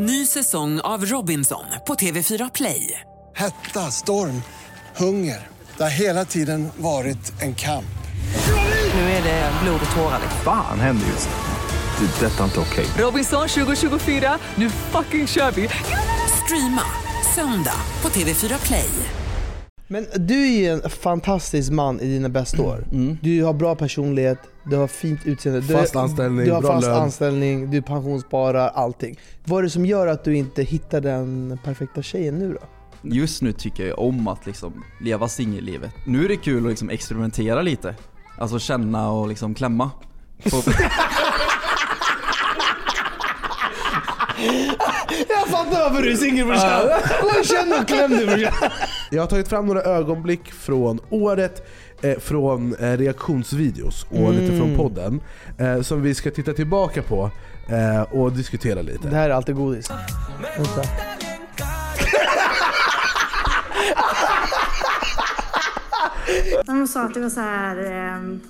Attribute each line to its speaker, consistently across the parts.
Speaker 1: Ny säsong av Robinson på TV4 Play.
Speaker 2: Hetta, storm, hunger. Det har hela tiden varit en kamp.
Speaker 1: Nu är det blod och tårar. liksom.
Speaker 3: Fan händer just nu. Det. är Detta är inte okej.
Speaker 1: Robinson 2024, nu fucking kör vi! Streama söndag på TV4 Play.
Speaker 4: Men du är ju en fantastisk man i dina bästa år. Du har bra personlighet, du har fint utseende. Du,
Speaker 5: Fast anställning,
Speaker 4: du har
Speaker 5: bra
Speaker 4: fast
Speaker 5: lön.
Speaker 4: anställning, du pensionssparar, allting. Vad är det som gör att du inte hittar den perfekta tjejen nu då?
Speaker 6: Just nu tycker jag om att liksom leva singellivet. Nu är det kul att liksom experimentera lite. Alltså känna och liksom klämma.
Speaker 4: Jag fattar varför du är singel brorsan! Känn och kläm dig brorsan!
Speaker 5: Jag har tagit fram några ögonblick från året, eh, från eh, reaktionsvideos och lite från podden. Eh, som vi ska titta tillbaka på eh, och diskutera lite.
Speaker 4: Det här är alltid godis. Vänta.
Speaker 7: De sa att det var så här um,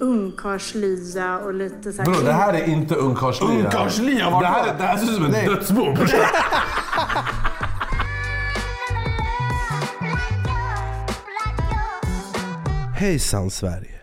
Speaker 7: ungkarlslya och lite så här...
Speaker 5: Bro, det här är inte ungkarlslia.
Speaker 4: Ungkarlslia?
Speaker 5: Det här, det här ser ut som en dödsbo. Hejsan Sverige.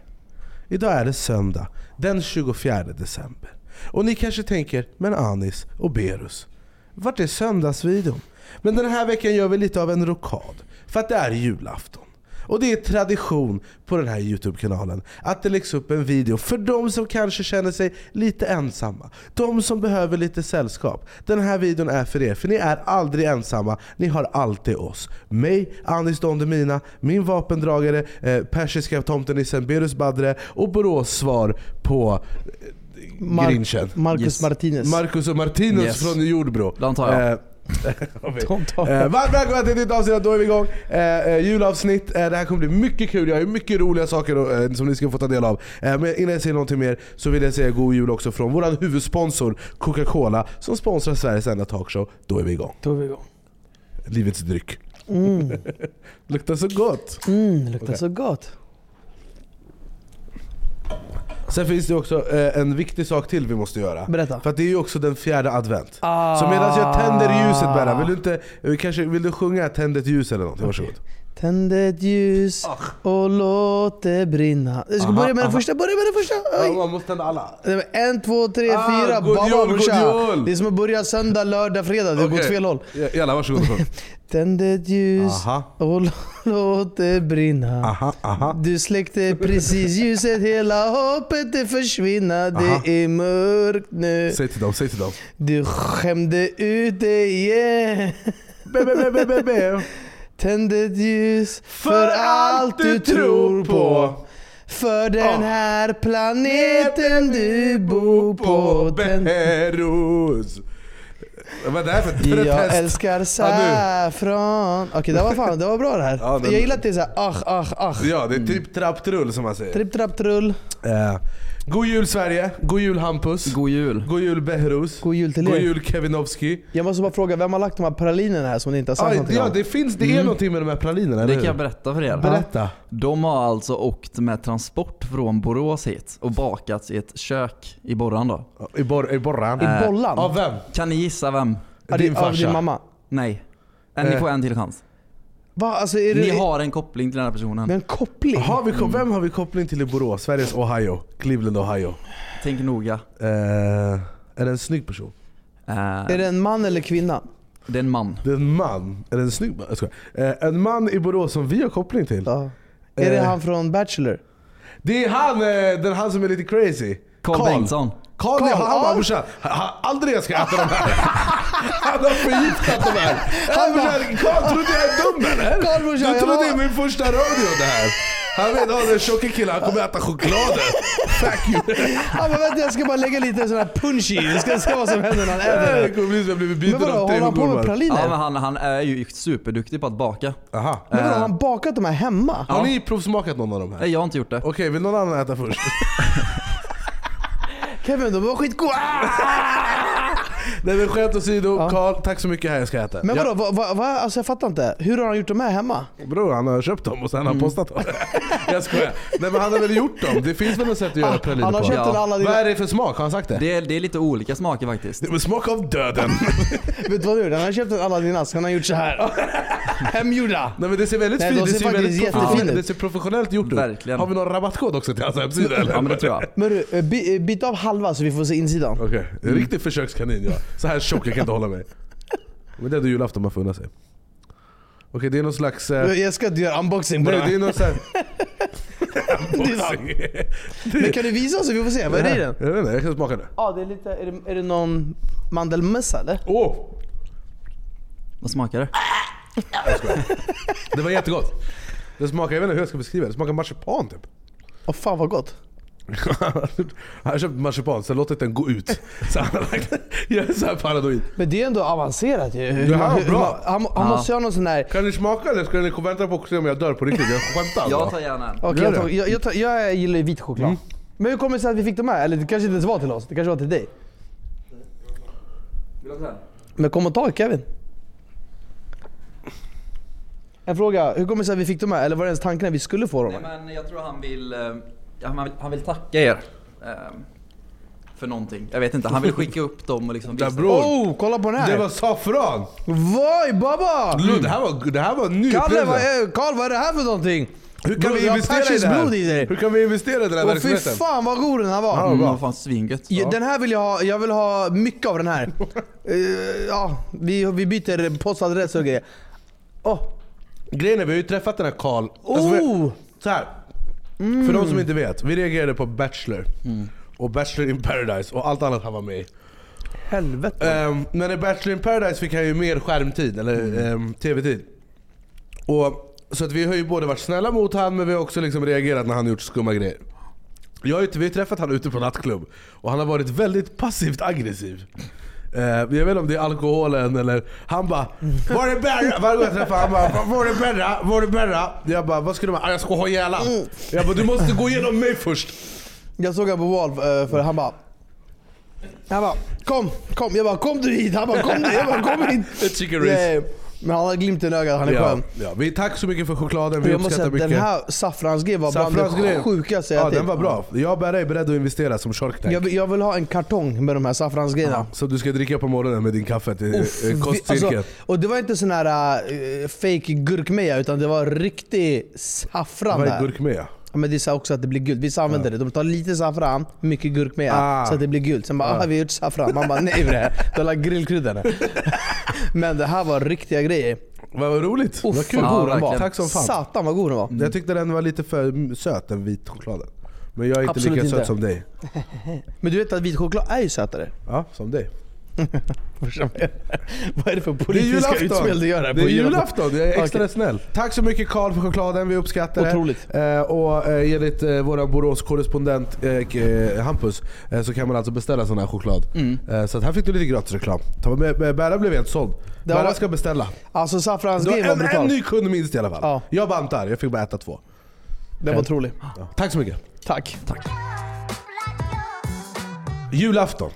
Speaker 5: Idag är det söndag den 24 december. Och ni kanske tänker, men Anis och Berus, vart är söndagsvideon? Men den här veckan gör vi lite av en rokad. För att det är julafton. Och det är tradition på den här Youtube-kanalen att det läggs upp en video för de som kanske känner sig lite ensamma. De som behöver lite sällskap. Den här videon är för er, för ni är aldrig ensamma. Ni har alltid oss. Mig, Anis Don Demina, min vapendragare, eh, persiska tomtenissen Berus Badre och Borås svar på eh,
Speaker 4: Mar-
Speaker 5: Grinchen.
Speaker 4: Marcus
Speaker 6: Yes.
Speaker 4: Martinez.
Speaker 5: Marcus och Martinus
Speaker 6: Yes.
Speaker 5: från Jordbro.
Speaker 6: De tar jag.
Speaker 5: Eh, Eh, varmt välkomna till ett nytt avsnitt, då är vi igång. Eh, eh, julavsnitt, eh, det här kommer bli mycket kul, jag har mycket roliga saker eh, som ni ska få ta del av. Eh, men innan jag säger någonting mer så vill jag säga god jul också från vår huvudsponsor Coca-Cola som sponsrar Sveriges enda talkshow. Då är vi igång.
Speaker 4: Då är vi igång.
Speaker 5: Livets dryck. Luktar så gott.
Speaker 4: Mm, luktar
Speaker 5: Okej.
Speaker 4: så gott.
Speaker 5: Sen finns det också eh, en viktig sak till vi måste göra.
Speaker 4: Berätta.
Speaker 5: För det är ju också den fjärde advent.
Speaker 4: Ah.
Speaker 5: Så medan jag tänder ljuset Berra, vill du inte, eh, kanske, vill du sjunga Tänd ett ljus eller något? Varsågod.
Speaker 4: Tänd ett ljus och låt det brinna. Jag ska
Speaker 5: Aha,
Speaker 4: börja med den första, börja med den första! Oj.
Speaker 5: man måste tända alla.
Speaker 4: En, två, tre,
Speaker 5: Ah,
Speaker 4: fyra.
Speaker 5: god
Speaker 4: Baba
Speaker 5: jul, god.
Speaker 4: Det är som att börja söndag, lördag, fredag. Det har gått
Speaker 5: Okej.
Speaker 4: fel håll.
Speaker 5: Ja, Jalla, varsågod.
Speaker 4: Tänd ett ljus
Speaker 5: Aha.
Speaker 4: och låt det brinna.
Speaker 5: Aha, aha.
Speaker 4: Du släckte precis ljuset, hela hoppet det försvinner.
Speaker 5: Aha.
Speaker 4: Det är mörkt nu.
Speaker 5: Säg till dem, säg till dem.
Speaker 4: Du skämde ut dig igen.
Speaker 5: Be, be, be, be, be, be.
Speaker 4: Tänd ett ljus för allt du tror på. För den här planeten du bor på.
Speaker 5: Berus. Vad det här för
Speaker 4: Jag
Speaker 5: protest?
Speaker 4: älskar saffran. Okej, det var fan, det var bra det här.
Speaker 5: Ja, den-
Speaker 4: Jag gillar att det är såhär ach, ach, ach.
Speaker 5: Ja, det är typ trapptrull som man säger.
Speaker 4: Tripp, trapp, trull.
Speaker 5: Eh, god jul Sverige, god jul Hampus.
Speaker 6: God jul.
Speaker 5: God jul Behrus.
Speaker 4: God jul till
Speaker 5: God jul Kevinovski.
Speaker 4: Jag måste bara fråga, vem har lagt de här pralinerna här som ni inte har sagt
Speaker 5: Ah,
Speaker 4: någonting
Speaker 5: ja,
Speaker 4: om?
Speaker 5: det finns, det är någonting med de här pralinerna,
Speaker 6: Det kan jag berätta för er.
Speaker 5: Berätta.
Speaker 6: De har alltså åkt med transport från Borås hit och bakats i ett kök i Borran då.
Speaker 5: I, bor, i borran.
Speaker 4: I
Speaker 6: Eh,
Speaker 4: bollan?
Speaker 5: Av vem?
Speaker 6: Kan ni gissa vem?
Speaker 4: Ja,
Speaker 5: Din
Speaker 4: det- av din
Speaker 5: farsa.
Speaker 4: mamma?
Speaker 6: Nej. Eh, Ni
Speaker 5: Eh.
Speaker 6: får en till chans.
Speaker 4: Va? Alltså är det...
Speaker 6: Ni har en koppling till den här personen.
Speaker 4: Med en koppling?
Speaker 5: Har vi, Vem har vi koppling till i Borås? Sveriges Ohio. Cleveland, Ohio.
Speaker 6: Tänk noga.
Speaker 5: Eh, är det en snygg person?
Speaker 6: Eh,
Speaker 4: Är det en man eller kvinna?
Speaker 6: Det är en man.
Speaker 5: Det är en man. Är det en snygg man? Eh, en man i Borås som vi har koppling till.
Speaker 4: Ja. Är det han från Bachelor?
Speaker 5: Det är han, den han som är lite crazy.
Speaker 6: Carl Bengtsson.
Speaker 5: Carl,
Speaker 4: Carl,
Speaker 5: ja, han bara brorsan, aldrig jag ska äta de här. Han har förgiftat de här. Han brorsan, Carl trodde jag är dum eller?
Speaker 4: Carl, brorsan,
Speaker 5: du
Speaker 4: jag
Speaker 5: trodde
Speaker 4: var-
Speaker 5: det är min första radio det här. Han vet, oh, den tjocka killen, han kommer äta chokladen. Fuck you.
Speaker 4: Ja, men vänta, jag ska bara lägga lite sån här punch i. Vi ska se vad som händer när han äter
Speaker 5: Det kommer bli som jag blivit
Speaker 4: Men
Speaker 5: biten
Speaker 4: vadå,
Speaker 5: av
Speaker 4: håller han på med praliner?
Speaker 6: Ja, men han, han är ju superduktig på att baka.
Speaker 5: Aha.
Speaker 4: Men vadå, har han bakat de här hemma?
Speaker 5: Har ni provsmakat någon av de här?
Speaker 6: Nej, jag har inte gjort det.
Speaker 5: Okej, vill någon annan äta först?
Speaker 4: Kevin, de var skitgoda! Ah!
Speaker 5: Nej men skämt åsido,
Speaker 4: Ja.
Speaker 5: Karl, tack så mycket här jag ska äta.
Speaker 4: Men
Speaker 5: Ja,
Speaker 4: vadå, vad, vad, vad, alltså jag fattar inte. Hur har han gjort de här hemma?
Speaker 5: Bror han har köpt dem och sen har han postat dem. jag skojar. Nej men han har väl gjort dem. Det finns väl något sätt att göra
Speaker 4: Han,
Speaker 5: praliner
Speaker 4: han har
Speaker 5: på?
Speaker 4: köpt
Speaker 6: Ja.
Speaker 4: en alla dina...
Speaker 5: Vad är det för smak? Har han sagt det?
Speaker 6: Det är, det är lite olika smaker faktiskt.
Speaker 5: Det är smak av döden.
Speaker 4: Vet du vad du gjorde? Han har köpt en Aladdin-ask, han har gjort så här. Hemgjorda!
Speaker 5: Nej men det ser väldigt fint
Speaker 4: de
Speaker 5: det
Speaker 4: ser
Speaker 5: ser väldigt
Speaker 4: jättefint
Speaker 5: det
Speaker 4: ut.
Speaker 5: ser professionellt gjort ut.
Speaker 6: Verkligen.
Speaker 5: Har vi någon rabattkod också till hans hemsida eller?
Speaker 6: Ja men det tror jag.
Speaker 4: Men du, eh, by, eh, byt av halva så vi får se insidan.
Speaker 5: Okej, en riktig försökskanin ja. Så här tjock, jag kan inte hålla mig. Men det är då julafton man får unna sig. Okej det är någon slags... Eh,
Speaker 4: Jag ska inte göra unboxing på
Speaker 5: nej,
Speaker 4: den
Speaker 5: det är
Speaker 4: här.
Speaker 5: någon sån här...
Speaker 4: Men kan du visa oss så vi får se? Vad är det i den?
Speaker 5: Jag vet inte, jag kan smaka det.
Speaker 4: Ja, det är lite... Är det, är det någon mandelmössa eller?
Speaker 5: Åh!
Speaker 6: Vad smakar det?
Speaker 5: Det var jättegott. Det smakar, jag vet inte hur jag ska beskriva det, det smakar marsipan typ.
Speaker 4: Åh fan vad gott.
Speaker 5: Han har köpt marsipan, sen låtit den gå ut. Så han har jag är så här paranoid.
Speaker 4: Men det är ändå avancerat ju.
Speaker 5: Det här var bra.
Speaker 4: Han, han
Speaker 6: Ja.
Speaker 4: måste ju ha någon sån där...
Speaker 5: Kan ni smaka eller ska ni vänta på att se om jag dör på riktigt? Jag skämtar.
Speaker 6: Jag
Speaker 5: va?
Speaker 6: tar gärna en.
Speaker 4: Okej,
Speaker 5: Gör
Speaker 4: jag, tar, jag, jag, tar, jag gillar ju vit choklad.
Speaker 5: Mm.
Speaker 4: Men hur kommer det sig att vi fick de här? Eller det kanske inte ens var till oss, det kanske var till dig.
Speaker 6: Vill du ha en?
Speaker 4: Men kom och ta Kevin. En fråga, hur kommer det sig att vi fick de här? Eller var det ens tanken att vi skulle få dem?
Speaker 6: Nej men jag tror han vill, eh, han vill, han vill tacka er. eh, För någonting. Jag vet inte, han vill skicka upp dem och liksom visa.
Speaker 5: bror.
Speaker 4: Oh, kolla på den här!
Speaker 5: Det var saffran!
Speaker 4: Voj baba!
Speaker 5: Lu, Det här var, det här var ny
Speaker 4: Kalle, vad är, Karl, vad är det här för någonting?
Speaker 5: Hur kan
Speaker 4: Bror,
Speaker 5: vi investera i det här?
Speaker 4: blod i dig.
Speaker 5: Hur kan vi investera i den här
Speaker 4: Åh fy
Speaker 5: verksamheten?
Speaker 4: fan vad god den här var!
Speaker 6: Mm, vad fan svingött.
Speaker 4: Ja, Den här vill jag ha, jag vill ha mycket av den här. Eh, ja, vi, vi byter postadress och grejer. Åh,
Speaker 5: Grejen är, vi har ju träffat den här Karl. Alltså,
Speaker 4: oh!
Speaker 5: vi- så här. För de som inte vet, vi reagerade på Bachelor. Och Bachelor in Paradise och allt annat han var med i.
Speaker 4: Helvete.
Speaker 5: Ehm, men i Bachelor in Paradise fick han ju mer skärmtid, eller ehm, tv-tid. Och, så att vi har ju både varit snälla mot han men vi har också liksom reagerat när han gjort skumma grejer. Jag har ju, vi har träffat han ute på nattklubb och han har varit väldigt passivt aggressiv. Uh, jag vet inte om det är alkoholen eller... Han bara Var är Berra? Varje gång jag träffar han bara Var är Berra? Var är Berra? Jag bara vad ska du med? "Ah, Jag ska ha ihjäl han." Jag bara du måste gå igenom mig först.
Speaker 4: Jag såg honom på Wall eh, för han bara... Han bara kom, kom. Jag bara kom du hit. Han bara kom du. Jag bara kom hit.
Speaker 5: Chicken race.
Speaker 4: Men han har glimten i ögat, han är
Speaker 5: Ja,
Speaker 4: skön.
Speaker 5: ja. Vi, tack så mycket för chokladen, vi
Speaker 4: Jag måste säga
Speaker 5: uppskattar mycket.
Speaker 4: den här saffransgrejen var bland det sjukaste jag
Speaker 5: Ja den var bra. Jag och Berra är beredda att investera som Shark Tank.
Speaker 4: Jag vill, jag vill ha en kartong med de här saffransgrejerna.
Speaker 5: Så du ska dricka på morgonen med din kaffe till
Speaker 4: Uff,
Speaker 5: eh,
Speaker 4: vi-
Speaker 5: kostcirkeln.
Speaker 4: alltså, och det var inte sån här uh, fake gurkmeja utan det var riktig saffran
Speaker 5: Vad är gurkmeja?
Speaker 4: Ja, men det är så också att det blir gult. Vissa använder det. De tar lite saffran, mycket gurkmeja
Speaker 5: Ah.
Speaker 4: så att det blir gult. Sen bara ah. vi har gjort saffran. Man bara nej bre, du har lagt grillkryddan Men det här var riktiga grejer.
Speaker 5: Vad roligt, vad
Speaker 4: Uff
Speaker 5: kul.
Speaker 4: vad god den var.
Speaker 5: Tack som fan.
Speaker 4: Satan vad god den var.
Speaker 5: Jag tyckte den var lite för söt, den vit chokladen. Men jag är inte
Speaker 4: Absolut
Speaker 5: lika
Speaker 4: inte.
Speaker 5: söt som dig.
Speaker 4: Men du vet att vit choklad är ju sötare.
Speaker 5: Ja, som dig.
Speaker 4: Vad är det för
Speaker 5: Det
Speaker 4: politiska utspel
Speaker 5: julafton!
Speaker 4: du gör här
Speaker 5: Det
Speaker 4: på
Speaker 5: är julafton, jag är extra
Speaker 4: Okej.
Speaker 5: snäll. Tack så mycket Karl för chokladen, vi uppskattar det.
Speaker 4: Otroligt.
Speaker 5: Eh, och eh, enligt eh, vår Borås-korrespondent eh, eh, Hampus eh, så kan man alltså beställa sån här choklad.
Speaker 4: Mm.
Speaker 5: Eh, så här fick du lite gratis reklam. Berra blev helt såld.
Speaker 4: Det
Speaker 5: Berra ska beställa.
Speaker 4: Alltså saffransgrejen var
Speaker 5: en, en
Speaker 4: brutal.
Speaker 5: ny kund minst i alla fall.
Speaker 4: Ja.
Speaker 5: Jag bantar, jag fick bara äta två.
Speaker 4: Den var otrolig.
Speaker 5: Ja. Tack så mycket.
Speaker 4: Tack.
Speaker 5: Julafton.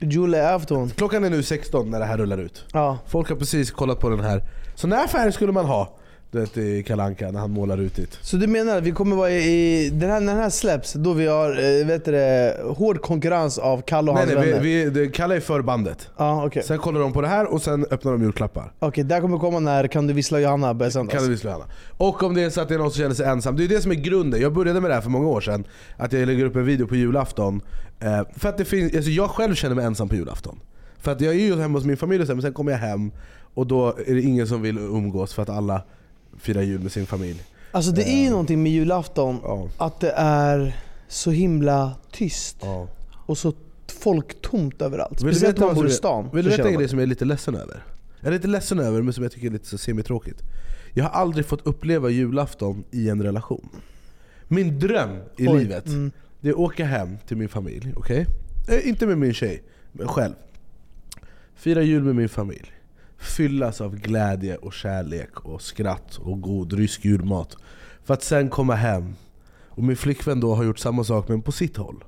Speaker 4: Julafton.
Speaker 5: Klockan är nu 16 när det här rullar ut.
Speaker 4: Ja.
Speaker 5: Folk har precis kollat på den här. Sån här färg skulle man ha du vet, i Kalanka när han målar ut det.
Speaker 4: Så du menar att vi kommer vara i, den här, när den här släpps, då vi har eh, vet du, det, hård konkurrens av Kalle och
Speaker 5: Nej
Speaker 4: hans
Speaker 5: nej,
Speaker 4: vänner?
Speaker 5: vi, vi, Kalle är för bandet.
Speaker 4: Ja okej.
Speaker 5: Sen kollar de på det här och sen öppnar de julklappar.
Speaker 4: Okej, där kommer komma när Kan du vissla Johanna börjar sändas.
Speaker 5: Kan du vissla Hanna. Och om det är så att det är någon som känner sig ensam. Det är det som är grunden. Jag började med det här för många år sedan. Att jag lägger upp en video på julafton. Eh, för att det finns, alltså jag själv känner mig ensam på julafton. För att jag är ju hemma hos min familj och sen, men sen kommer jag hem och då är det ingen som vill umgås för att alla firar jul med sin familj.
Speaker 4: Alltså det är ju någonting med julafton,
Speaker 5: Ja.
Speaker 4: att det är så himla tyst.
Speaker 5: Ja.
Speaker 4: Och så folktomt överallt.
Speaker 5: Vill
Speaker 4: Speciellt när man bor i stan.
Speaker 5: Vill du
Speaker 4: så
Speaker 5: veta en grej som jag är lite ledsen över? Jag är lite ledsen över men som jag tycker är lite så semitråkigt. Jag har aldrig fått uppleva julafton i en relation. Min dröm i
Speaker 4: Oj,
Speaker 5: livet,
Speaker 4: mm
Speaker 5: det är åka hem till min familj. okej? Eh, Inte med min tjej, men själv. Fira jul med min familj. Fyllas av glädje och kärlek och skratt och god rysk julmat. För att sen komma hem och min flickvän då har gjort samma sak men på sitt håll.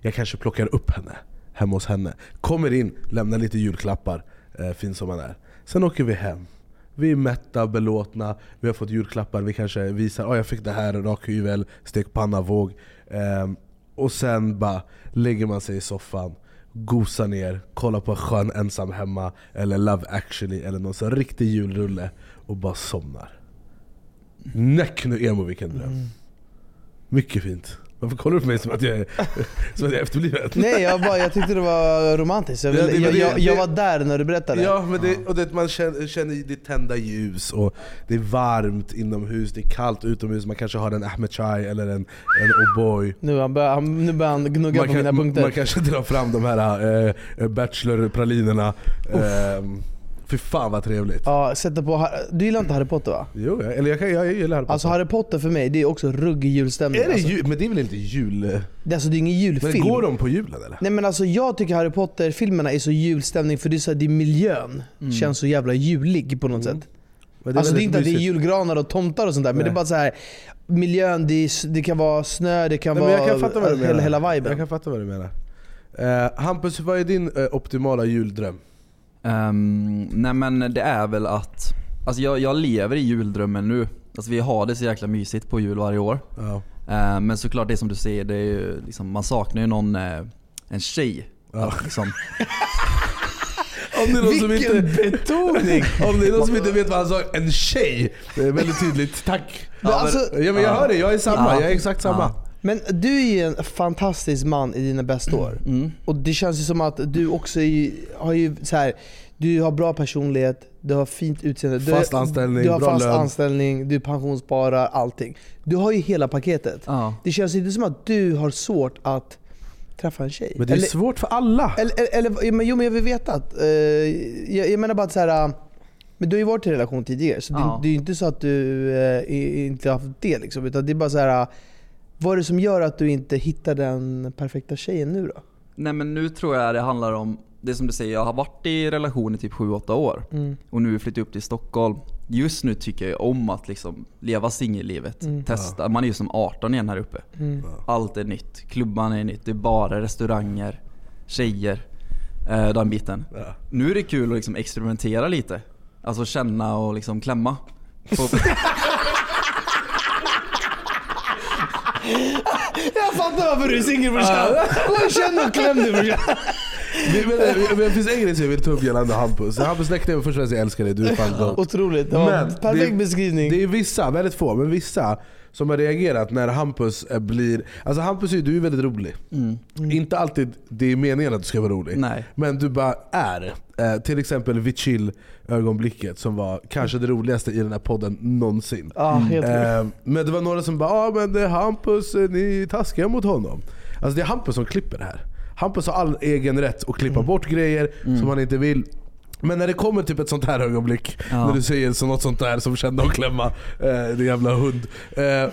Speaker 5: Jag kanske plockar upp henne hemma hos henne. Kommer in, lämnar lite julklappar, eh, fin som man är. Sen åker vi hem. Vi är mätta, belåtna, vi har fått julklappar, vi kanske visar att oh, jag fick det här, rakhyvel, stekpanna, våg. Eh, och sen bara lägger man sig i soffan, gosar ner, kollar på skön ensam hemma eller Love actually eller någon sån riktig julrulle och bara somnar. Näck nu emo vilken dröm. Mycket fint. Varför kollar du på mig som att jag är, som att jag är efterbliven?
Speaker 4: Nej jag, bara, jag tyckte det var romantiskt. Jag,
Speaker 5: Ja, det-
Speaker 4: jag, jag, jag var där när du berättade.
Speaker 5: Ja, men det, och det, man känner, känner det tända ljus och det är varmt inomhus, det är kallt utomhus, man kanske har en Ahmed Chai eller en, en O'boy.
Speaker 4: Nu, han börjar, han, nu börjar han gnugga
Speaker 5: Man,
Speaker 4: på mina
Speaker 5: kan, man,
Speaker 4: punkter.
Speaker 5: man kanske drar fram de här äh, Bachelor-pralinerna. Um, fy fan vad trevligt.
Speaker 4: Ja, sätta på, du gillar inte Harry Potter va?
Speaker 5: Jo, jag- eller jag, kan, jag gillar Harry Potter.
Speaker 4: Alltså Harry Potter för mig, det är också ruggig julstämning.
Speaker 5: är det
Speaker 4: alltså.
Speaker 5: jul? Men det är väl inte jul?
Speaker 4: det, alltså, det är ingen julfilm.
Speaker 5: Men går de på julen eller?
Speaker 4: Nej men alltså jag tycker Harry Potter-filmerna är så julstämning för det är, så här, det är miljön känns så jävla julig på något sätt.
Speaker 5: Men
Speaker 4: alltså det är inte att det är julgranar och tomtar och sånt där, men
Speaker 5: Nej.
Speaker 4: det är bara så här. Miljön, det, är, det kan vara snö, det kan
Speaker 5: Nej, men
Speaker 4: vara
Speaker 5: jag kan menar.
Speaker 4: hela, hela viben.
Speaker 5: Jag kan fatta vad du menar. Eh, Hampus, vad är din eh, optimala juldröm?
Speaker 6: Ehm, nej men det är väl att, alltså jag, jag lever i juldrömmen nu. Alltså vi har det så jäkla mysigt på jul varje år.
Speaker 5: Ja.
Speaker 6: Ehm, men såklart det som du säger, det är ju liksom, man saknar ju någon, eh, en tjej.
Speaker 5: Ja.
Speaker 6: Att liksom,
Speaker 5: Om det är någon som
Speaker 4: Vilken
Speaker 5: inte,
Speaker 4: betoning!
Speaker 5: om det är någon som inte vet vad han sa, en tjej. Det är väldigt tydligt, tack.
Speaker 4: Men alltså,
Speaker 5: Ja men jag hör det, jag är samma,
Speaker 6: Ja.
Speaker 5: jag är exakt samma.
Speaker 4: Men du är ju en fantastisk man i dina bästa år.
Speaker 6: mm.
Speaker 4: Och det känns ju som att du också är, har ju så här, du har bra personlighet, du har fint utseende. Du,
Speaker 5: Fast anställning,
Speaker 4: du har
Speaker 5: bra
Speaker 4: fast
Speaker 5: lön.
Speaker 4: anställning, du pensionssparar, allting. Du har ju hela paketet.
Speaker 6: ja.
Speaker 4: Det känns inte som att du har svårt att träffa en tjej.
Speaker 5: Men det är
Speaker 4: eller,
Speaker 5: svårt för alla.
Speaker 4: eller, eller, men, jo men jag vill veta att, eh, jag, jag menar bara att så här, äh, men du har ju varit i en relation tidigare, så
Speaker 6: Ja.
Speaker 5: Mm.
Speaker 4: det, det är ju inte så att du eh, inte har haft det liksom, utan det är bara så här. Vad är det som gör att du inte hittar den perfekta tjejen nu då?
Speaker 6: Nej men nu tror jag det handlar om, det som du säger, jag har varit i relation i typ 7-8 år.
Speaker 4: Mm.
Speaker 6: Och nu flyttat upp till Stockholm. Just nu tycker jag om att liksom leva singellivet.
Speaker 4: Mm.
Speaker 6: Testa. Man är ju som 18 igen här uppe.
Speaker 4: Mm.
Speaker 6: Allt är nytt. Klubban är nytt. Det är bara restauranger, tjejer. Eh, den biten.
Speaker 5: Ja.
Speaker 6: Nu är det kul att liksom experimentera lite. Alltså känna och liksom klämma. På,
Speaker 4: Jag fattar varför du är singel brorsan! Gå känn och kläm dig brorsan!
Speaker 5: Men, men, men det finns en grej som jag vill ta upp gällande Hampus. Hampus Näckne, först och främst jag älskar dig, du är fan god.
Speaker 4: Otroligt, det var
Speaker 5: Men
Speaker 4: en perfekt
Speaker 5: det-
Speaker 4: beskrivning.
Speaker 5: Det är vissa, väldigt få, men vissa som har reagerat när Hampus blir... Alltså Hampus, du är väldigt rolig.
Speaker 6: mm.
Speaker 5: Inte alltid det är meningen att du ska vara rolig.
Speaker 6: Nej.
Speaker 5: Men du bara är. Eh, till exempel vid chill ögonblicket som var kanske det roligaste i den här podden någonsin.
Speaker 4: Helt
Speaker 5: Eh, men det var några som bara ah, men det är Hampus, eh, ni är taskiga mot honom. Alltså det är Hampus som klipper det här. Hampus har all egen rätt att klippa bort grejer som han inte vill. Men när det kommer typ ett sånt här ögonblick,
Speaker 6: Ja.
Speaker 5: när du säger så något sånt där som kände att klämma, eh, din jävla hund. Eh,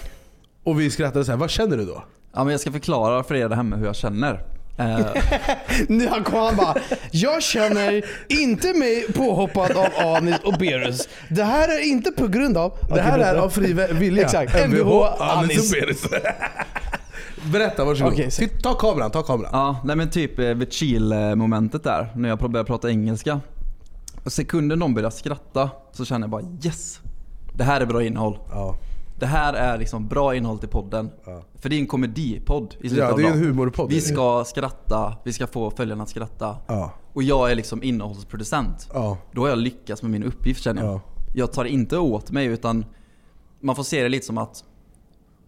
Speaker 5: och vi skrattade så här. vad känner du då?
Speaker 6: Ja men jag ska förklara för er där hemma hur jag känner. Eh,
Speaker 4: Nu han kom han bara Jag känner inte mig påhoppad av Anis och Berus. Det här är inte på grund av...
Speaker 5: Det här är av fri vilja.
Speaker 4: Exakt.
Speaker 5: Mvh,
Speaker 4: Anis.
Speaker 5: Och Beris. Berätta, varsågod. Titt- Ta kameran, ta kameran.
Speaker 6: Ja, nej men typ eh, vid chill-momentet där, när jag började prata engelska. Och sekunden de började skratta så känner jag bara yes! Det här är bra innehåll.
Speaker 5: Ja.
Speaker 6: Det här är liksom bra innehåll till podden.
Speaker 5: Ja.
Speaker 6: För det är en komedipodd i slutet
Speaker 5: Ja, det är en humorpodd.
Speaker 6: Vi ska skratta, vi ska få följarna att skratta.
Speaker 5: Ja.
Speaker 6: Och jag är liksom innehållsproducent.
Speaker 5: Ja.
Speaker 6: Då har jag lyckats med min uppgift känner jag.
Speaker 5: Ja.
Speaker 6: Jag tar inte åt mig utan man får se det lite som att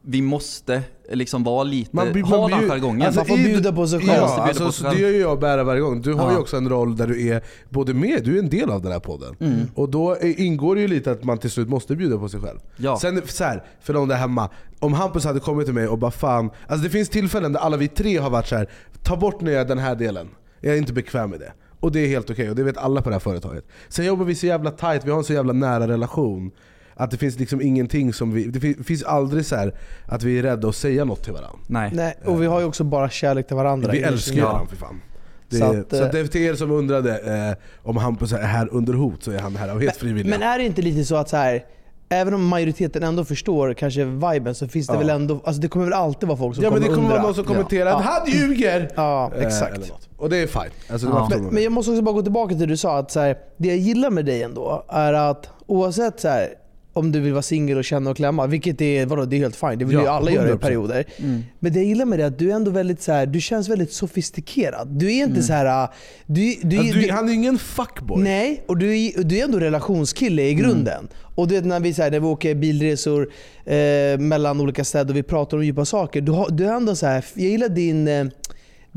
Speaker 6: vi måste liksom vara lite,
Speaker 5: Man blir-
Speaker 6: ha
Speaker 5: man
Speaker 6: den jargongen.
Speaker 5: alltså,
Speaker 4: Man får bjuda på sig själv.
Speaker 5: Ja, alltså,
Speaker 6: på sig själv.
Speaker 5: det gör jag och Bära varje gång. Du har ju
Speaker 6: Ja.
Speaker 5: också en roll där du är både med, du är en del av den här podden.
Speaker 6: Mm.
Speaker 5: Och då ingår det ju lite att man till slut måste bjuda på sig själv.
Speaker 6: Ja.
Speaker 5: Sen så här, för de där hemma, om Hampus hade kommit till mig och bara fan, alltså det finns tillfällen där alla vi tre har varit så här. ta bort ner den här delen, jag är inte bekväm med det. Och det är helt okej, och det vet alla på det här företaget. Sen jobbar vi så jävla tight, vi har en så jävla nära relation. Att det finns liksom ingenting som vi, det fin- finns aldrig så här att vi är rädda att säga något till varandra.
Speaker 6: Nej.
Speaker 4: Nej, och vi har ju också bara kärlek till varandra.
Speaker 5: Vi älskar ju varandra för fan. Det,
Speaker 4: Så att, eh,
Speaker 5: så att det är till er som undrade eh, om Hampus är här under hot så är han här av helt frivilliga.
Speaker 4: Men är det inte lite så att så här, Även om majoriteten ändå förstår kanske viben så finns det
Speaker 5: Ja.
Speaker 4: väl ändå, alltså det kommer väl alltid vara folk som
Speaker 5: Ja men
Speaker 4: kommer
Speaker 5: det kommer
Speaker 4: undra.
Speaker 5: vara någon som kommenterar
Speaker 4: Ja.
Speaker 5: att han ljuger!
Speaker 4: Ja,
Speaker 5: Eh,
Speaker 4: exakt.
Speaker 5: något. Och det är fine. Alltså,
Speaker 6: Ja.
Speaker 4: Men, men jag måste också bara gå tillbaka till det du sa, att så här, det jag gillar med dig ändå är att oavsett så här, om du vill vara singel och känna och klämma, vilket är, vadå, det är helt fine, det vill
Speaker 5: Ja,
Speaker 4: ju alla göra i
Speaker 5: 100%.
Speaker 4: perioder.
Speaker 6: Mm.
Speaker 4: Men det jag gillar med det är att du är ändå väldigt så här, du känns väldigt sofistikerad. Du är inte så här, du, du,
Speaker 5: Alltså, du, han är ingen fuckboy.
Speaker 4: Nej, och du är, du är ändå relationskille i grunden. Och du vet när vi, så här, när vi åker bilresor eh, mellan olika städer och vi pratar om djupa saker. Du, har, du är ändå så här, jag gillar din... Eh,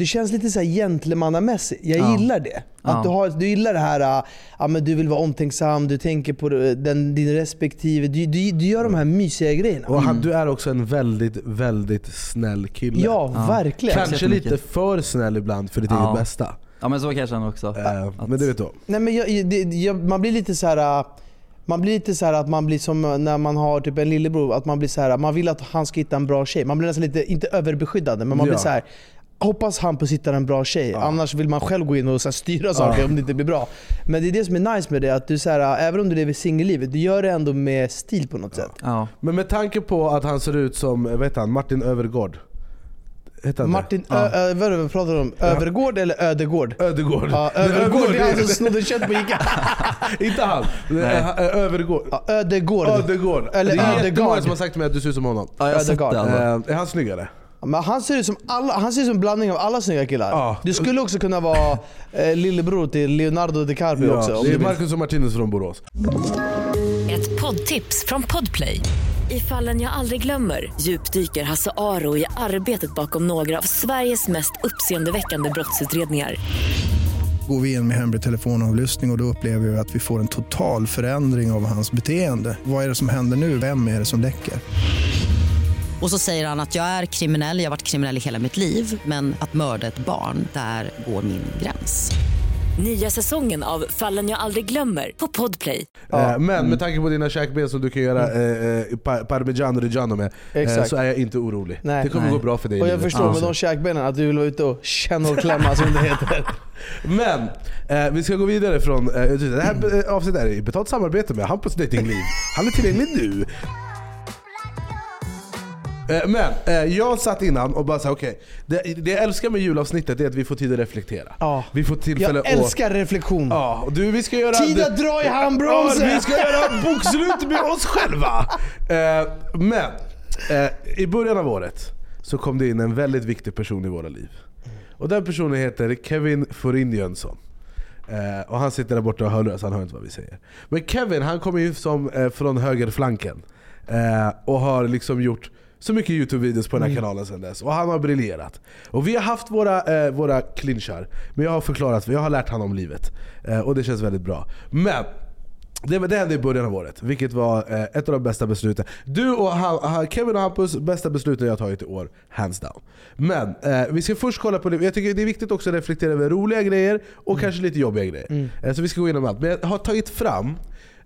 Speaker 4: du känns lite så här gentlemannamässig. Jag
Speaker 6: Ja.
Speaker 4: gillar det. Att
Speaker 6: Ja.
Speaker 4: du, har, du gillar det här, äh, ja, men du vill vara omtänksam, du tänker på den, din respektive. Du, du, du gör de här mysiga grejerna.
Speaker 5: Och han, du är också en väldigt, väldigt snäll kille.
Speaker 4: Ja,
Speaker 6: Ja.
Speaker 4: verkligen.
Speaker 5: Kanske lite för snäll ibland för ditt
Speaker 6: Ja.
Speaker 5: eget bästa.
Speaker 6: Ja men så kan jag känna också.
Speaker 5: Eh,
Speaker 6: Att-
Speaker 5: Men det vet du.
Speaker 4: Nej, men jag, det, jag, man blir lite så här. äh, Man blir lite så här att man blir som när man har typ en lillebror, att man blir så här, man vill att han ska hitta en bra tjej. Man blir nästan lite, inte överbeskyddande, men man
Speaker 5: Ja.
Speaker 4: blir så här. Hoppas Hampus hittar en bra tjej, annars vill man själv gå in och så här, styra saker om det inte blir bra. Men det är det som är nice med det, att du så här, även om du lever singellivet, du gör det ändå med stil på något sätt.
Speaker 6: Ja.
Speaker 5: Men med tanke på att han ser ut som, heter han, Martin Övergård.
Speaker 4: Martin,
Speaker 6: Ja.
Speaker 4: Ö, Ö, vad är det vi pratar om? Övergård eller Ödegård?
Speaker 5: Ödegård.
Speaker 4: Ja, Övergård, det är han som snodde kött på Ica.
Speaker 5: Inte han. Övergård.
Speaker 4: Ja, Ödegård.
Speaker 5: Ödegård.
Speaker 4: Eller
Speaker 5: det är jättemånga som har sagt till mig att du ser ut som honom.
Speaker 6: Ja, jag har sett det alltså.
Speaker 5: Eh, är han snyggare?
Speaker 4: Men han ser ut som alla, han ser ut som en blandning av alla snygga killar.
Speaker 5: Ja.
Speaker 4: Du skulle också kunna vara eh, lillebror till Leonardo DiCaprio också. om
Speaker 5: det är. Marcus och Martinus från Borås.
Speaker 8: Ett poddtips från Podplay. I fallen jag aldrig glömmer djupdyker Hasse Aro i arbetet bakom några av Sveriges mest uppseendeväckande brottsutredningar.
Speaker 9: Går vi in med hemlig telefonavlyssning och, och då upplever vi att vi får en total förändring av hans beteende. Vad är det som händer nu? Vem är det som läcker?
Speaker 10: Och så säger han att jag är kriminell, jag har varit kriminell i hela mitt liv men att mörda ett barn, där går min gräns.
Speaker 8: Nya säsongen av Fallen jag aldrig glömmer på Podplay.
Speaker 5: Eh, Men med tanke på dina käkben som du kan göra eh, eh, pa- parmigiano reggiano med, eh,
Speaker 4: Exakt.
Speaker 5: så är jag inte orolig.
Speaker 4: Nej.
Speaker 5: det kommer
Speaker 6: Nej.
Speaker 5: gå bra för dig
Speaker 4: Och jag förstår
Speaker 5: Ja.
Speaker 4: med de käkbenen att du vill vara ute och känna och klämma som det heter.
Speaker 5: Men eh, vi ska gå vidare från... Eh, det här eh, avsnittet är i betalt samarbete med Hampus Datingliv. Han är tillgänglig nu. Eh, Men eh, jag satt innan och bara sa okej, det, det jag älskar med julavsnittet är att vi får tid att reflektera.
Speaker 4: Ja.
Speaker 5: Vi får tillfälle
Speaker 4: Jag älskar reflektion.
Speaker 5: Ja, och du, vi ska göra...
Speaker 4: Tid att dra i handbromsen!
Speaker 5: Ja, vi ska göra bokslut med oss själva! Eh, men, eh, i början av året så kom det in en väldigt viktig person i våra liv. Och den personen heter Kevin Forin Jönsson. Eh, och han sitter där borta och hör så han hör inte vad vi säger. Men Kevin han kommer ju som, eh, från högerflanken. Eh, och har liksom gjort så mycket Youtube-videos på den här kanalen sedan dess. Och han har briljerat. Och vi har haft våra, eh, våra clinchar. Men jag har förklarat, jag har lärt han om livet. Eh, och det känns väldigt bra. Men det, det hände i början av året, vilket var eh, ett av de bästa besluten. Du och ha, ha, Kevin och Hampus, bästa besluten jag tagit i år, hands down. Men eh, vi ska först kolla på det, jag tycker det är viktigt också att reflektera över roliga grejer och kanske lite jobbiga grejer. Eh, så vi ska gå igenom allt. Men jag har tagit fram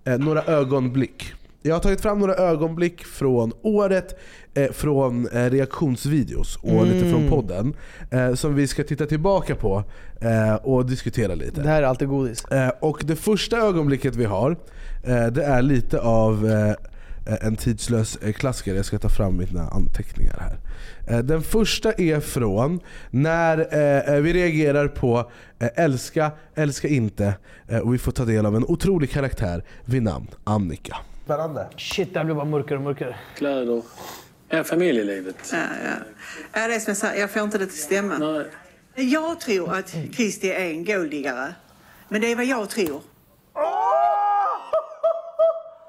Speaker 5: eh, några ögonblick. Jag har tagit fram några ögonblick från året, eh, från eh, reaktionsvideos och lite från podden. Eh, som vi ska titta tillbaka på eh, och diskutera lite.
Speaker 4: Det här är alltid godis.
Speaker 5: Eh, och det första ögonblicket vi har, eh, det är lite av en tidslös klassiker. Jag ska ta fram mina anteckningar här. Den första är från när vi reagerar på älska, älska inte. Och vi får ta del av en otrolig karaktär vid namn Annika. Spännande.
Speaker 4: Shit, det här blir bara mörkare och mörkare.
Speaker 11: Kläder. Ja, familjelivet.
Speaker 12: Ja, ja. ja, det är som jag säger, jag får inte det till stämma.
Speaker 11: Nej.
Speaker 12: Jag tror att Kristi är en golddiggare. Men det är vad jag tror.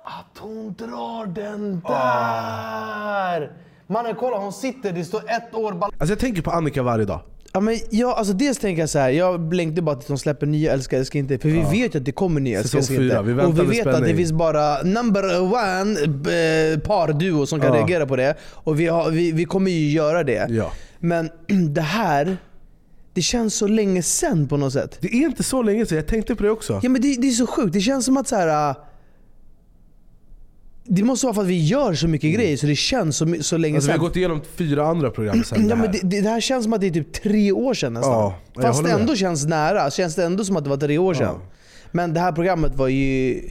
Speaker 4: Att hon drar den där! Mannen kolla, hon sitter, det står ett år
Speaker 5: Alltså jag tänker på Annika varje dag.
Speaker 4: Ja, men jag, alltså dels tänker jag så här, jag längtar bara tills de släpper nya Älskar älskar inte. För vi vet ju att det kommer nya Älskar
Speaker 5: Säsong
Speaker 4: älskar inte.
Speaker 5: vi
Speaker 4: och vi vet att det
Speaker 5: spänning.
Speaker 4: finns bara number one eh, par-duo som kan
Speaker 5: Ja.
Speaker 4: reagera på det. Och vi, har, vi, vi kommer ju göra det.
Speaker 5: Ja.
Speaker 4: Men det här, det känns så länge sen på något sätt.
Speaker 5: Det är inte så länge sedan, jag tänkte på det också.
Speaker 4: Ja men det, det är så sjukt, det känns som att så här. Det måste vara för att vi gör så mycket grejer så det känns så, så länge
Speaker 5: Alltså, vi
Speaker 4: sen.
Speaker 5: har gått igenom fyra andra program sen
Speaker 4: Ja,
Speaker 5: det här.
Speaker 4: men det, det, här känns som att det är typ tre år sedan nästan.
Speaker 5: Ja,
Speaker 4: Fast det
Speaker 5: håller med.
Speaker 4: ändå känns nära. Känns det ändå som att det var tre år sedan. Men det här programmet var ju...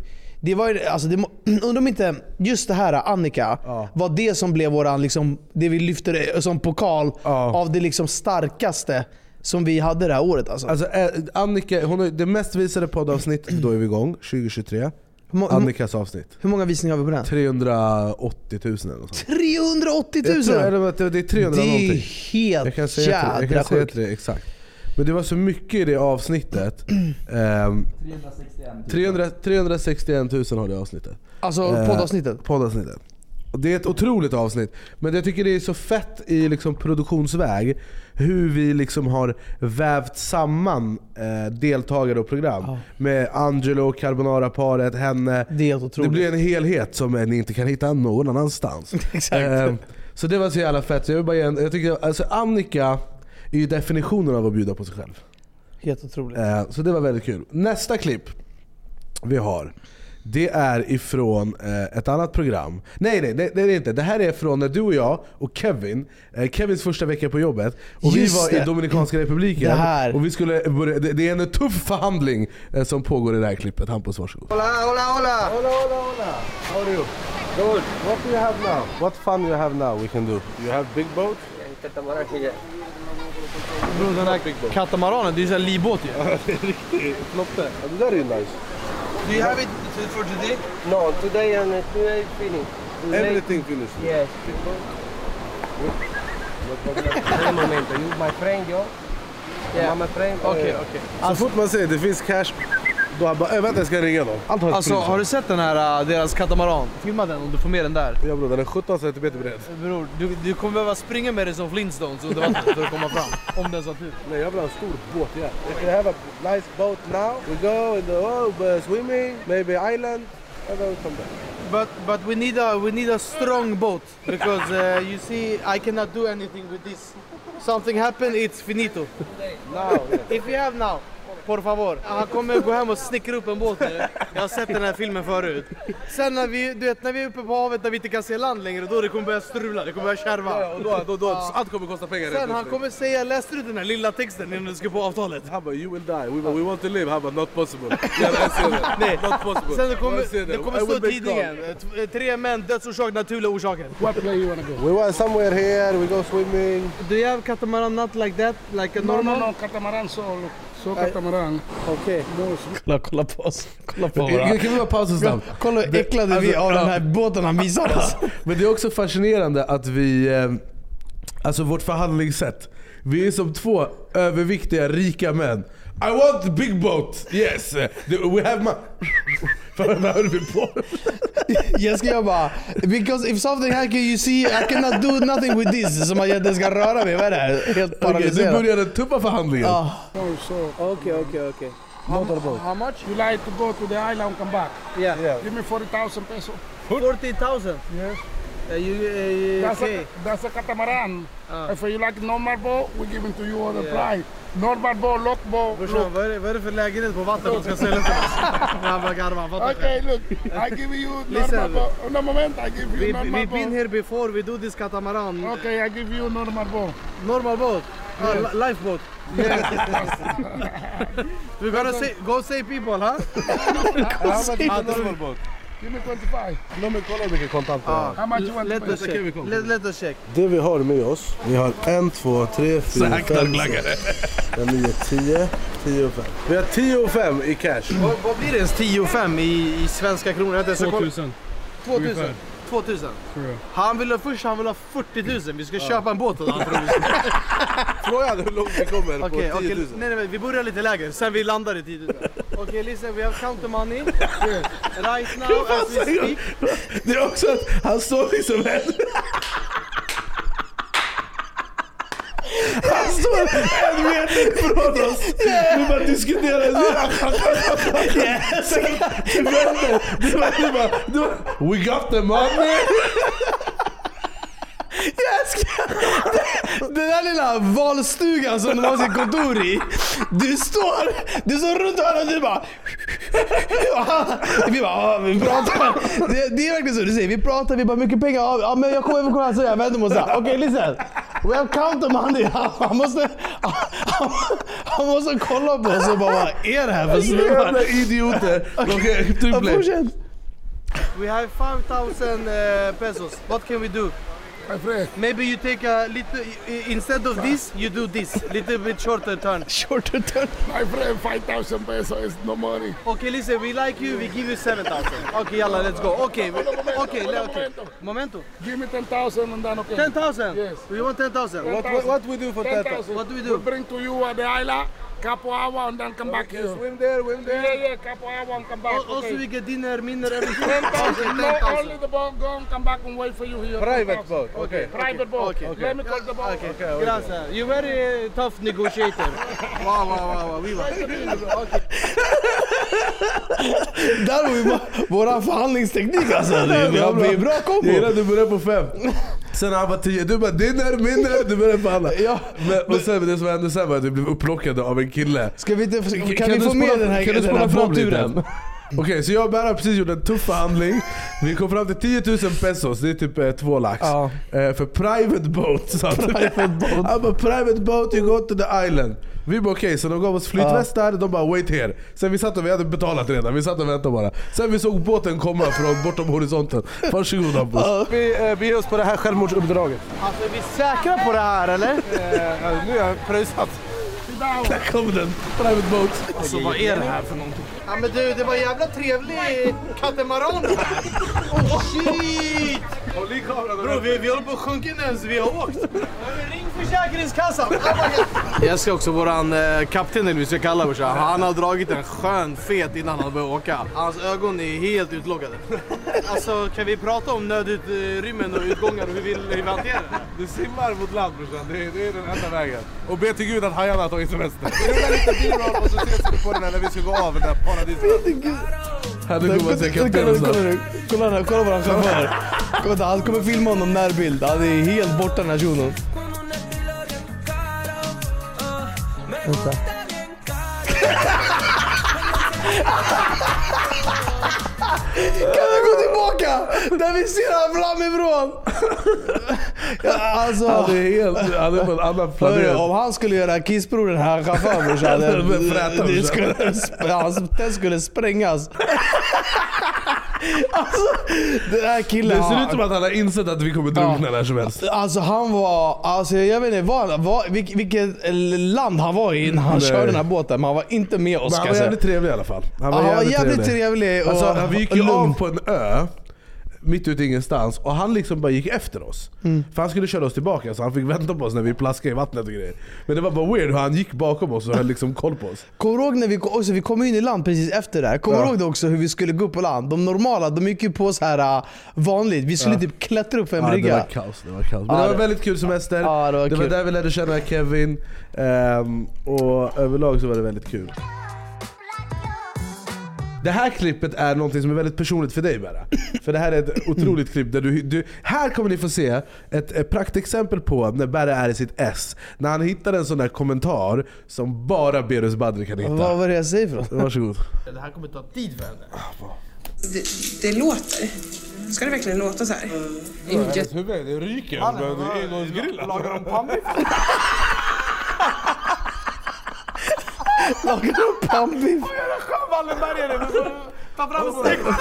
Speaker 4: Det var ju, alltså det, undrar om inte just det här Annika var det som blev våran, liksom, det vi lyfte det som pokal av det liksom starkaste som vi hade det här året. Alltså.
Speaker 5: Alltså, eh, Annika, hon har det mest visade poddavsnittet, då är vi igång, 2023.
Speaker 4: Må-
Speaker 5: Annikas avsnitt.
Speaker 4: Hur många visningar har vi på den?
Speaker 5: 380 000 eller något sånt.
Speaker 4: 380 000!
Speaker 5: Jag tror, eller, det det är 300
Speaker 4: Det är
Speaker 5: någonting.
Speaker 4: helt
Speaker 5: jag kan säga till, jag
Speaker 4: jädra
Speaker 5: kan säga
Speaker 4: sjukt.
Speaker 5: till det exakt. Men det var så mycket i det avsnittet. Ehm, 300, 361 000 har det avsnittet.
Speaker 4: Alltså
Speaker 5: Eh,
Speaker 4: poddavsnittet?
Speaker 5: Poddavsnittet. Och det är ett otroligt avsnitt. Men jag tycker det är så fett i liksom produktionsväg hur vi liksom har vävt samman eh, deltagare och program. Med Angelo, Carbonara-paret, henne.
Speaker 4: Det är otroligt.
Speaker 5: Det blir en helhet som ni inte kan hitta någon annanstans.
Speaker 4: Exakt.
Speaker 5: Eh, så det var så jävla fett. Så jag, vill bara ge en, jag tycker, alltså Annika är ju definitionen av att bjuda på sig själv.
Speaker 4: Helt otroligt.
Speaker 5: Eh, Så det var väldigt kul. Nästa klipp vi har, det är ifrån eh, ett annat program. Nej nej, det, det är det inte. Det här är från när du och jag och Kevin, eh, Kevins första vecka på jobbet, och
Speaker 4: Just
Speaker 5: vi var
Speaker 4: det.
Speaker 5: i Dominikanska republiken.
Speaker 4: Det här.
Speaker 5: Och vi skulle börja, det, det är en tuff förhandling eh, som pågår i det här klippet. Hampus varsågod.
Speaker 13: Hola, hola, hola.
Speaker 5: Hola, hola, hola. How are you? Good. What do you have now? What fun you have now we can do? You have big boat?
Speaker 13: Catamaran here.
Speaker 4: Bro, den här katamaranen, det är ju såhär livbåt ju.
Speaker 5: Ja, det är riktigt flotte. Ja, Det där är ju nice.
Speaker 4: Do you have it for today?
Speaker 13: No, today and uh, today finish. Today-
Speaker 5: Everything finished.
Speaker 13: Yes. Un momento, you my friend, yo? Yeah. my friend.
Speaker 4: Okej,
Speaker 13: eh,
Speaker 4: okej.
Speaker 5: Så fort man säger det finns cash, då han bara äh, vänta jag ska ringa dem. Allt har ett
Speaker 4: Alltså
Speaker 5: pris.
Speaker 4: har du sett den här, uh, deras katamaran? Filma den om du får med den där.
Speaker 5: Ja bror den är 17 cm bred.
Speaker 4: Bror, du, du kommer behöva springa med den som Flintstones under vattnet för att komma fram. Om den sa tur.
Speaker 5: Nej jag vill ha en stor båt ja. If you have a nice boat now, we go in the oh, swimming, maybe island, and then we come back.
Speaker 4: But but we need a we need a strong boat because uh, you see I cannot do anything with this. Something happen, it's finito.
Speaker 5: Now,
Speaker 4: If you have now, por favor. Han kommer gå hem och snickra upp en båt nu. Jag har sett den här filmen förut. Sen när vi, du vet, när vi är uppe på havet där vi inte kan se land längre, då det kommer börja strula, det kommer börja kärva.
Speaker 5: Ja, och då, då, då, allt kommer kosta pengar.
Speaker 4: Sen han kommer säga, läste du den här lilla texten innan du ska på avtalet?
Speaker 5: Han bara you will die, we, we want to live, han bara not possible. Ja, jag ser det.
Speaker 4: Nej,
Speaker 5: Not possible.
Speaker 4: sen det kommer, det kommer stå i tidningen, eh, tre män, dödsorsak, naturliga orsaker.
Speaker 5: What place you wanna go? We want somewhere here, we go swimming.
Speaker 4: Do you have catamaran not like that? Like a
Speaker 14: No,
Speaker 4: normal?
Speaker 14: no, no, catamaran solo. So
Speaker 4: I-
Speaker 14: catamaran.
Speaker 4: Okej. Kolla, kolla på oss. Kolla på
Speaker 5: Kan-
Speaker 4: våra.
Speaker 5: kan vi bara pausa snabbt?
Speaker 4: Kolla hur äcklade vi är av den här båten han visade oss.
Speaker 5: Men det är också fascinerande att vi, eh, alltså vårt förhandlingssätt. Vi är som två överviktiga rika män. I want the big boat! Yes! the- We have my... Vad vad höll vi på?
Speaker 4: Jag ska jag bara, because if something happen you see I cannot do nothing with this. Som att jag inte ska röra mig, vad är det här? Helt
Speaker 5: Okej, nu
Speaker 4: paralyserad.
Speaker 5: börjar den tuffa förhandlingen.
Speaker 4: Ah.
Speaker 14: No, so.
Speaker 4: Okej, okej, okej.
Speaker 14: How,
Speaker 4: how much?
Speaker 14: You like to go to the island and come back?
Speaker 4: Yeah.
Speaker 14: Give me 40,000 pesos.
Speaker 4: 40,000?
Speaker 14: Yes.
Speaker 4: Uh, you, uh,
Speaker 14: That's,
Speaker 4: okay.
Speaker 14: a, that's a catamaran.
Speaker 4: Ah.
Speaker 14: If you like normal boat, we give it to you other
Speaker 4: Yeah.
Speaker 14: price. Normal boat, lock boat.
Speaker 4: Brorsan, vad är, det, för lägenhet på vattnet de ska sälja till oss? Han bara garvar,
Speaker 14: Okay, look, I give you boat. No moment, I give you
Speaker 4: We,
Speaker 14: normal
Speaker 4: we've been here before, we do this catamaran.
Speaker 14: Okay, I give you. Normal boat?
Speaker 4: Uh,
Speaker 14: Yes.
Speaker 4: li- lifeboat?
Speaker 14: Yes.
Speaker 4: We're gonna say, go save people, huh?
Speaker 14: Much is
Speaker 4: Ah,
Speaker 14: boat? Give me 25.
Speaker 5: Låt mig kolla hur mycket kontanter jag har.
Speaker 14: How much you want
Speaker 4: Let
Speaker 14: to
Speaker 4: us
Speaker 14: pay?
Speaker 4: check. Let, let us check.
Speaker 5: Det vi har med oss, vi har en, två, tre, fyra, fem, sex, nio, tio, tio och fem. Vi har tio och fem i cash.
Speaker 4: Vad, vad blir det ens 10 och 5 i, i svenska kronor? Jag vet inte, så kolla-
Speaker 14: 2000.
Speaker 4: 2000?
Speaker 14: Ungefär.
Speaker 4: 2000?
Speaker 14: Tror jag.
Speaker 4: Han vill ha, först han vill ha 40 000, vi ska köpa en båt åt honom. tror vi.
Speaker 5: Fråga hur långt vi kommer på
Speaker 4: Okej,
Speaker 5: 10 000.
Speaker 4: okej, nej, nej, vi börjar lite lägre, sen vi landar i 10 000. Okej, listen, we have counter money. Right now as we speak.
Speaker 5: Det är också att han står liksom en... Han står en meter oss. Vi bara diskuterar. Vänder. Bara, du bara, du bara, We got the money.
Speaker 4: Jag älskar den där lilla valstugan som de har sitt kontor i. Du står, du står runt hörnet och du bara... Vi bara, vi pratar. Det, det är verkligen så du säger. Vi pratar, vi bara mycket pengar. Ja, men jag kommer över kolla jag vänder mig och säger okej listen. We have counter money. Han, måste, han, han måste kolla på oss och bara vad är det här för snubbar?
Speaker 5: Jävla idioter.
Speaker 4: Ja,
Speaker 5: trippla.
Speaker 4: fortsätt. We have 5,000 uh, pesos. What can we do?
Speaker 14: My friend.
Speaker 4: Maybe you take a little, instead of this, you do this. Little bit shorter turn. Shorter turn?
Speaker 14: My friend, 5,000 pesos is no money.
Speaker 4: Okay, listen, we like you, we give you 7,000. Okay, yalla, let's go. Okay, we- okay, le- okay. Momento.
Speaker 14: Give me 10,000 and then okay.
Speaker 4: 10,000?
Speaker 14: Yes.
Speaker 4: We want 10,000. What, what, what we do for 10,000? What do we do?
Speaker 14: We bring to you at the island, couple hour and then come back here.
Speaker 4: Swim there, swim there.
Speaker 14: Yeah, yeah, couple hour and come back.
Speaker 4: Al- Also,
Speaker 14: okay.
Speaker 4: we get dinner, minner, everything.
Speaker 14: 10,000. No,
Speaker 4: 10,000.
Speaker 14: only the boat. Go and come back and wait for you here.
Speaker 4: Private
Speaker 14: 10,000.
Speaker 4: boat, okay.
Speaker 14: Private boat.
Speaker 4: Okay, okay.
Speaker 14: Let me call the boat.
Speaker 4: Okay, Gracias. You're very tough negotiator. wow, wow, wow, wow. Viva. Okay.
Speaker 15: Där vi bara våran förhandlingsteknik alltså. Det är, bra kombo.
Speaker 5: Jag gillar att du börjar på fem. Sen han var tio, du bara dinner, minner, du började förhandla.
Speaker 15: Ja.
Speaker 5: Men, och sen det som hände sen var att vi blev upplockade av en kille.
Speaker 15: Ska vi inte, kan,
Speaker 5: Kan
Speaker 15: vi
Speaker 5: du
Speaker 15: få med den här,
Speaker 5: kan du
Speaker 15: den här
Speaker 5: fram lite?
Speaker 15: framturen?
Speaker 5: Okej, så jag och Berra har precis gjort en tuff förhandling. Vi kom fram till 10 000 pesos, det är typ eh, två lax.
Speaker 15: Ja.
Speaker 5: Eh, för private boat. Så att,
Speaker 15: Private boat.
Speaker 5: Han bara private boat, you go to the island. Vi bara okej, så de gav oss flytvästar, de bara wait here. Sen vi satt och vi hade betalat redan, vi satt och väntade bara. Sen vi såg båten komma från bortom horisonten. Varsågod Hampus.
Speaker 16: Vi eh, beger oss på det här självmordsuppdraget.
Speaker 4: Alltså, är vi säkra på det här eller?
Speaker 16: Eh, nu är jag pröjsat.
Speaker 5: Där kom den, private boat.
Speaker 4: Alltså vad är det här för någonting? Ja men du, det var en jävla trevlig katamaran det här. Oh shit!
Speaker 16: Håll i kameran.
Speaker 4: Bro, vi, vi håller på att sjunka innan ens vi har åkt. Ring Försäkringskassan! Jag ska också våran eh, kapten eller vi ska kalla brorsan. Han har dragit en skön fet innan han började åka. Hans ögon är helt utloggade. Alltså kan vi prata om nödutrymmen och utgångar och hur vi, hur vi hanterar det?
Speaker 5: Du simmar mot land brorsan, det, är- det är den enda vägen. Och be till gud att hajarna har tagit semester.
Speaker 16: Vi rullar lite b-roll och så ses vi på den här när vi ska gå av den här paradisön.
Speaker 5: Här nu kommer se
Speaker 15: Kolla,
Speaker 5: kaptenen
Speaker 15: kolla,
Speaker 5: snart.
Speaker 15: kolla, chaufför. Kolla, Han kommer filma honom närbild. Han är helt borta den här shunon. Vänta. Kan vi gå tillbaka? Där vi ser han framifrån. Ja, alltså,
Speaker 5: Han är helt, han är på en annan planet.
Speaker 15: om han skulle göra kissprov den här chauffören brorsan, test skulle sprängas. Alltså, den här killen.
Speaker 5: Det ser ut som att han har insett att vi kommer drunkna när som helst.
Speaker 15: Alltså han var, alltså jag vet inte vad, vad, vilk, vilket land han var i när han
Speaker 5: Nej.
Speaker 15: körde den här båten. Men han var inte med oss
Speaker 5: Men han var jävligt trevlig i alla fall. Han
Speaker 15: Ja, han var jävligt trevlig och-
Speaker 5: alltså, vi gick ju
Speaker 15: lugn.
Speaker 5: av på en ö, mitt ute i ingenstans, och han liksom bara gick efter oss.
Speaker 15: Mm.
Speaker 5: För han skulle köra oss tillbaka, så han fick vänta på oss när vi plaskade i vattnet och grejer. Men det var bara weird hur han gick bakom oss och höll liksom koll på oss.
Speaker 15: Kommer du ihåg när vi, också, vi kom in i land precis efter det här? Kommer du
Speaker 5: Ja.
Speaker 15: ihåg det också hur vi skulle gå upp på land? De normala, de gick ju på så här äh, vanligt. Vi skulle
Speaker 5: Ja.
Speaker 15: typ klättra upp för en
Speaker 5: Ja, det
Speaker 15: brygga.
Speaker 5: var kaos. Det var, kaos. Men
Speaker 15: Ja,
Speaker 5: det var
Speaker 15: det-
Speaker 5: väldigt kul semester.
Speaker 15: Ja, det var kul.
Speaker 5: där vi lärde känna Kevin. ehm, och överlag så var det väldigt kul. Det här klippet är någonting som är väldigt personligt för dig Berra. För det här är ett otroligt klipp där du, du... Här kommer ni få se ett, ett praktexempel på när Berra är i sitt S. När han hittar en sån där kommentar som bara Berus Badri kan hitta.
Speaker 15: Vad var det jag säger för något?
Speaker 5: Varsågod.
Speaker 4: Det här kommer ta tid för henne.
Speaker 17: Det, det låter. Ska det verkligen låta så här? Inget.
Speaker 5: Huvudet, det ryker.
Speaker 4: Han-
Speaker 5: Det är engångsgrillat.
Speaker 4: Lagar de pannbiff?
Speaker 15: Lagar de pannbiff?
Speaker 4: Wallenbergare! Ta fram stekta!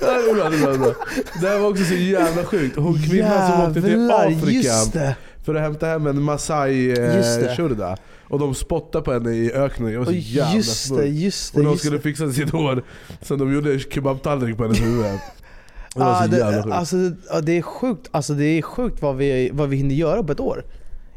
Speaker 5: Ja, det är bra, det är bra, det är bra. Det här var också så jävla sjukt. Hon kvinnan som åkte till Afrika för att hämta hem en Masai
Speaker 15: Just
Speaker 5: eh. Och de spottade på henne i öknen. Det var så
Speaker 15: Oj,
Speaker 5: jävla
Speaker 15: just det, just det,
Speaker 5: Och de skulle fixa sitt hår. Så de gjorde kebabtallrik på hennes huvud. Det var
Speaker 15: Ah,
Speaker 5: så
Speaker 15: det,
Speaker 5: jävla sjukt.
Speaker 15: alltså, det är sjukt, alltså, det är sjukt vad, vi, vad vi hinner göra på ett år.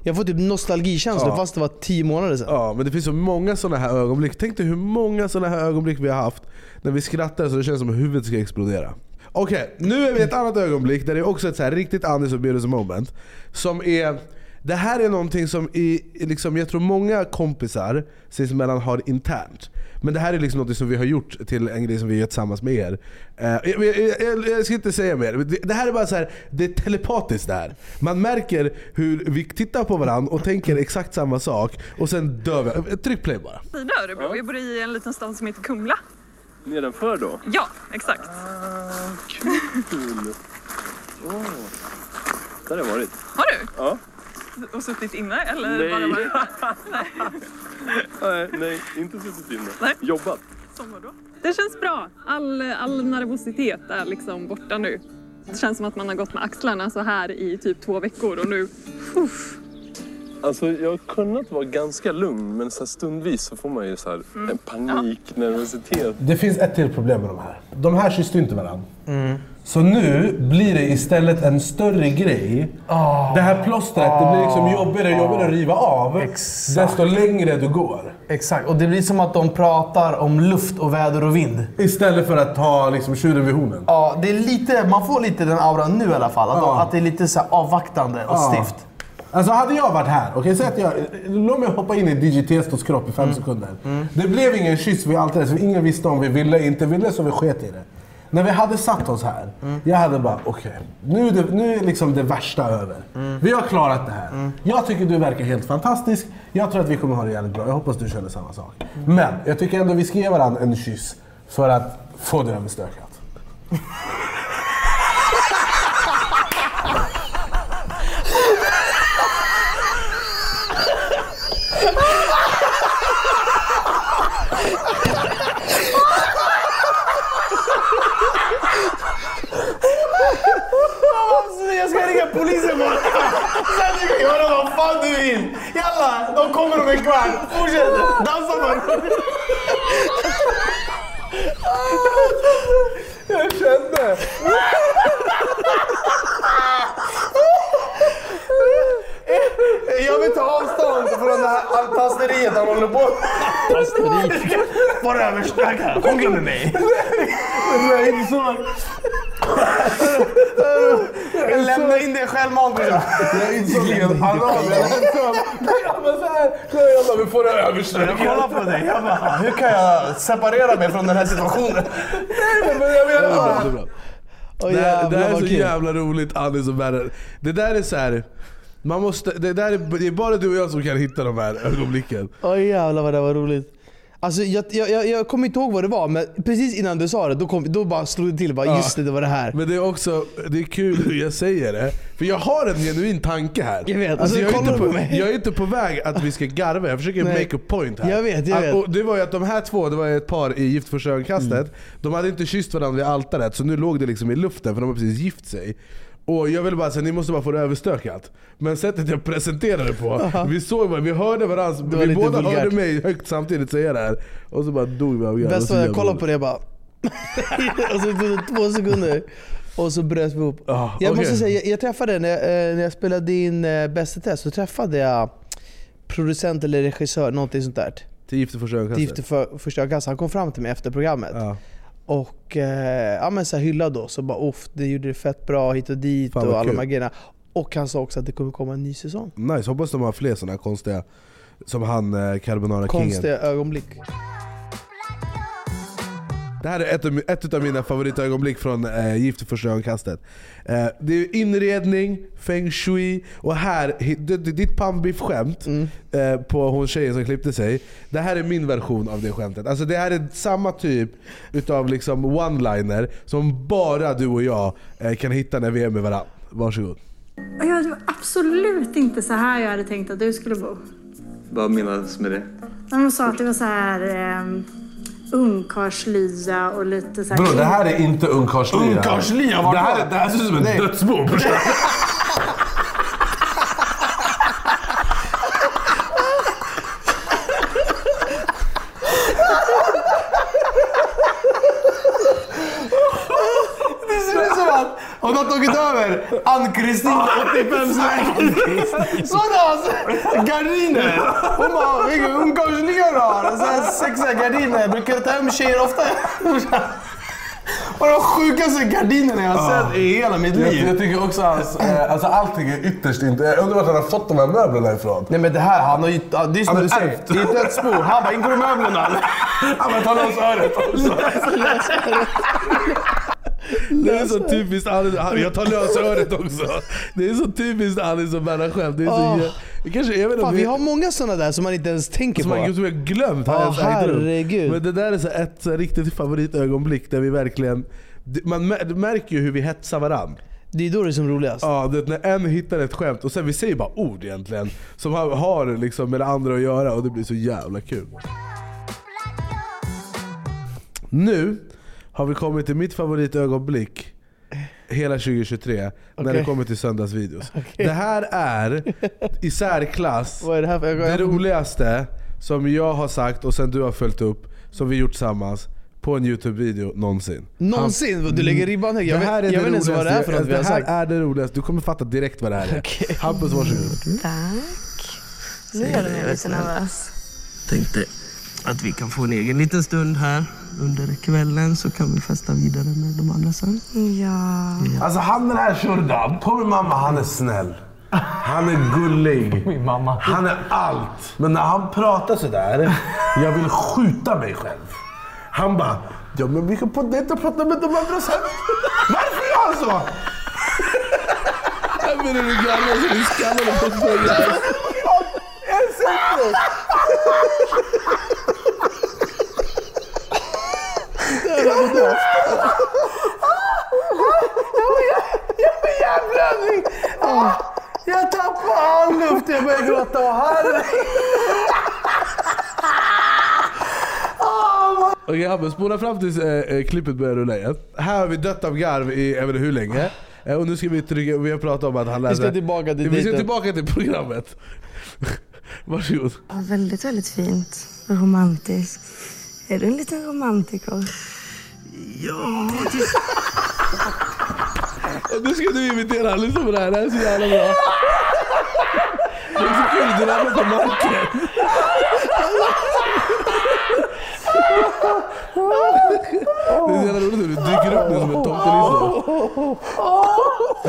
Speaker 15: Jag får typ nostalgikänslor
Speaker 5: Ja.
Speaker 15: fast det var 10 månader sedan.
Speaker 5: Ja, men det finns så många sådana här ögonblick. Tänk dig hur många sådana här ögonblick vi har haft när vi skrattar så det känns som att huvudet ska explodera. Okej, nu är vi i ett annat ögonblick där det är också ett så här riktigt Anis och Birus moment. Som är, det här är någonting som i, i liksom, jag tror många kompisar sinsemellan har internt. Men det här är liksom något som vi har gjort till en grej som vi gör tillsammans med er. Eh, jag, jag, jag, jag ska inte säga mer. Det, här är bara så här, det är telepatiskt det här. Man märker hur vi tittar på varandra och tänker exakt samma sak och sen dör vi. Tryck play bara.
Speaker 18: Sida Örebro. Jag bor i en liten stad som heter Kumla.
Speaker 11: Nedanför då?
Speaker 18: Ja, exakt.
Speaker 11: Kul! Åh. Där har jag varit.
Speaker 18: Har du?
Speaker 11: Ja.
Speaker 18: Och suttit inne eller
Speaker 11: Nej.
Speaker 18: bara varit? Nej.
Speaker 11: Nej, nej, inte suttit inne.
Speaker 18: Nej.
Speaker 11: Jobbat.
Speaker 18: Som vadå? Det känns bra. All, all nervositet är liksom borta nu. Det känns som att man har gått med axlarna så här i typ två veckor och nu... Uff.
Speaker 11: Alltså jag har kunnat vara ganska lugn men så här stundvis så får man ju så här
Speaker 18: Mm.
Speaker 11: en panik, nervositet.
Speaker 5: Det finns ett till problem med de här. De här kysste inte varandra. Så nu blir det istället en större grej. Det här plåstret, det blir liksom jobbigare och jobbigare att riva av. Desto längre du går.
Speaker 4: Exakt, och det blir som att de pratar om luft och väder och vind.
Speaker 5: Istället för att ta liksom tjuren vid hornen.
Speaker 4: Ja, det är lite, man får lite den auran nu i alla fall. Att, de,
Speaker 5: Ja.
Speaker 4: att det är lite så avvaktande och
Speaker 5: Ja.
Speaker 4: stift.
Speaker 5: Alltså hade jag varit här, okej säg att jag... Låt mig hoppa in i DJ Testos kropp i fem sekunder. Det blev ingen kyss vid altaret, så ingen visste om vi ville inte ville, så vi sket i det. När vi hade satt oss här, jag hade bara okej, nu, är det- nu är liksom det värsta över. Vi har klarat det här. Jag tycker du verkar helt fantastisk. Jag tror att vi kommer ha det jävligt bra. Jag hoppas du känner samma sak. Men jag tycker ändå vi ska ge varandra en kyss för att få det överstökat.
Speaker 15: Jag ska ringa polisen bara. Sen ska jag göra vad fan du vill. Jalla, de kommer om en kvart. Fortsätt, dansa bara.
Speaker 5: Jag kände...
Speaker 15: Jag vill ta avstånd från det här altasteriet han håller på med. Bara överstökad. Hångla med mig.
Speaker 5: Jag insåg...
Speaker 15: Lämna in dig självmant.
Speaker 5: Jag insåg en anal. Jag bara såhär. Jag bara, vi får det överstökat.
Speaker 15: Jag kollar på dig. Jag bara, hur kan jag separera mig från den här situationen?
Speaker 5: Men jag menar bara...
Speaker 4: Åh,
Speaker 5: det, här,
Speaker 4: jävlar,
Speaker 5: det här är så jävla roligt Anis och Berre. Det där är så här. Man måste, det, där är, det är bara du och jag som kan hitta de här ögonblicken.
Speaker 4: Åh jävlar vad det var roligt. Alltså, jag, jag, jag, kommer inte ihåg vad det var, men precis innan du sa det, då, kom, då bara slog det till. Bara,
Speaker 5: Ja.
Speaker 4: Just det, det var det här.
Speaker 5: Men det är också det är kul hur jag säger det. För jag har en genuin tanke här.
Speaker 4: Jag vet,
Speaker 5: Alltså,
Speaker 4: så
Speaker 5: jag, är inte på,
Speaker 4: på
Speaker 5: jag är inte på väg att vi ska garva, jag försöker
Speaker 4: Nej.
Speaker 5: make a point här.
Speaker 4: Jag vet, jag
Speaker 5: Att-
Speaker 4: vet.
Speaker 5: Och det var ju att de här två, det var ett par i Gift ögonkastet.
Speaker 4: Mm.
Speaker 5: De hade inte kysst varandra vid altaret, så nu låg det liksom i luften för de har precis gift sig. Och jag vill bara säga, ni måste bara få det överstökat. Men sättet jag presenterade på, vi såg varandra, vi hörde varandra,
Speaker 4: var
Speaker 5: vi båda
Speaker 4: vulgärt.
Speaker 5: hörde mig högt samtidigt säga det här. Och så bara dog vi av.
Speaker 4: Bäst var jag kollade på det bara... och så tog det två sekunder. Och så bröt vi ihop.
Speaker 5: Ah,
Speaker 4: jag
Speaker 5: okej.
Speaker 4: måste säga, jag, jag träffade, när jag, eh, när jag spelade in eh, Bäst i test, så träffade jag producent eller regissör, någonting sånt där.
Speaker 5: Till Gift i första
Speaker 4: Till
Speaker 5: ögonkastet.
Speaker 4: Gift i för, första ögonkastet. Han kom fram till mig efter programmet. Och eh, ja, men så här hyllade oss och bara off, det gjorde det fett bra hit och dit
Speaker 5: Fan,
Speaker 4: och alla de
Speaker 5: kul.
Speaker 4: här grejerna. Och han sa också att det kommer komma en ny säsong.
Speaker 5: Nice, hoppas de har fler sådana konstiga som han eh, Carbonara
Speaker 4: Konstiga ögonblick.
Speaker 5: Det här är ett, av- ett av mina favoritögonblick från eh, Gift i första ögonkastet. Eh, det är inredning, feng shui och här, ditt pannbiff-skämt eh, på hon tjejen som klippte sig. Det här är min version av det skämtet. Alltså det här är samma typ utav liksom one-liner som bara du och jag eh, kan hitta när vi är med varandra. Varsågod.
Speaker 7: Jag, det var absolut inte så här jag hade tänkt att du skulle bo.
Speaker 6: Vad menas med det?
Speaker 7: De sa att det var så här um, ungkarlslya och lite så här...
Speaker 5: Bro, det här är inte ungkarlslya.
Speaker 15: Ungkarlslya?
Speaker 5: Det här, det ser ut som ett
Speaker 15: Nej.
Speaker 5: dödsbo.
Speaker 15: Det ser ut som att hon har över Ann-Kristin 85 lägenhet. Sådana gardiner. Hon bara, vilka ungkarlslya du har. Så här Sexiga gardiner. Brukar du ta hem tjejer ofta? Och de sjukaste gardinerna jag har sett i hela mitt
Speaker 5: Jag,
Speaker 15: liv.
Speaker 5: jag tycker också att eh, alltså, allting är ytterst inte... Jag undrar vart han har fått de här möblerna ifrån.
Speaker 15: Nej men det här, han har ju... Det är som
Speaker 5: Han
Speaker 15: du
Speaker 5: har
Speaker 15: säger, det är ett dödsbo. Han bara, ingår möblerna?
Speaker 5: Han bara, ta loss öret också. Det är så typiskt Alice. Jag tar lösöret också. Det är så typiskt Alice och bära skämt. Det är så det kanske, jag vet
Speaker 4: Fan, vi
Speaker 5: vi-
Speaker 4: har många sådana där som man inte ens tänker
Speaker 5: som
Speaker 4: på.
Speaker 5: man, som jag glömt rum.
Speaker 4: herregud.
Speaker 5: Men det där är så ett så riktigt favoritögonblick där vi verkligen... Man märker ju hur vi hetsar varann.
Speaker 4: Det är då det är som roligast.
Speaker 5: Ja, det, när en hittar ett skämt och sen vi säger bara ord egentligen som har, har liksom med det andra att göra och det blir så jävla kul. Nu har vi kommit till mitt favoritögonblick hela 2023 när det kommer till söndagsvideos. Det här är i särklass
Speaker 4: det här
Speaker 5: det roligaste som jag har sagt och sen du har följt upp, som vi gjort tillsammans på en Youtube-video någonsin.
Speaker 4: Någonsin? Du lägger ribban högt. Jag vet- jag vet inte ens vad det är för något vi har
Speaker 5: Det här
Speaker 4: sagt.
Speaker 5: är det roligaste, du kommer fatta direkt vad det här är. Hampus varsågod.
Speaker 19: Tack. Nu gör du mig lite nervös. Tänkte att vi kan få en egen liten stund här under kvällen så kan vi festa vidare med de andra sen.
Speaker 17: Ja.
Speaker 5: Alltså han den här Shurdan, på min mamma, han är snäll. Han är gullig. Min mamma. Han är allt. Men när han pratar sådär, jag vill skjuta mig själv. Han bara, ja men vi kan på dejt och prata med de andra sen. Varför gör han så? Jag menar du garvar så du skallar på spängen.
Speaker 15: Jag Jag får hjärnblödning! Jag tappar all luft, jag börjar gråta. Åh, herre.
Speaker 5: Okej Hampus, spola fram tills eh, eh, klippet börjar rulla igen. Här har vi dött av garv i jag vet inte hur länge. Eh, och nu ska vi trycka, vi har pratat om att han läser...
Speaker 4: ska tillbaka till
Speaker 5: Vi ska tillbaka till programmet. Varsågod.
Speaker 19: Ja, väldigt, väldigt fint. Romantiskt. Är du en liten romantiker? Ja.
Speaker 5: Och nu ska du imitera han, lyssna på det här, det här är så jävla bra. Det är så kul, du ramlar på marken. Det är så jävla roligt hur du dyker upp nu som en tomtenisse.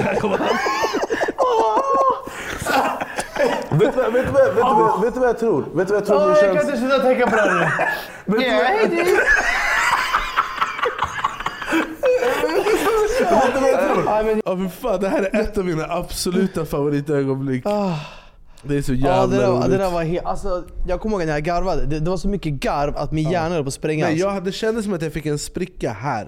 Speaker 5: Här kommer han. Vet du vad- vet du vad- vet du vad- vet du vad jag tror? Vet du vad jag tror
Speaker 15: Åh,
Speaker 5: det
Speaker 15: jag kan
Speaker 5: känns?
Speaker 15: inte sluta tänka på det här nu.
Speaker 5: Vet du
Speaker 15: Ja,
Speaker 5: vad-
Speaker 15: hej du.
Speaker 5: Vet jag tror? Ja fan, det här är ett av mina absoluta favoritögonblick. Det är så jävla
Speaker 4: Ja, det, där,
Speaker 5: roligt.
Speaker 4: det där var helt, alltså, jag kommer ihåg när jag garvade, det, det var så mycket garv att min hjärna höll på att sprängas.
Speaker 5: Nej, jag, det kändes som att jag fick en spricka här.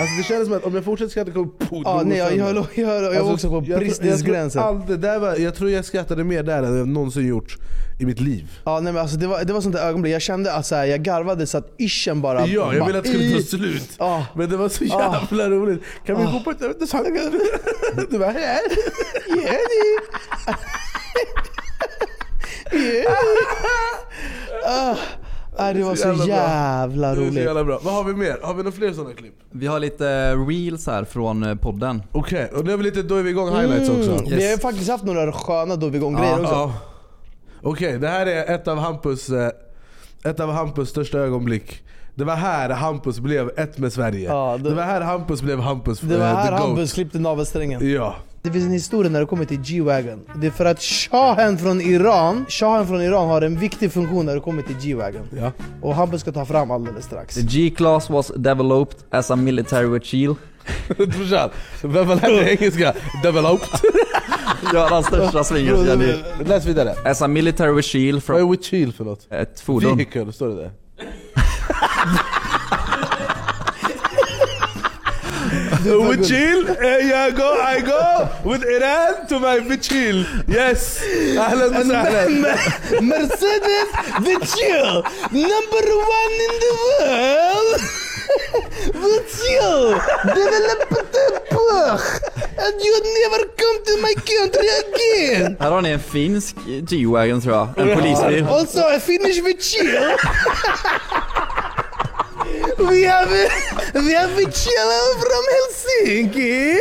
Speaker 5: Alltså det kändes som att om jag fortsätter skratta kommer jag
Speaker 4: Ja, nej, jag- jag- jag- jag var också på bristningsgränsen.
Speaker 5: Jag, var, jag tror jag skrattade mer där än jag någonsin gjort i mitt liv.
Speaker 4: Ja, nej, men alltså, det, var, det var sånt där ögonblick, jag kände att så här, jag garvade så att ischen bara...
Speaker 5: Ja, jag
Speaker 4: bara
Speaker 5: ville att det skulle ta slut.
Speaker 4: Ja.
Speaker 5: Men det var så
Speaker 4: Ah.
Speaker 5: jävla roligt. Kan vi
Speaker 4: Ah.
Speaker 5: på ett övningshandel? Du bara, här.
Speaker 4: Ah, nej, det var så jävla
Speaker 5: Det är så
Speaker 4: roligt.
Speaker 5: jävla bra. Vad har vi mer? Har vi några fler sådana klipp?
Speaker 6: Vi har lite reels här från eh, podden.
Speaker 5: Okej, och nu är vi lite, då är vi igång highlights också.
Speaker 4: Mm, Vi har ju faktiskt haft några sköna då vi igång grejer också.
Speaker 5: Ja. Okej, det här är ett av Hampus, eh, ett av Hampus största ögonblick. Det var här Hampus blev ett med Sverige. det, var här Hampus blev Hampus
Speaker 4: Det var
Speaker 5: eh,
Speaker 4: här
Speaker 5: the goat.
Speaker 4: Hampus klippte navelsträngen.
Speaker 5: Ja.
Speaker 4: Det finns en historia när det kommer till G-Wagon. Det är för att shahen från Iran, shahen från Iran har en viktig funktion när det kommer till G-Wagon.
Speaker 5: Ja.
Speaker 4: Och Hampus ska ta fram alldeles strax.
Speaker 6: The G-class was developed as a military shield.
Speaker 5: Brorsan, vem var lärde engelska? Developed.
Speaker 6: ja, den största jag känner.
Speaker 5: Läs vidare.
Speaker 6: As a military shield from...
Speaker 5: Vad är shield för något?
Speaker 6: Ett fordon.
Speaker 5: Vehicle, står det där? with chill, I go, I go with Iran to my Vichil. Yes! اهلا وسهلا.
Speaker 4: Mercedes Vichil, number one in the world! Vichil, developed the and you never come to my country again!
Speaker 6: Här har ni en finsk G-Wagon tror jag. En polisbil.
Speaker 4: Also a Finnish Vichil! We have we have Vichil from Helsinki!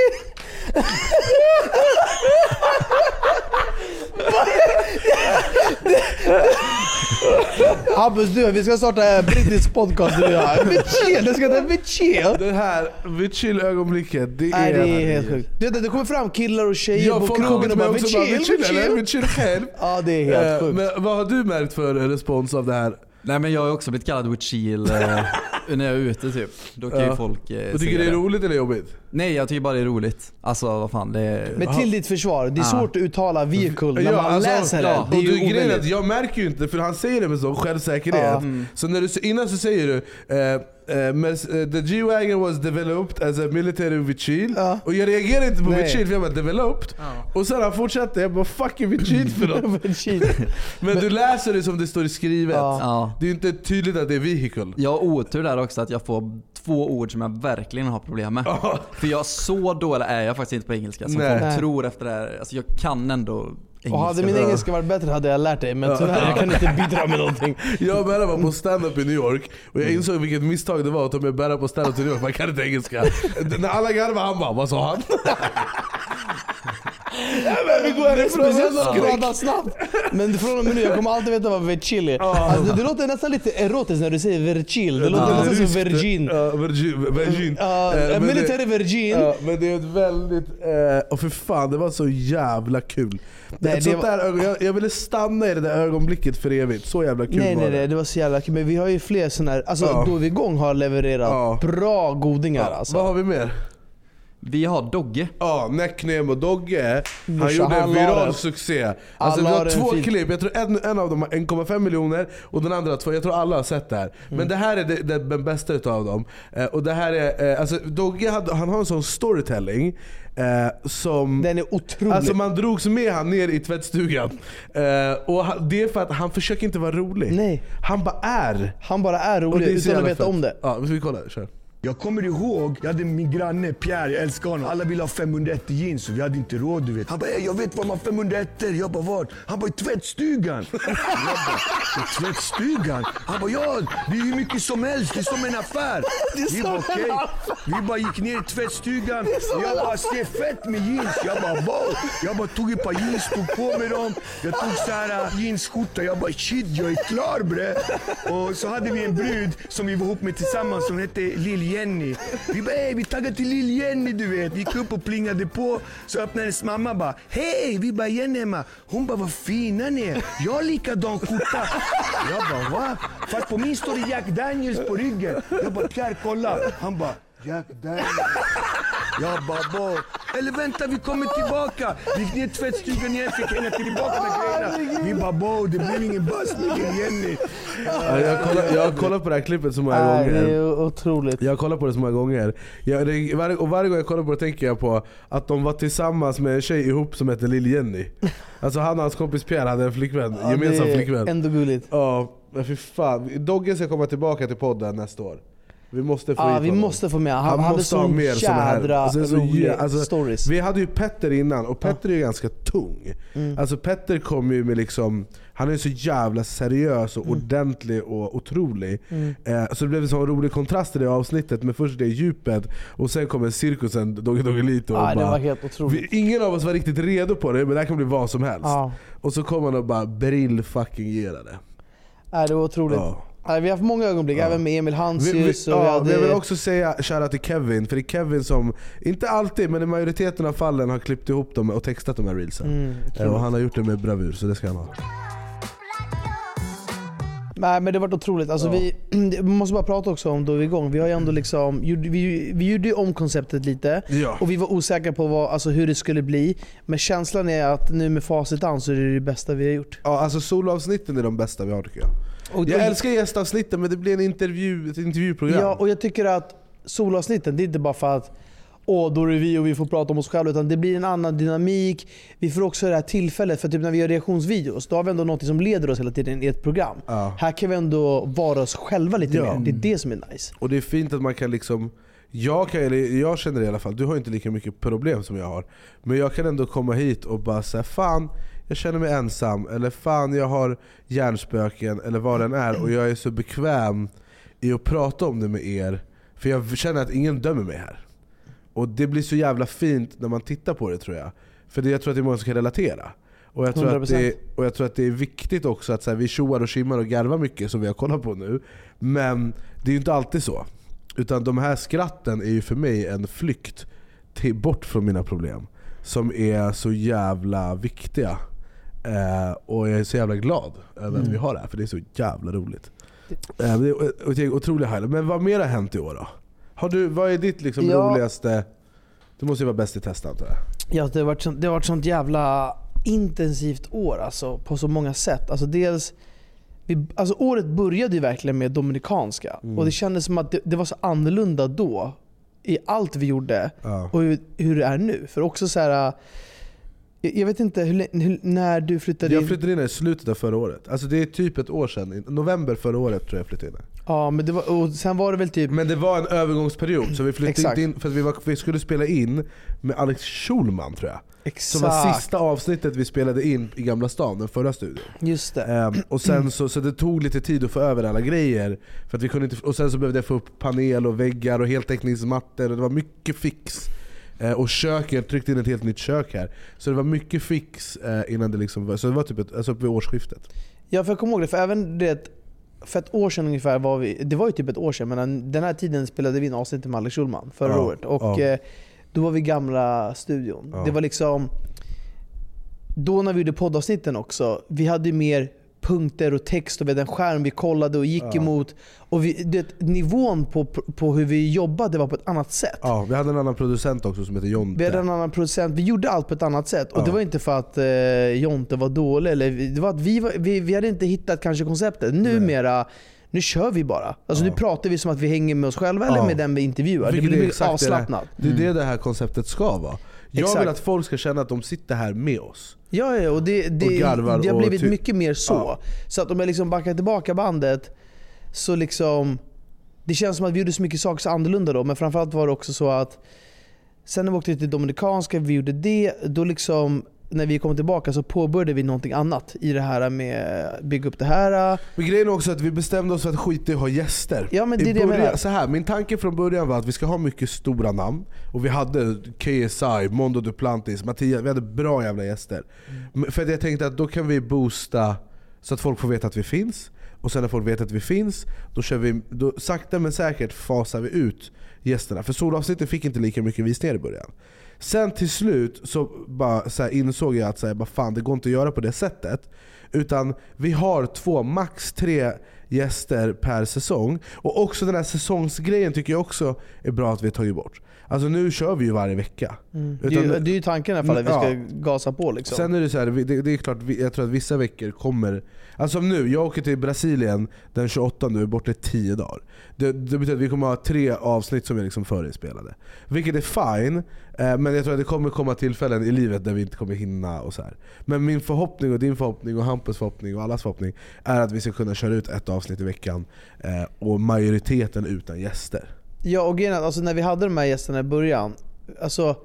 Speaker 4: Hampus du, vi ska starta en brittisk podcast du och jag. Vichil, det ska heta Vichil!
Speaker 5: Det här Vichil ögonblicket, det är...
Speaker 4: Nej det är helt sjukt. Du det kommer fram killar och tjejer
Speaker 5: Ja,
Speaker 4: på
Speaker 5: folk
Speaker 4: krogen och bara Vichil,
Speaker 5: Vichil själv.
Speaker 4: Ja det är helt
Speaker 5: Eh,
Speaker 4: sjukt.
Speaker 5: Men vad har du märkt för respons av det här?
Speaker 6: Nej men jag har också blivit kallad Witchil eh, när jag är ute typ. Då kan
Speaker 5: Ja.
Speaker 6: ju folk eh,
Speaker 5: Och tycker
Speaker 6: se
Speaker 5: det är roligt eller jobbigt?
Speaker 6: Nej jag tycker bara det är roligt. Alltså vad fan det är...
Speaker 4: Men till ditt försvar, det är
Speaker 6: Ja.
Speaker 4: svårt att uttala vehicle när
Speaker 5: Ja,
Speaker 4: man
Speaker 5: alltså,
Speaker 4: läser det.
Speaker 5: ja,
Speaker 4: Det är
Speaker 5: och
Speaker 4: ju
Speaker 5: du, grejen är att jag märker ju inte, för han säger det med sån självsäkerhet.
Speaker 4: Ja. Mm.
Speaker 5: Så när du, innan så säger du eh, eh, eh, The G-Wagon was developed as a military Vichil. Och jag reagerar inte på
Speaker 4: Nej.
Speaker 5: Vichil för jag bara developed. Och sen han fortsatte, jag bara fuck är Vichil för något? Men du läser det som det står skrivet.
Speaker 6: Ja.
Speaker 5: Det är inte tydligt att det är vehicle.
Speaker 6: Jag har otur där också att jag får två ord som jag verkligen har problem med. För jag, så dålig är jag faktiskt inte på engelska som
Speaker 4: Nej.
Speaker 6: folk tror efter det här. Alltså jag kan ändå engelska.
Speaker 4: Och hade min engelska varit bättre hade jag lärt dig, men tyvärr jag kan inte bidra med någonting.
Speaker 5: Jag och Berra var på stand-up i New York och jag insåg vilket misstag det var att ta med Berra på stand-up till New York, man kan inte engelska. När alla garvade han bara 'Vad sa han?'
Speaker 4: vi går härifrån Speciellt snabbt. Men från och med nu, jag kommer alltid veta vad verchili alltså, det, det låter nästan lite erotiskt när du säger verchil. Det låter
Speaker 5: Ja,
Speaker 4: nästan som virgin.
Speaker 5: Ja, virgin. virgin.
Speaker 4: Ja,
Speaker 5: Eh, men
Speaker 4: military
Speaker 5: det-
Speaker 4: virgin.
Speaker 5: Ja, men det är ett väldigt... Eh, och för fan, det var så jävla kul.
Speaker 4: Nej,
Speaker 5: ett
Speaker 4: det
Speaker 5: sånt
Speaker 4: var-
Speaker 5: där, jag, jag ville stanna i det där ögonblicket för evigt. Så jävla kul
Speaker 4: Nej
Speaker 5: var
Speaker 4: nej
Speaker 5: det.
Speaker 4: nej, det var så jävla kul. Men vi har ju fler sådana här, alltså
Speaker 5: Ja.
Speaker 4: då vi igång har levererat bra godingar alltså.
Speaker 5: Vad har vi mer?
Speaker 6: Vi har Dogge.
Speaker 5: Ja, Neckname och Dogge. Han
Speaker 4: Brorsan,
Speaker 5: gjorde en viral succé. Alltså, vi
Speaker 4: har
Speaker 5: har två
Speaker 4: fin-
Speaker 5: klipp, jag tror en, en av dem har 1,5 miljoner och den andra två. Jag tror alla har sett det här.
Speaker 4: Mm.
Speaker 5: Men det här är det, det, den bästa utav dem. Eh, och det här är, eh, alltså Dogge hade, han har en sån storytelling eh, som...
Speaker 4: Den är otrolig.
Speaker 5: Alltså man drogs med han ner i tvättstugan. Eh, och han, det är för att han försöker inte vara rolig.
Speaker 4: Nej.
Speaker 5: Han bara är.
Speaker 4: Han bara är
Speaker 5: Och
Speaker 4: rolig
Speaker 5: det är så
Speaker 4: utan att veta
Speaker 5: fett.
Speaker 4: om det.
Speaker 5: Ja, vi kollar. Kör.
Speaker 20: Jag kommer ihåg, jag hade min granne Pierre, jag älskar honom. Alla ville ha 501 jeans och vi hade inte råd du vet. Han bara, "Ey, jag vet var man har 501 Jag bara, vart? Han bara, i tvättstugan. Jag bara, i tvättstugan? Han bara, ja det är hur mycket som helst, det är som en affär.
Speaker 21: Det är
Speaker 20: Vi bara, okej. Vi bara gick ner i tvättstugan.
Speaker 21: Är
Speaker 20: Jag bara, ser fett med jeans. Jag bara, wow. Jag bara tog ett par jeans, tog på mig dem. Jag tog så här äh, jeansskjorta. Jag bara, shit jag är klar bre. Och så hade vi en brud som vi var ihop med tillsammans som hette Jenny. Vi bara, ey vi taggade till Lill-Jenny du vet. Vi gick upp och plingade på. Så öppnade hennes mamma bara, hej! Vi bara, Jenny hemma. Hon bara, vad fina ni är. Jag har likadan skjorta. Jag bara, va? Fast på min står det Jack Daniels på ryggen. Jag bara, Pierre kolla. Han bara, Jack Daniels. Jag bara, bo. Eller vänta, vi kommer tillbaka. Vi gick ner i tvättstugan igen, fick hänga tillbaka med grejerna. Vi bara, bo, det blir ingen med Lill-Jenny.
Speaker 5: Ja, jag, kollar, jag har kollat på det här klippet så många
Speaker 4: Nej,
Speaker 5: gånger.
Speaker 4: det är otroligt.
Speaker 5: Jag har kollat på det så många gånger. Jag, det, varje, och varje gång jag kollar på det tänker jag på att de var tillsammans med en tjej ihop som heter Lill-Jenny. Alltså han och hans kompis Pierre hade en flickvän,
Speaker 4: Ja,
Speaker 5: gemensam
Speaker 4: det är
Speaker 5: flickvän.
Speaker 4: ändå gulligt.
Speaker 5: Ja, men fy fan. Dogge ska komma tillbaka till podden nästa år. Vi måste få hit
Speaker 4: vi
Speaker 5: honom.
Speaker 4: måste få med. Han- han hade
Speaker 5: måste ha mer såna här.
Speaker 4: jädra
Speaker 5: Alltså, är så
Speaker 4: rolig
Speaker 5: jä- alltså,
Speaker 4: stories.
Speaker 5: Vi hade ju Petter innan och Petter är ju ganska tung.
Speaker 4: Mm.
Speaker 5: Alltså Petter kom ju med liksom, han är så jävla seriös och ordentlig och otrolig.
Speaker 4: Mm.
Speaker 5: Eh, så det blev en sån rolig kontrast i det avsnittet med först det djupet och sen kommer cirkusen Dogge Doggelito och
Speaker 4: Ja, det
Speaker 5: bara, vi, Ingen av oss var riktigt redo på det men det här kan bli vad som helst.
Speaker 4: Ja.
Speaker 5: Och så kom han och bara brill fucking gera det.
Speaker 4: Det var otroligt.
Speaker 5: Ja.
Speaker 4: Nej, vi har haft många ögonblick, även med Emil
Speaker 5: Vi, vi,
Speaker 4: Hansius och vi
Speaker 5: ja,
Speaker 4: hade...
Speaker 5: jag vill också säga shoutout till Kevin, för det är Kevin som, inte alltid men i majoriteten av fallen har klippt ihop dem och textat de här reelsen.
Speaker 4: Mm,
Speaker 5: Eh, och han har gjort det med bravur, så det ska han ha.
Speaker 4: Nej men det har varit otroligt. Alltså, vi, vi måste bara prata också om då vi är igång. Vi har ändå liksom, gjorde- vi, vi gjorde ju om konceptet lite
Speaker 5: Ja.
Speaker 4: och vi var osäkra på vad, alltså, hur det skulle bli. Men känslan är att nu med facit an så är det det bästa vi har gjort.
Speaker 5: Ja, alltså soloavsnitten är de bästa vi har tycker jag. Jag älskar gästavsnitten men det blir en intervju, ett intervjuprogram.
Speaker 4: Ja, och jag tycker att solavsnitten, det är inte bara för att Åh, då är det vi och vi får prata om oss själva. Utan det blir en annan dynamik. Vi får också det här tillfället, för typ när vi gör reaktionsvideos, då har vi ändå något som leder oss hela tiden i ett program.
Speaker 5: Ja.
Speaker 4: Här kan vi ändå vara oss själva lite
Speaker 5: Ja.
Speaker 4: mer. Det är det som är nice.
Speaker 5: Och det är fint att man kan liksom jag, kan, eller jag känner i alla fall, du har inte lika mycket problem som jag har Men jag kan ändå komma hit och bara säga fan jag känner mig ensam, eller fan jag har hjärnspöken, eller vad den är Och jag är så bekväm i att prata om det med er För jag känner att ingen dömer mig här Och det blir så jävla fint när man tittar på det tror jag För det, jag tror att det är många som kan relatera och jag, tror att det,
Speaker 4: 100%.
Speaker 5: och jag tror att det är viktigt också att så här, vi tjoar och skimmar och garvar mycket som vi har kollat på nu Men det är ju inte alltid så utan de här skratten är ju för mig en flykt till, bort från mina problem. Som är så jävla viktiga. Eh, och jag är så jävla glad över att
Speaker 4: Mm.
Speaker 5: vi har det här, för det är så jävla roligt. Eh, det är ett- ett otroligt highlight. Men vad mer har hänt i år då? Har du, vad är ditt liksom
Speaker 4: Ja.
Speaker 5: roligaste... Du måste ju vara bäst i test antar jag?
Speaker 4: Ja, det har varit sånt, det har varit sånt jävla intensivt år alltså, på så många sätt. Alltså dels, vi, alltså året började ju verkligen med Dominikanska
Speaker 5: Mm.
Speaker 4: och det kändes som att det, det var så annorlunda då i allt vi gjorde
Speaker 5: Ja.
Speaker 4: och hur, hur det är nu. För också så här. Jag jag vet inte hur, hur, när du flyttade
Speaker 5: Jag
Speaker 4: in.
Speaker 5: flyttade in i slutet av förra året. Alltså det är typ ett år sedan. November förra året tror jag jag flyttade in.
Speaker 4: Ja, men det var, och sen var det väl typ...
Speaker 5: Men det var en övergångsperiod, så vi flyttade
Speaker 4: Exakt.
Speaker 5: inte in för att vi, var, vi skulle spela in med Alex Schulman tror jag. Som var
Speaker 4: Exakt.
Speaker 5: sista avsnittet vi spelade in i Gamla stan, den förra studion.
Speaker 4: Just det.
Speaker 5: Ehm, och sen så, så det tog lite tid att få över alla grejer. För att vi kunde inte, och sen så behövde jag få upp panel och väggar och heltäckningsmattor och det var mycket fix. Eh, och köket, jag tryckte in ett helt nytt kök här. Så det var mycket fix eh, innan det liksom var, så det var typ ett, alltså vid årsskiftet.
Speaker 4: Ja, för jag kommer ihåg det. För även det, för ett år sedan ungefär var vi, det var ju typ ett år sedan, men den här tiden spelade vi in avsnittet med Alex Schulman förra
Speaker 5: Ja,
Speaker 4: året. Och
Speaker 5: ja.
Speaker 4: eh, då var vi i gamla studion.
Speaker 5: Ja.
Speaker 4: Det var liksom, då när vi gjorde poddavsnitten också, vi hade ju mer punkter och text och vi hade en skärm vi kollade och gick
Speaker 5: Ja.
Speaker 4: emot. Och vi, det, nivån på, på hur vi jobbade var på ett annat sätt.
Speaker 5: Ja, vi hade en annan producent också som heter Jonte.
Speaker 4: Vi hade en annan producent, vi gjorde allt på ett annat sätt. Och
Speaker 5: Ja.
Speaker 4: det var inte för att eh, Jonte var dålig, eller, det var att vi, var, vi, vi hade inte hittat kanske konceptet. Numera, nu kör vi bara. Alltså Nu pratar vi som att vi hänger med oss själva eller
Speaker 5: Ja.
Speaker 4: med den vi intervjuar. Det
Speaker 5: Vilket är
Speaker 4: blir
Speaker 5: exakt
Speaker 4: avslappnat.
Speaker 5: Det, det är det det här konceptet ska vara. Jag
Speaker 4: Exakt.
Speaker 5: vill att folk ska känna att de sitter här med oss.
Speaker 4: Ja, ja och det, det,
Speaker 5: Och garvar
Speaker 4: det har
Speaker 5: och
Speaker 4: blivit
Speaker 5: ty-
Speaker 4: mycket mer så.
Speaker 5: Ja.
Speaker 4: Så att om jag liksom backar tillbaka bandet så liksom det känns som att vi gjorde så mycket saker så annorlunda då. Men framförallt var det också så att sen när vi åkte till Dominikanska, vi gjorde det. Då liksom när vi kom tillbaka så påbörjade vi någonting annat i det här med att bygga upp det här.
Speaker 5: Men grejen är också att vi bestämde oss för att skita i att ha gäster.
Speaker 4: Ja, men det är det jag menar.
Speaker 5: så här, min tanke från början var att vi ska ha mycket stora namn. Och vi hade KSI, Mondo Duplantis, Mattias, vi hade bra jävla gäster.
Speaker 4: Mm.
Speaker 5: För jag tänkte att då kan vi boosta så att folk får veta att vi finns. Och sen när folk vet att vi finns, då kör vi, då, sakta men säkert fasar vi ut gästerna. För solavsnittet fick inte lika mycket visningar i början. Sen till slut så, bara, så insåg jag att så här, bara, fan, det går inte att göra på det sättet. Utan vi har två, max tre gäster per säsong. Och också den här säsongsgrejen tycker jag också är bra att vi har tagit bort. Alltså nu kör vi ju varje vecka.
Speaker 4: Mm. Det, är ju, det är ju tanken i alla fall, att vi ska gasa på. Liksom.
Speaker 5: Sen är det så här, det, det är klart, jag tror att vissa veckor kommer... Alltså som nu, jag åker till Brasilien den 28 nu, borta i 10 dagar. Det, det betyder att vi kommer ha tre avsnitt som är liksom förinspelade. Vilket är fine, eh, men jag tror att det kommer komma tillfällen i livet där vi inte kommer hinna och så här. Men min förhoppning, och din förhoppning, och Hampus förhoppning och allas förhoppning är att vi ska kunna köra ut ett avsnitt i veckan eh, och majoriteten utan gäster.
Speaker 4: Ja och grejen är att, alltså, när vi hade de här gästerna i början, alltså,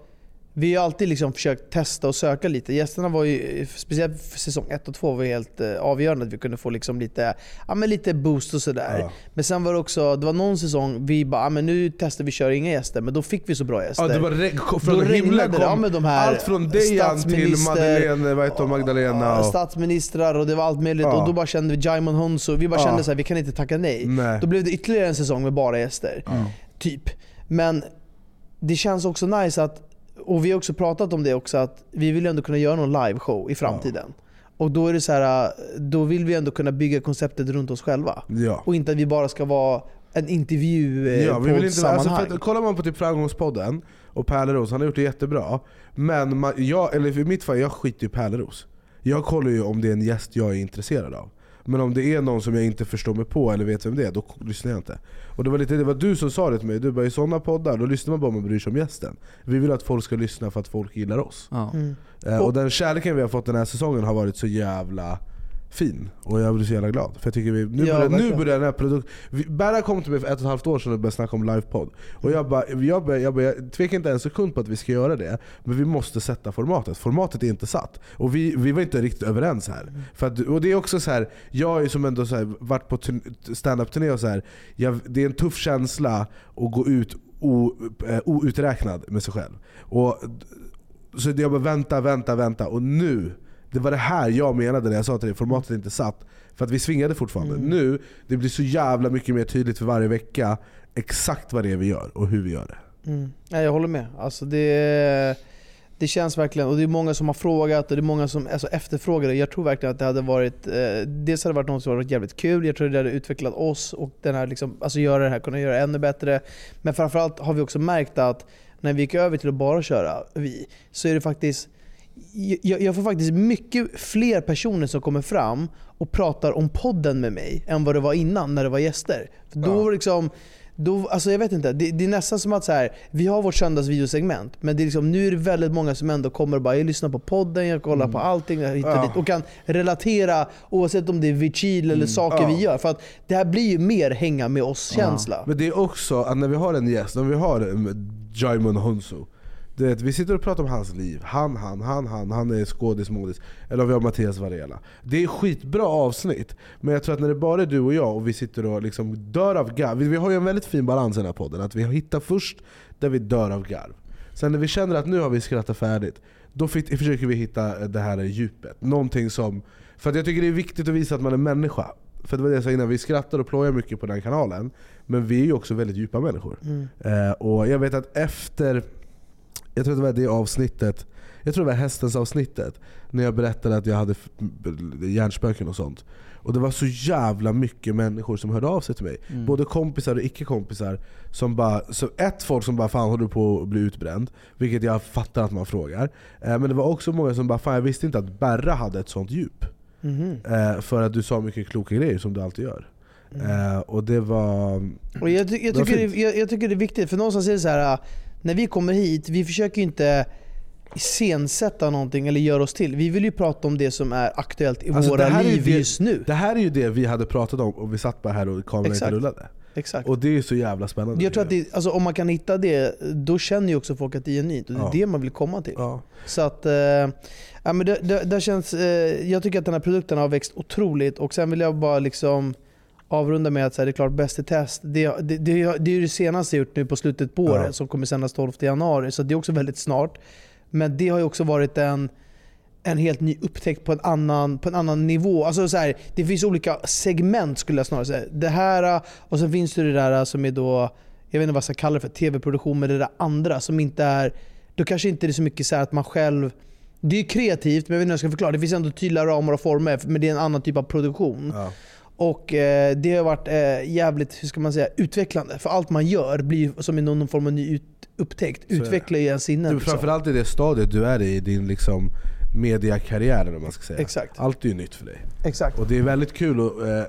Speaker 4: vi har alltid liksom försökt testa och söka lite. Gästerna var ju, speciellt för säsong 1 och 2, var helt eh, avgörande att vi kunde få liksom lite, ja, men lite boost och sådär.
Speaker 5: Ja.
Speaker 4: Men sen var det också, det var någon säsong vi bara, ja, men nu testar vi köra inga gäster. Men då fick vi så bra gäster.
Speaker 5: Ja, det var från himlen kom
Speaker 4: med de här
Speaker 5: allt från Dejan till Madeleine, vad heter Magdalena och...
Speaker 4: statsministrar och det var allt möjligt.
Speaker 5: Ja.
Speaker 4: Och då bara kände vi Jaimon Honso, vi bara
Speaker 5: Ja.
Speaker 4: kände så här, vi kan inte tacka nej.
Speaker 5: Nej.
Speaker 4: Då blev det ytterligare en säsong med bara gäster. Typ. Men det känns också nice att, och vi har också pratat om det också, att vi vill ändå kunna göra någon liveshow i framtiden. Och då är det så här, då vill vi ändå kunna bygga konceptet runt oss själva.
Speaker 5: Ja.
Speaker 4: Och inte att vi bara ska vara en intervju eh,
Speaker 5: Ja, vi vill inte, alltså, för att, kollar man på typ Framgångspodden och Pärleros, han har gjort det jättebra. Men man, jag, eller i mitt fall, jag skiter i Pärleros. Jag kollar ju om det är en gäst jag är intresserad av. Men om det är någon som jag inte förstår mig på eller vet vem det är, då lyssnar jag inte. Och det var, lite, det var du som sa det till mig, du bara i sådana poddar då lyssnar man bara om man bryr sig om gästen. Vi vill att folk ska lyssna för att folk gillar oss.
Speaker 4: Mm.
Speaker 5: Eh, och den kärleken vi har fått den här säsongen har varit så jävla fin. Och jag blir så jävla glad. För jag tycker vi, nu,
Speaker 4: Ja,
Speaker 5: börjar, nu börjar den här produkten... Berra kom till mig för ett och ett halvt år sedan och började snacka om livepodd. Och jag, bara, jag, bara, jag, bara, jag tvekar inte en sekund på att vi ska göra det. Men vi måste sätta formatet. Formatet är inte satt. Och vi, vi var inte riktigt överens här. För att, och det är också så här, jag är som ändå så här, varit på turn- stand-up-turné och så här, jag, det är en tuff känsla att gå ut o, eh, outräknad med sig själv. Och, så jag bara vänta, vänta, vänta. Och nu, det var det här jag menade när jag sa till dig, formatet är inte satt. För att vi svingade fortfarande.
Speaker 4: Mm.
Speaker 5: Nu, det blir så jävla mycket mer tydligt för varje vecka exakt vad det är vi gör och hur vi gör det.
Speaker 4: Mm. Ja, jag håller med. Alltså det, det känns verkligen, och det är många som har frågat och det är många som alltså, efterfrågar det. Jag tror verkligen att det hade varit, eh, dels hade det varit något som varit jävligt kul, jag tror det hade utvecklat oss och den här, liksom, alltså göra det här, kunna göra det ännu bättre. Men framförallt har vi också märkt att när vi gick över till att bara köra vi, så är det faktiskt jag, jag får faktiskt mycket fler personer som kommer fram och pratar om podden med mig än vad det var innan när det var gäster. För då det liksom, då, alltså jag vet inte, det, det är nästan som att så här, vi har vårt söndagsvideosegment men det är liksom, nu är det väldigt många som ändå kommer och bara jag lyssnar på podden, jag kollar på allting jag
Speaker 5: Mm. Ja.
Speaker 4: dit och kan relatera oavsett om det är Vichil eller saker
Speaker 5: Mm. Ja.
Speaker 4: vi gör. För att det här blir ju mer hänga med oss-känsla.
Speaker 5: Men det är också att när vi har en gäst, om vi har Jaimun Honsu är att vi sitter och pratar om hans liv, han, han, han, han, han är skådis, modis. Eller om vi har Mattias Varela. Det är skitbra avsnitt, men jag tror att när det bara är du och jag och vi sitter och liksom dör av garv. Vi, vi har ju en väldigt fin balans i den här podden, att vi hittar först där vi dör av garv. Sen när vi känner att nu har vi skrattat färdigt, då försöker vi hitta det här djupet. Någonting som... För att jag tycker det är viktigt att visa att man är människa. För det var det jag sa innan, vi skrattar och plojar mycket på den kanalen. Men vi är ju också väldigt djupa människor.
Speaker 4: Mm.
Speaker 5: Eh, och jag vet att efter, jag tror det var det avsnittet, jag tror det var hästens avsnittet, när jag berättade att jag hade hjärnspöken och sånt. Och det var så jävla mycket människor som hörde av sig till mig.
Speaker 6: Mm.
Speaker 5: Både kompisar och icke-kompisar. Som bara, så ett folk som bara 'Fan håller du på att bli utbränd?' Vilket jag fattar att man frågar. Eh, men det var också många som bara 'Fan jag visste inte att Berra hade ett sånt djup'
Speaker 4: Mhm.
Speaker 5: eh, För att du sa mycket kloka grejer som du alltid gör. Eh, och det var...
Speaker 4: Och jag, ty- jag, tycker det, jag, jag tycker det är viktigt, för någonstans är det så här. Äh, när vi kommer hit, vi försöker ju inte iscensätta någonting eller göra oss till. Vi vill ju prata om det som är aktuellt i
Speaker 5: Alltså,
Speaker 4: våra liv
Speaker 5: det-
Speaker 4: just nu.
Speaker 5: Det här är ju det vi hade pratat om och vi satt bara här och kameran inte
Speaker 4: Exakt.
Speaker 5: rullade.
Speaker 4: Exakt.
Speaker 5: Och det är ju så jävla spännande.
Speaker 4: Jag tror att det, alltså, om man kan hitta det, då känner ju också folk att det är genuint. Och det är
Speaker 5: Ja.
Speaker 4: det man vill komma till.
Speaker 5: Ja.
Speaker 4: Så att, ja, men det, det, det känns, eh, jag tycker att den här produkten har växt otroligt. Och sen vill jag bara liksom avrunda med att så här, det är klart Bäst i test, det, det, det, det är det senaste jag gjort nu på slutet på
Speaker 5: Ja.
Speaker 4: året som kommer sändas 12 januari. Så det är också väldigt snart. Men det har ju också varit en en helt ny upptäckt på en annan, på en annan nivå. Alltså så här, det finns olika segment skulle jag snarare säga. Det här och sen finns det det där som är då, jag vet inte vad jag ska kalla det för, tv-produktion med det där andra som inte är, då kanske inte det är så mycket så här att man själv det är kreativt, men jag vet inte hur jag ska förklara. Det finns ändå tydliga ramar och former, men det är en annan typ av produktion. Och eh, det har varit eh, jävligt, hur ska man säga, utvecklande. För allt man gör blir som i någon form av ny ut, upptäckt. Utvecklar ju ens sinnen. Liksom.
Speaker 5: framförallt i det stadiet du är i, din liksom mediakarriär man ska säga.
Speaker 4: Exakt.
Speaker 5: Allt är ju nytt för dig.
Speaker 4: Exakt.
Speaker 5: Och det är väldigt kul och, eh, eh,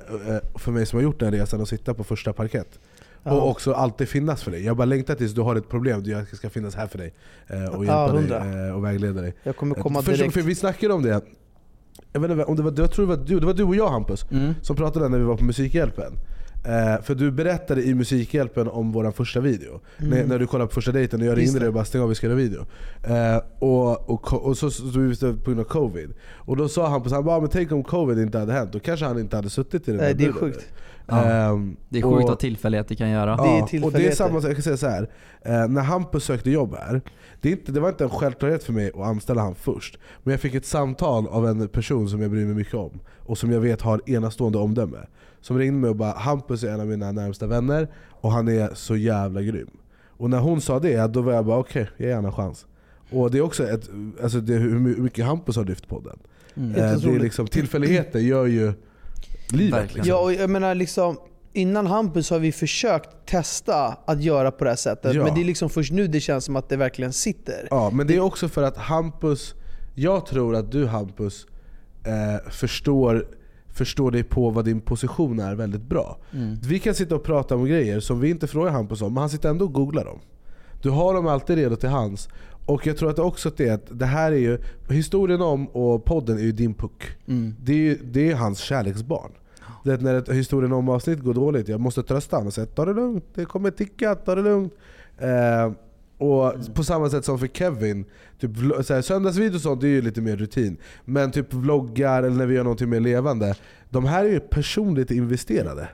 Speaker 5: för mig som har gjort den resan att sitta på första parkett.
Speaker 4: Ja.
Speaker 5: Och också alltid finnas för dig. Jag bara längtar tills du har ett problem, jag ska finnas här för dig. eh, Och
Speaker 4: Ja,
Speaker 5: hjälpa
Speaker 4: hundra.
Speaker 5: dig eh, och vägleda dig.
Speaker 4: Jag kommer komma direkt.
Speaker 5: För vi snackade om det, jag, vet inte, om det var, jag tror det var du, det var du och jag Hampus,
Speaker 6: Mm.
Speaker 5: som pratade när vi var på Musikhjälpen. Eh, för du berättade i Musikhjälpen om vår första video.
Speaker 4: Mm.
Speaker 5: När, när du kollade på första dejten och jag ringde dig och bara stäng av vi ska göra video. Eh, och, och, och så stod vi på grund av covid. Och då sa Hampus, han bara, men tänk om covid inte hade hänt, då kanske han inte hade suttit i den
Speaker 4: Nej,
Speaker 5: här
Speaker 4: det är
Speaker 5: buren
Speaker 4: sjukt.
Speaker 6: Ja.
Speaker 5: Ehm,
Speaker 6: Det är sjukt
Speaker 5: och-
Speaker 6: vad tillfälligheter kan göra.
Speaker 4: Det är
Speaker 5: och det är samma sak, jag kan säga så här. Eh, när Hampus sökte jobb här, det, är inte, det var inte en självklarhet för mig att anställa han först. Men jag fick ett samtal av en person som jag bryr mig mycket om, och som jag vet har enastående omdöme. Som ringde mig och bara 'Hampus är en av mina närmsta vänner, och han är så jävla grym' Och när hon sa det, då var jag bara okej, jag ger honom en chans. Och det är också ett, alltså det, hur my- hur mycket Hampus har lyft podden.
Speaker 6: Mm.
Speaker 5: Eh, det är liksom, tillfälligheter gör ju livet.
Speaker 6: Verkligen.
Speaker 5: Liksom.
Speaker 4: Ja, och jag menar liksom, innan Hampus har vi försökt testa att göra på det här sättet.
Speaker 5: Ja.
Speaker 4: Men det är liksom först nu det känns som att det verkligen sitter.
Speaker 5: Ja, men det är också för att Hampus, jag tror att du Hampus eh, förstår, förstår dig på vad din position är väldigt bra.
Speaker 6: Mm.
Speaker 5: Vi kan sitta och prata om grejer som vi inte frågar Hampus om, men han sitter ändå och googlar dem. Du har dem alltid redo till hands. Och jag tror att också att det, är att det här är ju, historien om och podden är ju din puck.
Speaker 6: Mm.
Speaker 5: Det är, ju, det är hans kärleksbarn. Det när ett historien om avsnitt går dåligt, jag måste trösta honom och säga ta det lugnt, det kommer ticka, ta det lugnt. Eh, och på samma sätt som för Kevin, typ, söndagsvideo och sånt det är ju lite mer rutin. Men typ vloggar eller när vi gör någonting mer levande, de här är ju personligt investerade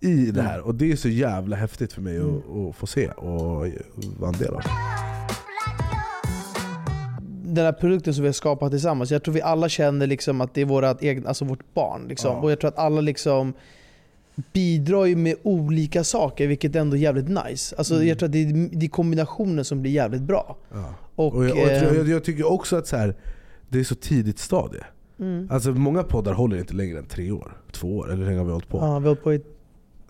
Speaker 5: i det här. Och det är så jävla häftigt för mig att, att få se och vara en del av.
Speaker 4: Den här produkten som vi har skapat tillsammans, jag tror vi alla känner liksom att det är vårat egna, alltså vårt barn. Liksom.
Speaker 5: Ja.
Speaker 4: Och jag tror att alla liksom bidrar ju med olika saker, vilket ändå är jävligt nice. Alltså, Jag tror att det är, det är kombinationen som blir jävligt bra.
Speaker 5: Ja.
Speaker 4: Och,
Speaker 5: Och jag, och jag,
Speaker 4: eh,
Speaker 5: tror- jag, jag tycker också att så här, det är så tidigt stadie.
Speaker 4: Mm.
Speaker 5: Alltså många poddar håller inte längre än tre år, två år, eller hur länge har vi hållit på?
Speaker 4: Ja, vi har hållit på i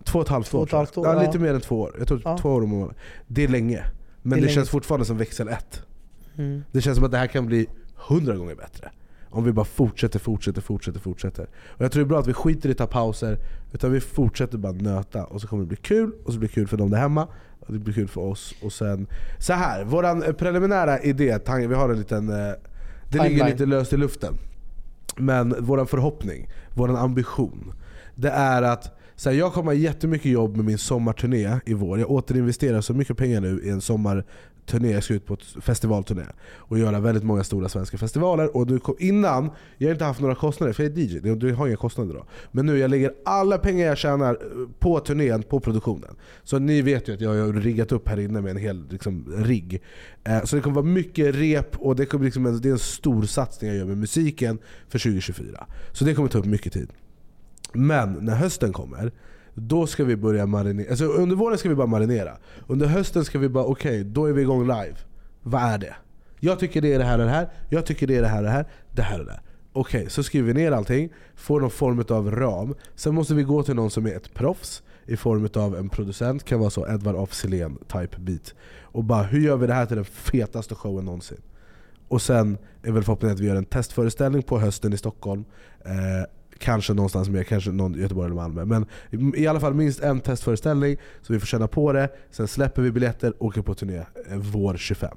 Speaker 5: Två och ett halvt
Speaker 4: Två och
Speaker 5: år,
Speaker 4: ett halvt år,
Speaker 5: ja. Lite mer än två år. Jag tror
Speaker 4: Ja.
Speaker 5: två år månad. Det är länge. Men
Speaker 4: Det
Speaker 5: det, känns fortfarande som växel ett.
Speaker 4: Mm.
Speaker 5: Det känns som att det här kan bli hundra gånger bättre. Om vi bara fortsätter, fortsätter, fortsätter, fortsätter. Och jag tror det är bra att vi skiter i att ta pauser, utan vi fortsätter bara nöta. Och så kommer det bli kul, och så blir det kul för dem där hemma, och det blir kul för oss. Och sen, så här, våran eh, preliminära idé, vi har en liten... eh, Det ligger
Speaker 4: Timeline.
Speaker 5: lite löst i luften. Men vår förhoppning, vår ambition, det är att så här, jag kommer ha jättemycket jobb med min sommarturné i vår. Jag återinvesterar så mycket pengar nu i en turné, Jag ska ut på ett festivalturné och göra väldigt många stora svenska festivaler. Och nu kom, innan, jag har inte haft några kostnader för jag är DJ, du har inga kostnader då. Men nu jag lägger alla pengar jag tjänar eh, på turnén, på produktionen. Så ni vet ju att jag har riggat upp här inne med en hel liksom, rigg. Eh, så det kommer vara mycket rep och det, kommer liksom, det är en stor satsning jag gör med musiken för 2024. Så det kommer ta upp mycket tid. Men när hösten kommer, då ska vi börja marinera. Alltså under våren ska vi bara marinera. Under hösten ska vi bara, okej, då är vi igång live. Vad är det? Jag tycker det är det här och det här. Jag tycker det är det här och det här. Det här och det här. Okej, så skriver vi ner allting, får någon form av ram. Sen måste vi gå till någon som är ett proffs i form av en producent, kan vara så Edvard af Sillén type beat. Och bara, hur gör vi det här till den fetaste showen någonsin? Och sen är väl förhoppningen att vi gör en testföreställning på hösten i Stockholm. Eh, kanske någonstans mer, kanske någon Göteborg eller Malmö. Men i alla fall minst en testföreställning så vi får känna på det. Sen släpper vi biljetter och åker på turné eh, vår 25.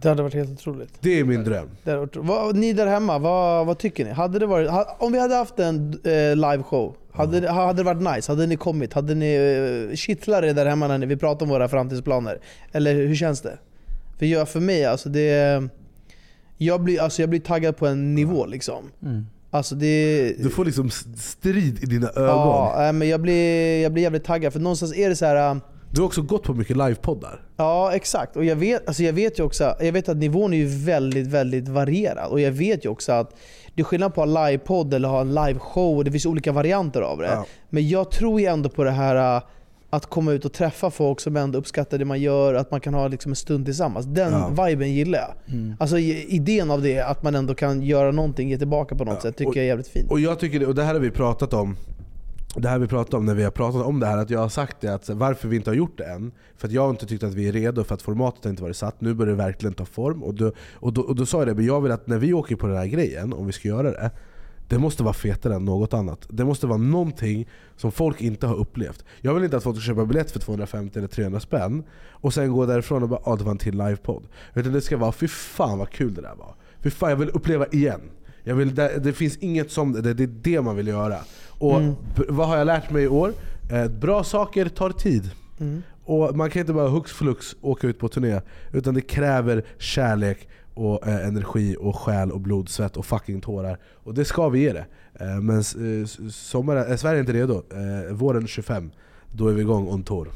Speaker 4: Det hade varit helt otroligt.
Speaker 5: Det är min dröm.
Speaker 4: Det hade varit, vad, ni där hemma, vad, vad tycker ni? Hade det varit, om vi hade haft en eh, liveshow, hade, det- hade det varit nice? Hade ni kommit? Hade ni uh, kittlar er där hemma när ni, vi pratar om våra framtidsplaner? Eller hur känns det? För, jag, för mig, alltså det... Jag blir, alltså jag blir taggad på en nivå liksom.
Speaker 6: Mm.
Speaker 4: Alltså det...
Speaker 5: Du får liksom strid i dina ögon.
Speaker 4: Ja, men jag blir, jag blir jävligt taggad för någonstans är det så här. äh,
Speaker 5: Du har också gått på mycket livepoddar.
Speaker 4: Ja exakt, och jag vet, alltså jag vet ju också jag vet att nivån är ju väldigt väldigt varierad. Och jag vet ju också att det är skillnad på att ha en livepodd eller ha en liveshow, det finns olika varianter av det.
Speaker 5: Ja.
Speaker 4: Men jag tror ju ändå på det här äh, att komma ut och träffa folk som ändå uppskattar det man gör, att man kan ha liksom en stund tillsammans. Den
Speaker 5: Ja.
Speaker 4: viben gillar jag.
Speaker 5: Mm.
Speaker 4: Alltså idén av det, att man ändå kan göra någonting, ge tillbaka på något sätt, tycker
Speaker 5: och-
Speaker 4: jag är jävligt fint.
Speaker 5: Och jag tycker och det här har vi pratat om det här har vi pratat om när vi har pratat om det här, att jag har sagt det att varför vi inte har gjort det än. För att jag har inte tyckt att vi är redo, för att formatet har inte varit satt. Nu börjar det verkligen ta form. Och då, och då, och då sa jag det, men jag vill att när vi åker på den här grejen, om vi ska göra det, det måste vara fetare än något annat. Det måste vara någonting som folk inte har upplevt. Jag vill inte att folk ska köpa biljett för 250 eller 300 spänn och sen gå därifrån och bara ah, det var en till livepodd. Utan det ska vara fy fan vad kul det där var. Fy fan jag vill uppleva igen. Jag vill, det, det finns inget som det, det är det man vill göra. Och
Speaker 4: Mm.
Speaker 5: vad har jag lärt mig i år? Eh, bra saker tar tid.
Speaker 4: Mm.
Speaker 5: Och man kan inte bara hux flux åka ut på turné. Utan det kräver kärlek, och eh, energi, och själ, och blod, svett och fucking tårar. Och det ska vi ge det. Eh, men eh, sommaren, eh, Sverige är inte redo. Eh, våren 25, då är vi igång on tour.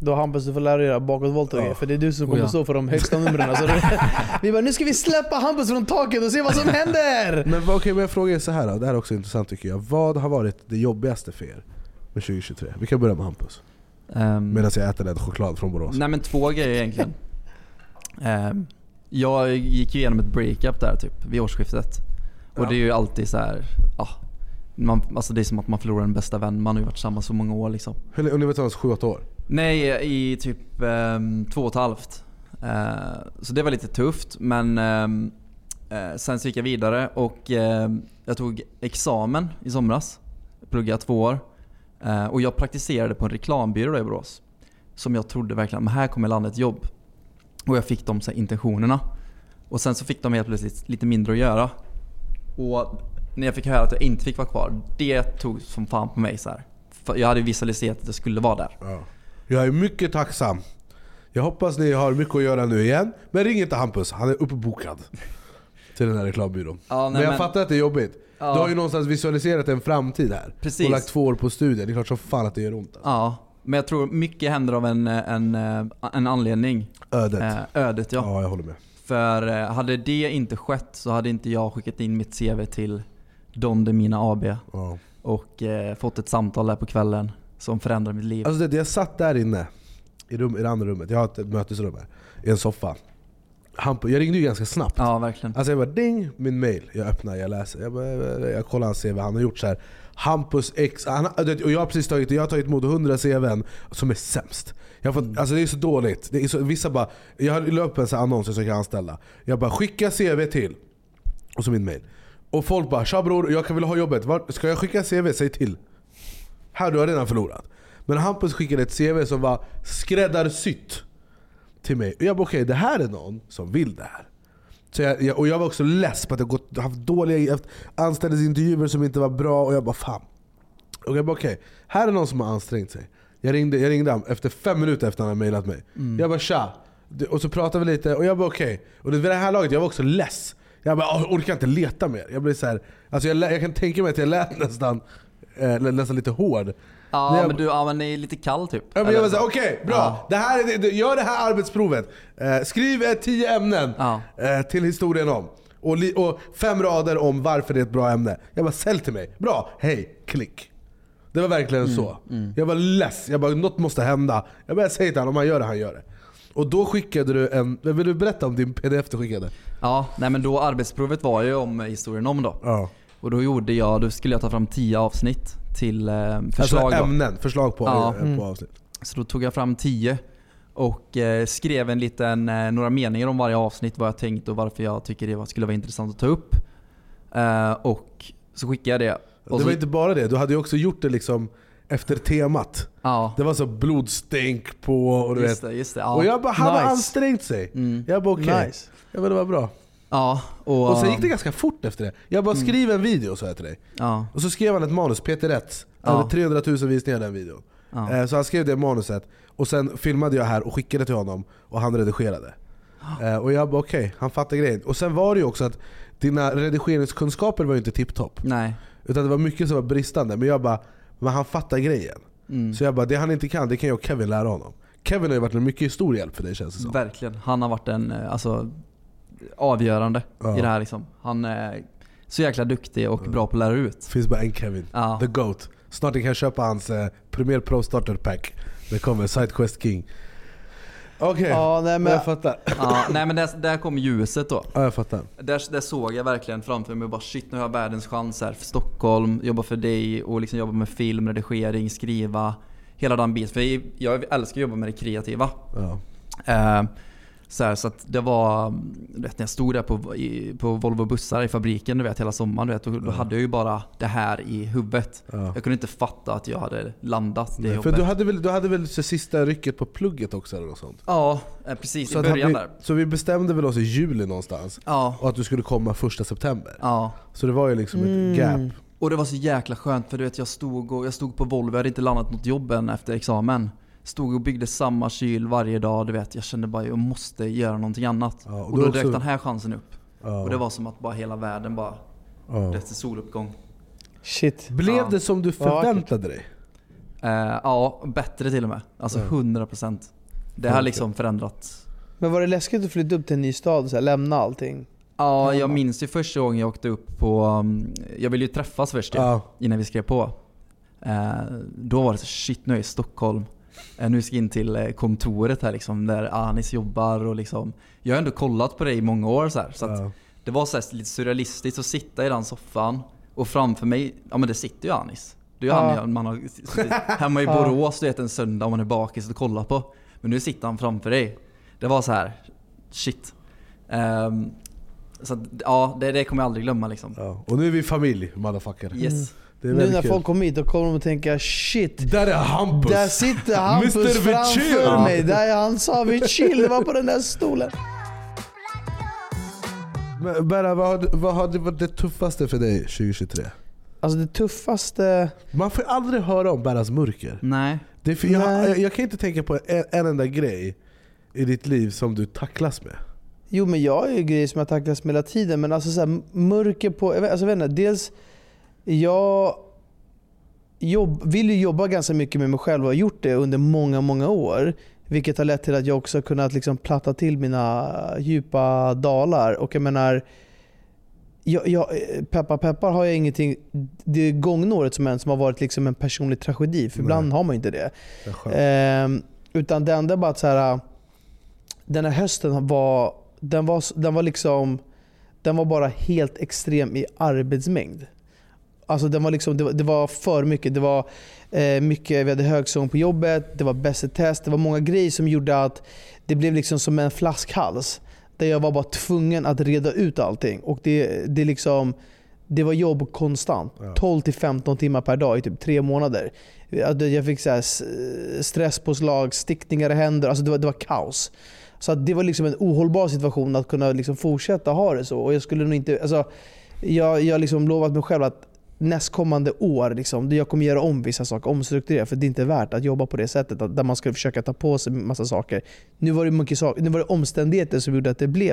Speaker 4: Då Hampus du får lära dig göra bakåtvolter grejer, för det är du som
Speaker 5: Oh,
Speaker 4: kommer
Speaker 5: ja.
Speaker 4: stå för de högsta numren. Så det, vi bara, nu ska vi släppa Hampus från taket och se vad som händer!
Speaker 5: Men okej, men jag frågar er så här då. det här är också intressant tycker jag. Vad har varit det jobbigaste för er med 2023? Vi kan börja med Hampus.
Speaker 6: Ehm,
Speaker 5: Medan jag äter den choklad från Borås.
Speaker 6: Nej men två grejer egentligen. Ehm, jag gick ju igenom ett breakup där typ vid årsskiftet. Och
Speaker 5: Ja.
Speaker 6: det är ju alltid så här, ja, man, alltså det är som att man förlorar en bästa vän. Man har ju varit tillsammans så många år liksom.
Speaker 5: Hur länge- Och ni var tillsammans 7-8 år?
Speaker 6: Nej, i typ ehm, två och ett halvt. Eh, så det var lite tufft men eh, sen så gick jag vidare och ehm, jag tog examen i somras. Jag pluggade två år. Eh, och jag praktiserade på en reklambyrå i Borås. Som jag trodde verkligen, men här kommer landet jobb. Och jag fick de så intentionerna. Och sen så fick de helt plötsligt lite mindre att göra. Och när jag fick höra att jag inte fick vara kvar, det tog som fan på mig så här. För jag hade visualiserat att jag skulle vara där.
Speaker 5: Ja. Jag är mycket tacksam. Jag hoppas ni har mycket att göra nu igen. Men ring inte Hampus, han är uppbokad. Till den här reklambyrån.
Speaker 6: Ja, nej,
Speaker 5: men jag
Speaker 6: men-
Speaker 5: fattar att det är jobbigt.
Speaker 6: Ja.
Speaker 5: Du har ju någonstans visualiserat en framtid här.
Speaker 6: Precis.
Speaker 5: Och lagt två år på studier. Det är klart som fan att det gör ont. alltså.
Speaker 6: Ja, men jag tror mycket händer av en, en, en anledning.
Speaker 5: Ödet.
Speaker 6: Eh, ödet ja.
Speaker 5: Ja, jag håller med.
Speaker 6: För eh, hade det inte skett så hade inte jag skickat in mitt CV till Don Demina AB.
Speaker 5: Ja.
Speaker 6: Och eh, fått ett samtal där på kvällen som förändrade mitt liv.
Speaker 5: Alltså det, jag satt där inne, i, rum, i det andra rummet, jag har ett, ett mötesrum här, i en soffa. Hampus, jag ringde ju ganska snabbt.
Speaker 6: Ja, verkligen.
Speaker 5: Alltså jag bara ding, min mail. Jag öppnar, jag läser. Jag, bara, jag kollar hans CV, han har gjort så här. Hampus X, han, och jag har precis tagit, jag har tagit emot 100 CVn som är sämst. Jag har fått, alltså det är så dåligt. Det är så, vissa bara, jag la upp en annons jag söker anställda. Jag bara skicka CV till, och så min mail. Och folk bara “Tja bror, jag kan vilja ha jobbet. Var, ska jag skicka CV? Säg till”. Här, du har redan förlorat. Men Hampus skickade ett CV som var skräddarsytt till mig. Och jag bara okej, det här är någon som vill det här. Så jag, jag, och jag var också less på att jag gått, haft dåliga haft anställningsintervjuer som inte var bra. Och jag bara fan. Och jag bara okej, här är någon som har ansträngt sig. Jag ringde, jag ringde honom efter fem minuter efter att han hade mejlat mig.
Speaker 6: Mm.
Speaker 5: Jag bara tja. Och så pratade vi lite och jag bara okej. Och det- vid det här laget jag var också less. Jag bara "Åh, jag orkar inte leta mer. Jag blir så här, alltså jag, jag kan tänka mig att jag lät nästan, eh, nästan lite hård.
Speaker 6: Ja
Speaker 5: jag-
Speaker 6: men du, ja men det är lite kall typ.
Speaker 5: Ja, men jag var såhär,
Speaker 6: så.
Speaker 5: okej bra,
Speaker 6: Ja.
Speaker 5: det här är, det- det- gör det här arbetsprovet. Eh, skriv eh, tio ämnen eh, till historien om. Och, li, och fem rader om varför det är ett bra ämne. Jag bara, sälj till mig. Bra, hej, klick. Det var verkligen
Speaker 6: Mm,
Speaker 5: så. Jag var less, jag bara, något måste hända. Jag bara, säg till honom, om han gör det, han gör det. Och då skickade du en, vill du berätta om din pdf du skickade?
Speaker 6: Ja, nej men då arbetsprovet var ju om historien om då.
Speaker 5: Ja.
Speaker 6: Och då gjorde jag, då skulle jag ta fram 10 avsnitt till eh, förslag
Speaker 5: alltså
Speaker 6: då.
Speaker 5: ämnen, förslag på,
Speaker 6: Ja.
Speaker 5: eh, på
Speaker 6: Mm.
Speaker 5: avsnitt.
Speaker 6: Så då tog jag fram 10 och eh, skrev en liten, eh, några meningar om varje avsnitt, vad jag tänkt och varför jag tycker det var, skulle vara intressant att ta upp. Eh, och så skickade jag det. Och
Speaker 5: det var
Speaker 6: så,
Speaker 5: inte bara det, du hade ju också gjort det liksom efter temat.
Speaker 6: Ja.
Speaker 5: Det var så blodstänk på och du
Speaker 6: Just
Speaker 5: vet.
Speaker 6: det, just det, ja.
Speaker 5: Och jag bara, han har
Speaker 6: Nice.
Speaker 5: ansträngt sig.
Speaker 6: Mm.
Speaker 5: Jag bara okej.
Speaker 6: Nice.
Speaker 5: Ja men det var bra.
Speaker 6: Ja, och,
Speaker 5: Och sen gick det ganska fort efter det. Jag bara
Speaker 6: Mm.
Speaker 5: skriv en video sa jag till dig.
Speaker 6: Ja.
Speaker 5: Och så skrev han ett manus, Peter Rätts.
Speaker 6: Ja.
Speaker 5: Över 300 000 visningar den videon.
Speaker 6: Ja.
Speaker 5: Eh, Så han skrev det manuset, och sen filmade jag här och skickade till honom och han redigerade. Eh, Och jag bara okej, han fattar grejen. Och sen var det ju också att dina redigeringskunskaper var ju inte tipptopp.
Speaker 6: Nej.
Speaker 5: Utan det var mycket som var bristande. Men jag bara, men han fattar grejen.
Speaker 6: Mm.
Speaker 5: Så jag bara, det han inte kan, det kan jag och Kevin lära honom. Kevin har ju varit en mycket stor hjälp för dig känns det som.
Speaker 6: Verkligen. Han har varit en eh, alltså, avgörande
Speaker 5: Ja.
Speaker 6: i det här liksom. Han är så jäkla duktig och bra på att lära ut.
Speaker 5: finns bara en Kevin.
Speaker 6: Ja.
Speaker 5: The GOAT. Snart ni kan köpa hans eh, Premier Pro Starter Pack. Det kommer, Sidequest King. Okej,
Speaker 4: Ja, nej, men-
Speaker 5: jag fattar.
Speaker 6: Ja, nej men där, där kom ljuset då.
Speaker 5: Ja, jag fattar.
Speaker 6: Där, där såg jag verkligen framför mig bara shit nu har jag världens chans här för Stockholm, jobba för dig och liksom jobba med film, redigering, skriva. Hela den biten. För jag, jag älskar att jobba med det kreativa.
Speaker 5: Ja.
Speaker 6: Eh, så, här, så att det var, du vet, när jag stod där på, i, på Volvo bussar i fabriken du vet, hela sommaren, du vet, då, då hade jag ju bara det här i huvudet.
Speaker 5: Ja.
Speaker 6: Jag kunde inte fatta att jag hade landat det
Speaker 5: Nej,
Speaker 6: jobbet.
Speaker 5: för du hade väl, du hade väl så sista rycket på plugget också eller något sånt?
Speaker 6: Ja, eh, precis.
Speaker 5: Så,
Speaker 6: I början
Speaker 5: vi,
Speaker 6: där.
Speaker 5: så vi bestämde väl oss i juli någonstans?
Speaker 6: Ja.
Speaker 5: Och att du skulle komma första september?
Speaker 6: Ja.
Speaker 5: Så det var ju liksom
Speaker 6: Mm.
Speaker 5: ett gap.
Speaker 6: Och det var så jäkla skönt för du vet jag stod, och, jag stod på Volvo, jag hade inte landat något jobb än efter examen. Stod och byggde samma kyl varje dag, du vet. Jag kände bara jag måste göra någonting annat.
Speaker 5: och
Speaker 6: och
Speaker 5: då
Speaker 6: då
Speaker 5: också-
Speaker 6: dök den här chansen upp.
Speaker 5: Ja.
Speaker 6: Och det var som att bara hela världen bara,
Speaker 5: Ja.
Speaker 6: det soluppgång.
Speaker 4: Shit.
Speaker 5: Blev
Speaker 6: Ja.
Speaker 5: det som du förväntade dig?
Speaker 6: Eh, ja, bättre till och med. Alltså
Speaker 5: Ja.
Speaker 6: 100%. Det har liksom förändrats.
Speaker 4: Men var det läskigt att flytta upp till en ny stad och så här, lämna allting?
Speaker 6: Ja, jag minns ju första gången jag åkte upp på... um, Jag ville ju träffas först ju,
Speaker 5: Ja.
Speaker 6: innan vi skrev på. Eh, då var det så shit nu är jag i Stockholm. Eh, nu ska jag in till eh, kontoret här liksom, där Anis jobbar och liksom... Jag har ändå kollat på det i många år så här, så att Det var så här, lite surrealistiskt att sitta i den soffan och framför mig, ja men det sitter ju Anis. Det är ju
Speaker 4: Ja.
Speaker 6: han man har suttit hemma i
Speaker 4: Ja.
Speaker 6: Borås du vet en söndag om man är bakis och kollar på. Men nu sitter han framför dig. Det var så här, shit. Ehm, så att, ja, det, det kommer jag aldrig glömma liksom.
Speaker 5: Och nu är vi familj, motherfucker.
Speaker 6: Yes.
Speaker 5: Det är
Speaker 4: Nu när
Speaker 5: kul.
Speaker 4: folk kommer hit, då kommer de att tänka shit.
Speaker 5: Där är Hampus!
Speaker 4: Där sitter Hampus
Speaker 5: Mr.
Speaker 4: Framför mig. Där han sa Vichill, det var på den där stolen.
Speaker 5: Berra, vad vad har varit det tuffaste för dig 2023?
Speaker 4: Alltså det tuffaste...
Speaker 5: Man får aldrig höra om Berras mörker.
Speaker 6: Nej.
Speaker 5: Det är för jag, jag, jag kan inte tänka på en, en enda grej i ditt liv som du tacklas med.
Speaker 4: Jo men jag har ju grejer som jag tacklas med hela tiden men alltså så här, mörker på... Jag vet, alltså, jag vet inte, dels... Jag jobb, vill ju jobba ganska mycket med mig själv och har gjort det under många, många år. Vilket har lett till att jag också kunnat liksom platta till mina djupa dalar. Och jag menar... Jag, jag, peppar peppar har jag ingenting... Det gångna året som hänt som har varit liksom en personlig tragedi. För ibland har man ju inte det.
Speaker 5: Det.
Speaker 4: Ehm, utan det enda är bara att så här, den här hösten var, den var, den var liksom, den var bara helt extrem i arbetsmängd. Alltså den var liksom, det, var, det var för mycket. Det var eh, mycket, vi hade högsäsong på jobbet, det var bäst test, det var många grejer som gjorde att det blev liksom som en flaskhals. Där jag var bara tvungen att reda ut allting. Och det, det liksom det var jobb konstant. 12-15 timmar per dag i typ tre månader. Jag fick så här stresspåslag, stickningar i händer. Alltså det, var, det var kaos. Så det var liksom en ohållbar situation att kunna liksom fortsätta ha det så. Och jag skulle nog inte... Alltså, jag har liksom lovat mig själv att nästkommande år, liksom, jag kommer göra om vissa saker, omstrukturera. För det är inte värt att jobba på det sättet, att, där man ska försöka ta på sig massa saker. Nu var det, mycket nu var det omständigheter som gjorde att det blev.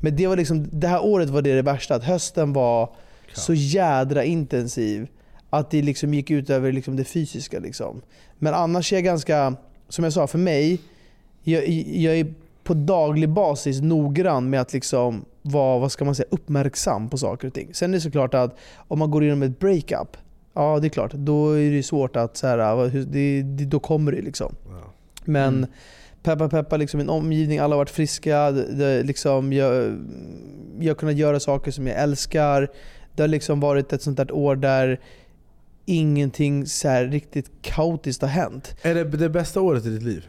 Speaker 4: Men det, var liksom, det här året var det det värsta. Att hösten var så jädra intensiv att det liksom gick ut över liksom det fysiska. Liksom. Men annars är jag ganska, som jag sa, för mig, jag, jag är på daglig basis noggrann med att liksom vara vad ska man säga, uppmärksam på saker och ting. Sen är det såklart att om man går igenom ett breakup, ja det är klart, då är det svårt att så här, det, det, då kommer det liksom. Men peppa peppa, liksom, min omgivning, alla har varit friska. Det, det, liksom, jag, jag har kunnat göra saker som jag älskar. Det har liksom varit ett sånt där år där ingenting så här riktigt kaotiskt har hänt.
Speaker 5: Är det det bästa året i ditt liv?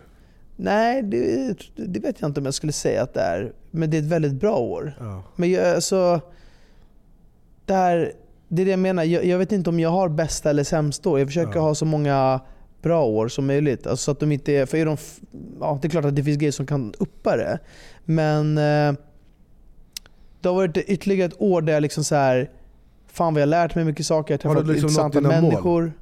Speaker 4: Nej, det, det vet jag inte om jag skulle säga att det är. Men det är ett väldigt bra år.
Speaker 5: Ja.
Speaker 4: Men jag, alltså, där, det är det jag menar. Jag, jag vet inte om jag har bästa eller sämsta år. Jag försöker ha så många bra år som möjligt. Alltså så att de inte är, för är de, ja, det är klart att det finns grejer som kan uppa det. Men eh, det har varit ytterligare ett år där jag liksom så här, fan vad jag har lärt mig mycket saker. Jag har
Speaker 5: Har
Speaker 4: träffat
Speaker 5: du liksom
Speaker 4: intressanta
Speaker 5: nått dina mål?
Speaker 4: människor.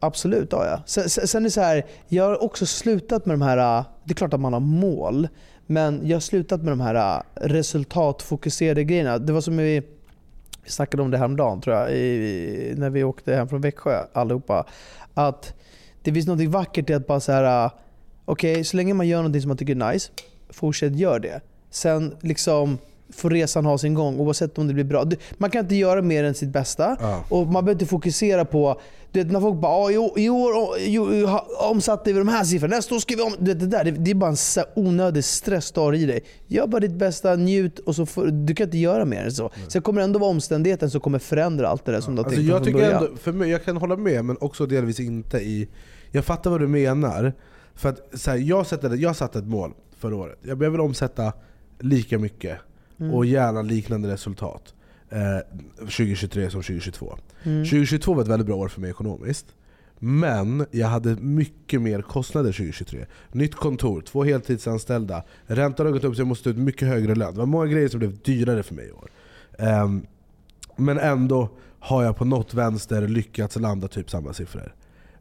Speaker 4: Absolut har jag. Sen, sen, sen är så här, jag har också slutat med de här, det är klart att man har mål, men jag har slutat med de här resultatfokuserade grejerna. Det var som vi, vi snackade om det häromdagen tror jag, i, när vi åkte hem från Växjö allihopa. Att det finns något vackert i att bara så här, okej så länge man gör någonting som man tycker är nice, fortsätt gör det. Sen liksom får resan ha sin gång oavsett om det blir bra. Man kan inte göra mer än sitt bästa och man behöver inte fokusera på du vet, när folk bara "Ah, i år- i oh, omsatte vi de här siffrorna, nästa år ska vi om... Du vet, det, där, det, det är bara en så onödig stress du har i dig. Gör bara ditt bästa, njut och så får, du kan inte göra mer än så. Sen kommer det ändå vara omständigheten som kommer förändra allt det där som du har
Speaker 5: Alltså
Speaker 4: tänkt
Speaker 5: jag
Speaker 4: från
Speaker 5: tycker
Speaker 4: början.
Speaker 5: ändå, för mig, jag kan hålla med men också delvis inte i... Jag fattar vad du menar. För att så här, jag, sätter, jag satte ett mål förra året. Jag vill omsätta lika mycket
Speaker 4: Mm.
Speaker 5: och gärna liknande resultat eh, 2023 som 2022.
Speaker 4: Mm.
Speaker 5: 2022 var ett väldigt bra år för mig ekonomiskt. Men jag hade mycket mer kostnader 2023. Nytt kontor, två heltidsanställda, räntan har gått upp så jag måste ta ut mycket högre lön. Det var många grejer som blev dyrare för mig i år. Ehm, men ändå har jag på något vänster lyckats landa typ samma siffror.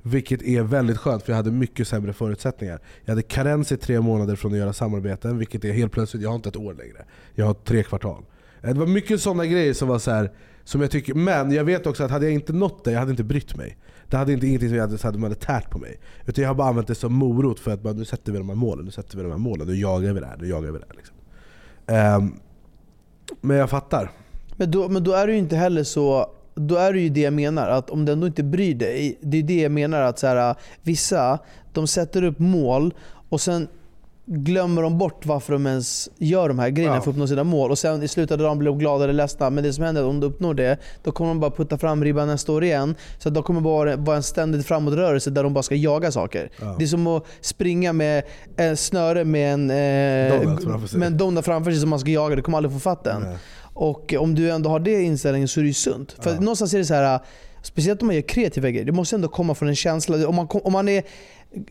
Speaker 5: Vilket är väldigt skönt för jag hade mycket sämre förutsättningar. Jag hade karens i tre månader från att göra samarbeten, vilket är helt plötsligt, jag har inte ett år längre. Jag har tre kvartal. Eh, det var mycket sådana grejer som var så här, som jag tycker, men jag vet också att hade jag inte nått det, jag hade inte brytt mig. Det hade inte ingenting som jag hade, så hade man hade tärt på mig. Utan jag har bara använt det som morot för att bara, nu sätter vi de här målen, nu sätter vi de här målen, nu jagar vi det här, nu jagar vi det här. Liksom. Um, men jag fattar.
Speaker 4: Men då, men då är det ju inte heller så då är det ju det jag menar, att om du ändå inte bryr dig. Det är det jag menar att så här, vissa de sätter upp mål och sen glömmer de bort varför de ens gör de här grejerna
Speaker 5: Ja.
Speaker 4: för att uppnå sina mål. Och sen i slutet av dagen blir de glada eller ledsna. Men det som händer är att om du uppnår det, då kommer de bara putta fram ribban nästa år igen. Så då kommer det bara vara en ständigt framåtrörelse där de bara ska jaga saker.
Speaker 5: Ja.
Speaker 4: Det är som att springa med en snöre med en, eh,
Speaker 5: Donut framför sig.
Speaker 4: som man ska jaga. Du kommer aldrig få fatt den. Och om du ändå har det inställningen så är det ju sunt. För någonstans är det så här, speciellt om man gör kreativa grejer, det måste ändå komma från en känsla. Om man, om man är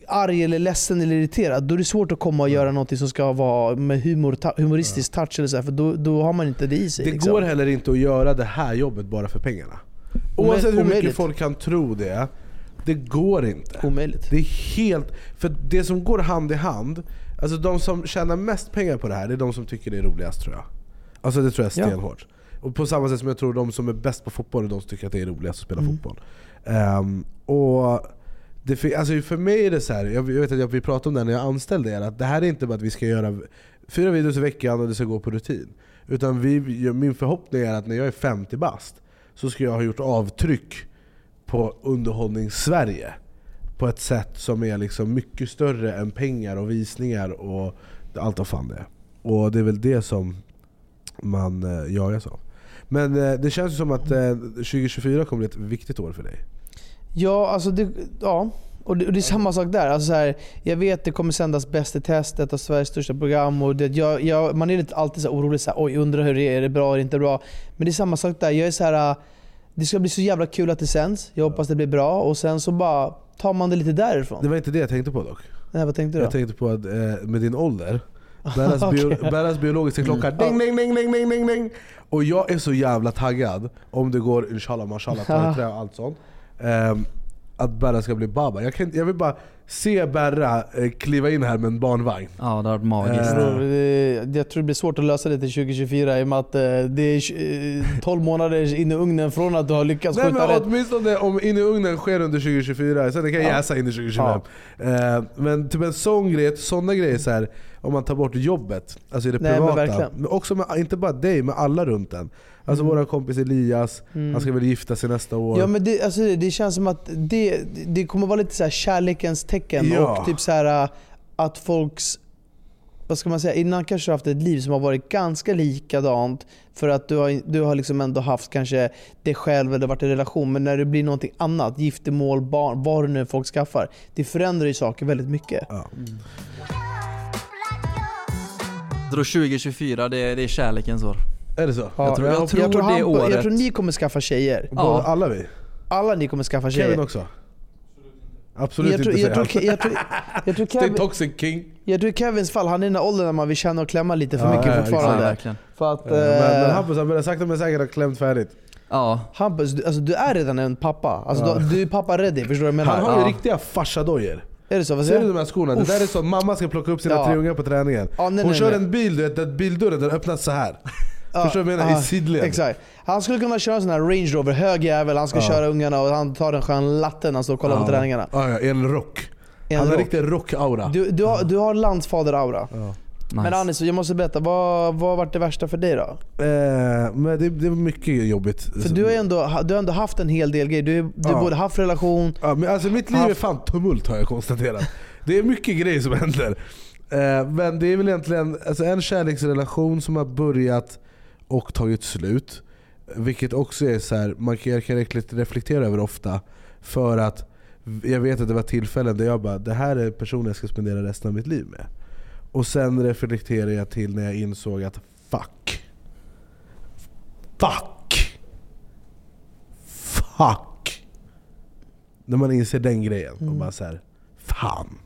Speaker 4: arg, eller ledsen eller irriterad, då är det svårt att komma och göra något som ska vara med humor, humoristisk touch. Eller så här, för då, då har man inte det i sig.
Speaker 5: Det
Speaker 4: liksom.
Speaker 5: går heller inte att göra det här jobbet bara för pengarna. Oavsett hur mycket
Speaker 4: omöjligt.
Speaker 5: folk kan tro det, det går inte.
Speaker 4: Omöjligt.
Speaker 5: Det är helt... För det som går hand i hand, alltså de som tjänar mest pengar på det här, det är de som tycker det är roligast tror jag. Alltså det tror jag
Speaker 4: Ja.
Speaker 5: stenhårt. Och på samma sätt som jag tror de som är bäst på fotboll är de som tycker att det är roligast att spela
Speaker 4: Mm.
Speaker 5: fotboll. Ehm, och det, alltså för mig är det så här, jag jag vet att jag, vi pratade om det när jag anställde er, att det här är inte bara att vi ska göra fyra videos i veckan och det ska gå på rutin. Utan vi, min förhoppning är att när jag är 50 bast så ska jag ha gjort avtryck på underhållnings-Sverige. På ett sätt som är liksom mycket större än pengar och visningar och allt vad fan det är. Och det är väl det som man eh, jagas av. Men eh, det känns ju som att eh, 2024 kommer bli ett viktigt år för dig.
Speaker 4: Ja, alltså det, ja. Och det, och det är samma sak där. Alltså så här, jag vet det kommer sändas Bäst i test, ett av Sveriges största program. Och det, jag, jag, man är lite alltid så orolig, så här, oj undrar hur det är, är det bra eller inte bra? Men det är samma sak där. Jag är så här, det ska bli så jävla kul att det sänds. Jag hoppas det blir bra. Och sen så bara tar man det lite därifrån.
Speaker 5: Det var inte det jag tänkte på dock.
Speaker 4: Nej, vad tänkte du
Speaker 5: Jag
Speaker 4: då?
Speaker 5: tänkte på att eh, med din ålder, Berras, bio. Berras biologiska klocka ding, ding, ding, ding, ding, ding, ding. Och jag är så jävla taggad om det går inshallah, mashallah, trä och allt sånt. ehm, att Berra ska bli baba. Jag, kan, jag vill bara se Berra eh, kliva in här med en barnvagn.
Speaker 6: Ja, det har varit
Speaker 5: Eh,
Speaker 6: magiskt.
Speaker 4: Jag tror, det, jag tror det blir svårt att lösa det till 2024 i och med att eh, det är eh, 12 månader in i ugnen från att du har lyckats
Speaker 5: Nej
Speaker 4: skjuta
Speaker 5: men
Speaker 4: rätt.
Speaker 5: åtminstone om in i ugnen sker under 2024, sen det kan
Speaker 4: Ja.
Speaker 5: jäsa in i 2025. Eh, men typ en sån grej, sådana grejer så här, om man tar bort jobbet, alltså i det
Speaker 4: Nej, men
Speaker 5: privata.
Speaker 4: verkligen.
Speaker 5: Men också med, inte bara dig, med alla runt en. Alltså
Speaker 4: Mm.
Speaker 5: våran kompis Elias,
Speaker 4: Mm.
Speaker 5: han ska väl gifta sig nästa år.
Speaker 4: Ja men det, alltså, det- det känns som att det, det kommer vara lite så här kärlekens tecken
Speaker 5: Ja.
Speaker 4: och typ så här äh, att folks vad ska man säga, innan kanske du har haft ett liv som har varit ganska likadant för att du har, du har liksom ändå haft kanske dig själv eller varit i relation. Men när det blir någonting annat, giftermål, barn, vad det nu folk skaffar. Det förändrar ju saker väldigt mycket.
Speaker 6: Så då 2024, det är, det är kärlekens år.
Speaker 5: Är det så?
Speaker 4: Ja,
Speaker 6: jag tror, jag tror,
Speaker 4: jag, tror
Speaker 6: det
Speaker 4: han,
Speaker 6: året...
Speaker 4: jag tror ni kommer skaffa tjejer.
Speaker 5: Både- Alla vi?
Speaker 4: Alla ni kommer skaffa tjejer.
Speaker 5: Kevin också? Absolut
Speaker 4: jag tror,
Speaker 5: inte
Speaker 4: jag tror, jag tror, jag tror Kevin,
Speaker 5: toxic king.
Speaker 4: jag tror Kevins fall, han är i den åldern när man vill känna och klämma lite för
Speaker 5: Ja,
Speaker 4: mycket
Speaker 5: ja,
Speaker 4: fortfarande.
Speaker 5: exakt.
Speaker 4: För att,
Speaker 5: Ja, men, men
Speaker 4: eh,
Speaker 5: Hampus han börjar sakta men säkert ha klämt färdigt.
Speaker 6: Ja.
Speaker 4: Hampus, du, alltså, du är redan en pappa. Alltså,
Speaker 5: Ja.
Speaker 4: du, du är pappa ready, förstår du vad jag menar?
Speaker 5: Han har ju
Speaker 4: Ja.
Speaker 5: riktiga farsadojor.
Speaker 4: Är det så? Vad
Speaker 5: Ser du de här skorna? Det
Speaker 4: Uff.
Speaker 5: där är så mamma ska plocka upp sina
Speaker 4: Ja.
Speaker 5: tre ungar på träningen.
Speaker 4: Ja, nej,
Speaker 5: Hon
Speaker 4: nej,
Speaker 5: kör
Speaker 4: nej.
Speaker 5: en bil, du vet, där bildörren den öppnas så här.
Speaker 4: Ja,
Speaker 5: Förstår du vad jag menar?
Speaker 4: ja,
Speaker 5: I sidled.
Speaker 4: Exakt. Han skulle kunna köra en sån här Range Rover, hög jävel, han ska
Speaker 5: Ja.
Speaker 4: köra ungarna och han tar en skön latte när han står och kollar
Speaker 5: Ja.
Speaker 4: på träningarna.
Speaker 5: Ja, ja, i en rock.
Speaker 4: En
Speaker 5: han har
Speaker 4: rock.
Speaker 5: riktig rock-aura.
Speaker 4: Du, du, har, du har landsfader-aura. Men
Speaker 6: Nice.
Speaker 4: Anis, jag måste berätta, vad, vad varit det värsta för dig då?
Speaker 5: Eh, men det, det var mycket jobbigt.
Speaker 4: För du har ändå, du har ändå haft en hel del grejer. Du, du
Speaker 5: Ja.
Speaker 4: både haft relation,
Speaker 5: Ja, men alltså mitt liv är
Speaker 4: Haft-
Speaker 5: fan tumult har jag konstaterat. Det är mycket grejer som händer. Eh, men det är väl egentligen alltså en kärleksrelation som har börjat och tagit slut. Vilket också är så här, man kan, jag kan reflektera över ofta. För att jag vet att det var tillfällen där jag bara, det här är personen jag ska spendera resten av mitt liv med. Och sen reflekterar jag till när jag insåg att fuck. Fuck! Fuck! När man inser den grejen och
Speaker 4: Mm.
Speaker 5: bara så här, fan.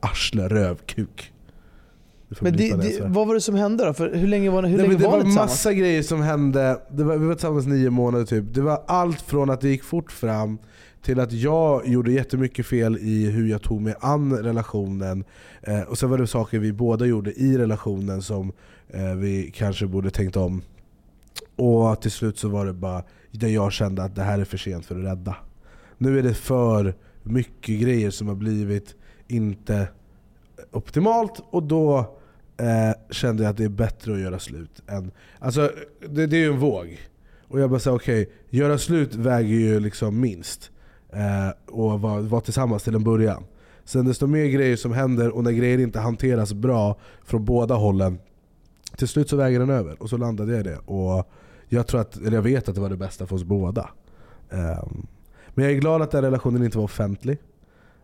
Speaker 5: Arsle, röv, kuk.
Speaker 4: Men det, det, vad var det som hände då? För hur länge var, hur
Speaker 5: Nej,
Speaker 4: länge
Speaker 5: men det
Speaker 4: var
Speaker 5: var
Speaker 4: ni tillsammans?
Speaker 5: massa grejer som hände. Det var, vi var tillsammans nio månader typ. Det var allt från att det gick fort fram till att jag gjorde jättemycket fel i hur jag tog mig an relationen. Eh, och sen var det saker vi båda gjorde i relationen som eh, vi kanske borde tänkt om. Och till slut så var det bara där jag kände att det här är för sent för att rädda. Nu är det för mycket grejer som har blivit inte optimalt och då eh, kände jag att det är bättre att göra slut. Än, alltså, det, det är ju en våg. Och jag bara sa okej, göra slut väger ju liksom minst. Eh, och vara var tillsammans till en början. Sen desto mer grejer som händer och när grejer inte hanteras bra från båda hållen, till slut så väger den över. Och så landade jag i det. Och jag, tror att, eller jag vet att det var det bästa för oss båda. Ehm, men jag är glad att den relationen inte var offentlig.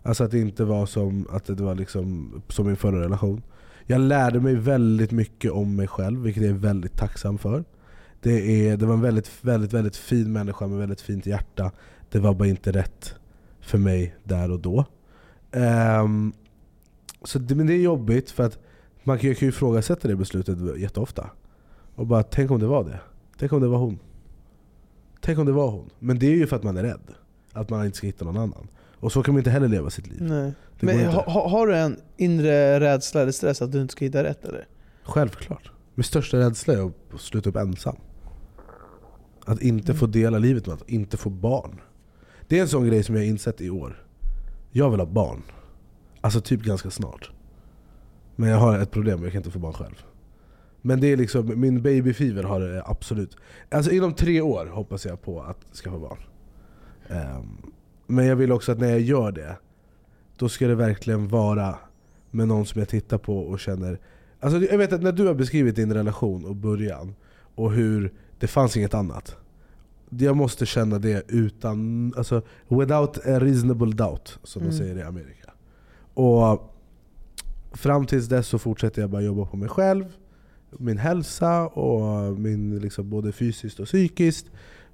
Speaker 5: Alltså att det inte var som, att det var liksom, som min förra relation. Jag lärde mig väldigt mycket om mig själv, vilket jag är väldigt tacksam för. Det, är, det var en väldigt, väldigt, väldigt fin människa med väldigt fint hjärta. Det var bara inte rätt för mig där och då. Um, så det, men det är jobbigt för att man kan, jag kan ju ifrågasätta det beslutet jätteofta. Och bara, tänk om det var det? Tänk om det var hon? Tänk om det var hon? Men det är ju för att man är rädd. Att man inte ska hitta någon annan. Och så kan man inte heller leva sitt liv.
Speaker 4: Nej.
Speaker 5: Det
Speaker 4: Men ha, ha- har du en inre rädsla eller stress att du inte ska hitta rätt eller?
Speaker 5: Självklart. Min största rädsla är att sluta upp ensam. Att inte få dela livet med att inte få barn. Det är en sån grej som jag har insett i år. Jag vill ha barn. Alltså typ ganska snart. Men jag har ett problem, jag kan inte få barn själv. Men det är liksom, min babyfever har det absolut. Alltså inom tre år hoppas jag på att skaffa barn. Ehm, men jag vill också att när jag gör det, då ska det verkligen vara med någon som jag tittar på och känner... Alltså jag vet att när du har beskrivit din relation och början, och hur det fanns inget annat. Jag måste känna det utan, alltså without a reasonable doubt, som de
Speaker 4: Mm.
Speaker 5: säger i Amerika. Och fram tills dess så fortsätter jag bara jobba på mig själv, min hälsa, och min liksom både fysiskt och psykiskt.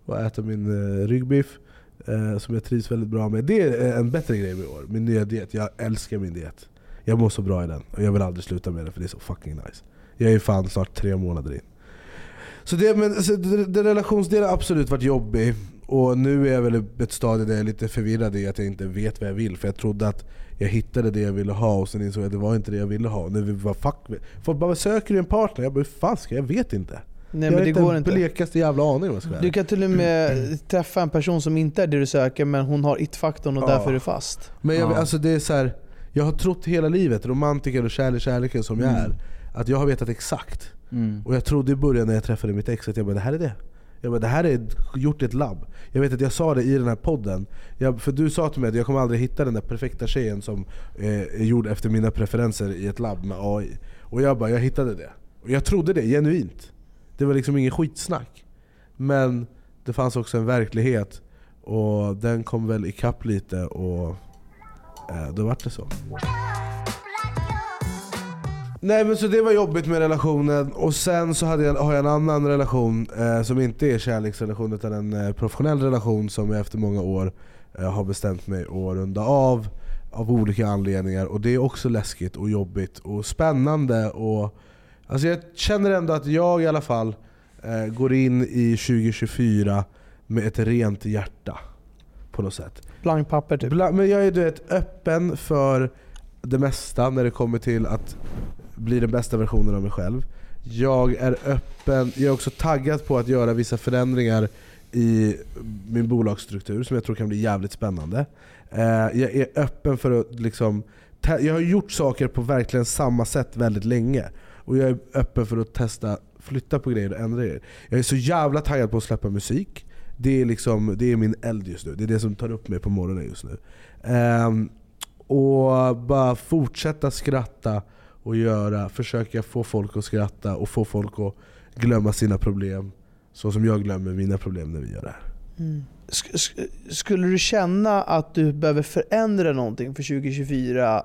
Speaker 5: Och äta min eh, ryggbiff, eh, som jag trivs väldigt bra med. Det är en bättre grej med i år, min nya diet. Jag älskar min diet. Jag mår så bra i den, och jag vill aldrig sluta med den för det är så fucking nice. Jag är fan snart tre månader in. Så det, men, så det, det relationsdelen har absolut varit jobbig. Och nu är jag väl i ett stadie där jag är lite förvirrad i att jag inte vet vad jag vill. För jag trodde att jag hittade det jag ville ha och sen insåg jag att det var inte det jag ville ha. Nu vi bara fuck Folk bara 'Söker du en partner?' Jag bara 'Hur fan ska jag? Jag vet inte'
Speaker 4: Nej,
Speaker 5: jag
Speaker 4: men
Speaker 5: har
Speaker 4: det
Speaker 5: inte
Speaker 4: går
Speaker 5: en
Speaker 4: inte.
Speaker 5: blekaste jävla aning om jag ska
Speaker 4: Du kan till och med träffa en person som inte är det du söker men hon har it-faktorn och
Speaker 5: Ja.
Speaker 4: därför är du fast.
Speaker 5: Men jag,
Speaker 4: Ja.
Speaker 5: alltså det är så här, jag har trott hela livet, romantiker och kärlek, kärleken som jag är, att jag har vetat exakt.
Speaker 6: Mm.
Speaker 5: Och jag trodde i början när jag träffade mitt ex att jag bara, det här är det. Jag bara, det här är gjort i ett labb. Jag vet att jag sa det i den här podden, jag, för du sa till mig att jag kommer aldrig hitta den där perfekta tjejen som eh, är gjord efter mina preferenser i ett labb med AI. Och jag bara, jag hittade det. Och jag trodde det, genuint. Det var liksom ingen skitsnack. Men det fanns också en verklighet, och den kom väl ikapp lite och eh, då vart det så. Nej men så det var jobbigt med relationen, och sen så hade jag, har jag en annan relation eh, som inte är kärleksrelation utan en eh, professionell relation som jag efter många år eh, har bestämt mig att runda av av olika anledningar. Och det är också läskigt och jobbigt och spännande. Och, alltså jag känner ändå att jag i alla fall eh, går in i 2024 med ett rent hjärta. På något sätt.
Speaker 4: Blank papper typ.
Speaker 5: Bla, men jag är du vet, öppen för det mesta när det kommer till att bli den bästa versionen av mig själv. Jag är öppen, jag är också taggad på att göra vissa förändringar i min bolagsstruktur som jag tror kan bli jävligt spännande. Eh, jag är öppen för att liksom, jag har gjort saker på verkligen samma sätt väldigt länge. Och jag är öppen för att testa, flytta på grejer och ändra grejer. Jag är så jävla taggad på att släppa musik. Det är, liksom, det är min eld just nu. Det är det som tar upp mig på morgonen just nu. Um, och bara fortsätta skratta och göra, försöka få folk att skratta och få folk att glömma sina problem. Så som jag glömmer mina problem när vi gör det här. Mm.
Speaker 4: Sk- sk- Skulle du känna att du behöver förändra någonting för 2024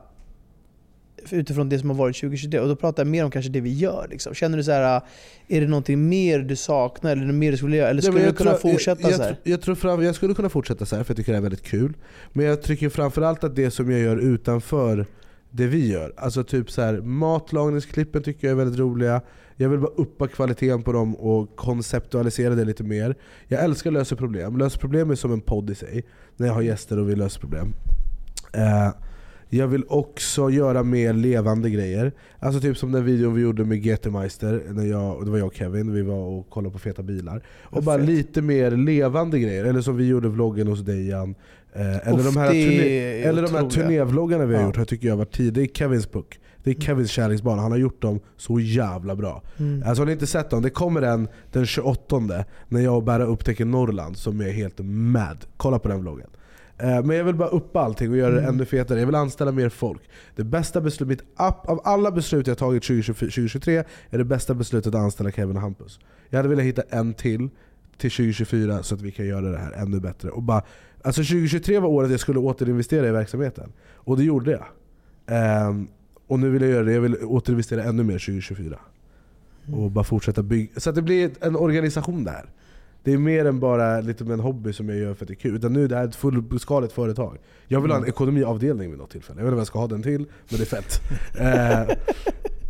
Speaker 4: utifrån det som har varit 2023? Och då pratar jag mer om kanske det vi gör. Liksom. Känner du så här, är det någonting mer du saknar eller mer du skulle göra? Eller
Speaker 5: Nej,
Speaker 4: skulle
Speaker 5: men
Speaker 4: du kunna
Speaker 5: tror-
Speaker 4: fortsätta
Speaker 5: jag,
Speaker 4: så här?
Speaker 5: jag, jag, tror fram, jag skulle kunna fortsätta så här för jag tycker det är väldigt kul. Men jag tycker framförallt att det som jag gör utanför det vi gör, alltså typ så här, matlagningsklippen tycker jag är väldigt roliga. Jag vill bara uppa kvaliteten på dem och konceptualisera det lite mer. Jag älskar att lösa problem. Lösa problem är som en podd i sig, när jag har gäster och vi löser problem. Eh, jag vill också göra mer levande grejer. Alltså typ som den videon vi gjorde med GT-meister, när jag, det var jag och Kevin, vi var och kollade på feta bilar. Och bara lite mer levande grejer, eller som vi gjorde vloggen hos Dejan. Eh, eller, de här turné, eller de här turnévloggarna vi har
Speaker 4: Ja.
Speaker 5: gjort, tycker jag varit tid. Det är Kevins book. Det är Kevins kärleksbarn, han har gjort dem så jävla bra.
Speaker 4: Mm.
Speaker 5: Alltså har ni inte sett dem? Det kommer en den 28 när jag och Berra upptäcker Norrland som är helt mad. Kolla på den vloggen. Eh, Men jag vill bara uppa allting och göra det
Speaker 4: Mm.
Speaker 5: ännu fetare. Jag vill anställa mer folk. Det bästa beslutet, av alla beslut jag tagit 2024 2023 är det bästa beslutet att anställa Kevin och Hampus. Jag hade velat hitta en till till 2024 så att vi kan göra det här ännu bättre. Och bara, alltså 2023 var året jag skulle återinvestera i verksamheten. Och det gjorde jag. Ehm, och nu vill jag göra det, jag vill återinvestera ännu mer 2024. Och bara fortsätta bygga. Så att det blir en organisation där. Det är mer än bara lite med en hobby som jag gör för att det är kul. Utan nu är det här ett fullskaligt företag. Jag vill ha en
Speaker 4: Mm.
Speaker 5: ekonomiavdelning vid något tillfälle. Jag vet inte vad jag ska ha den till, men det är fett. eh,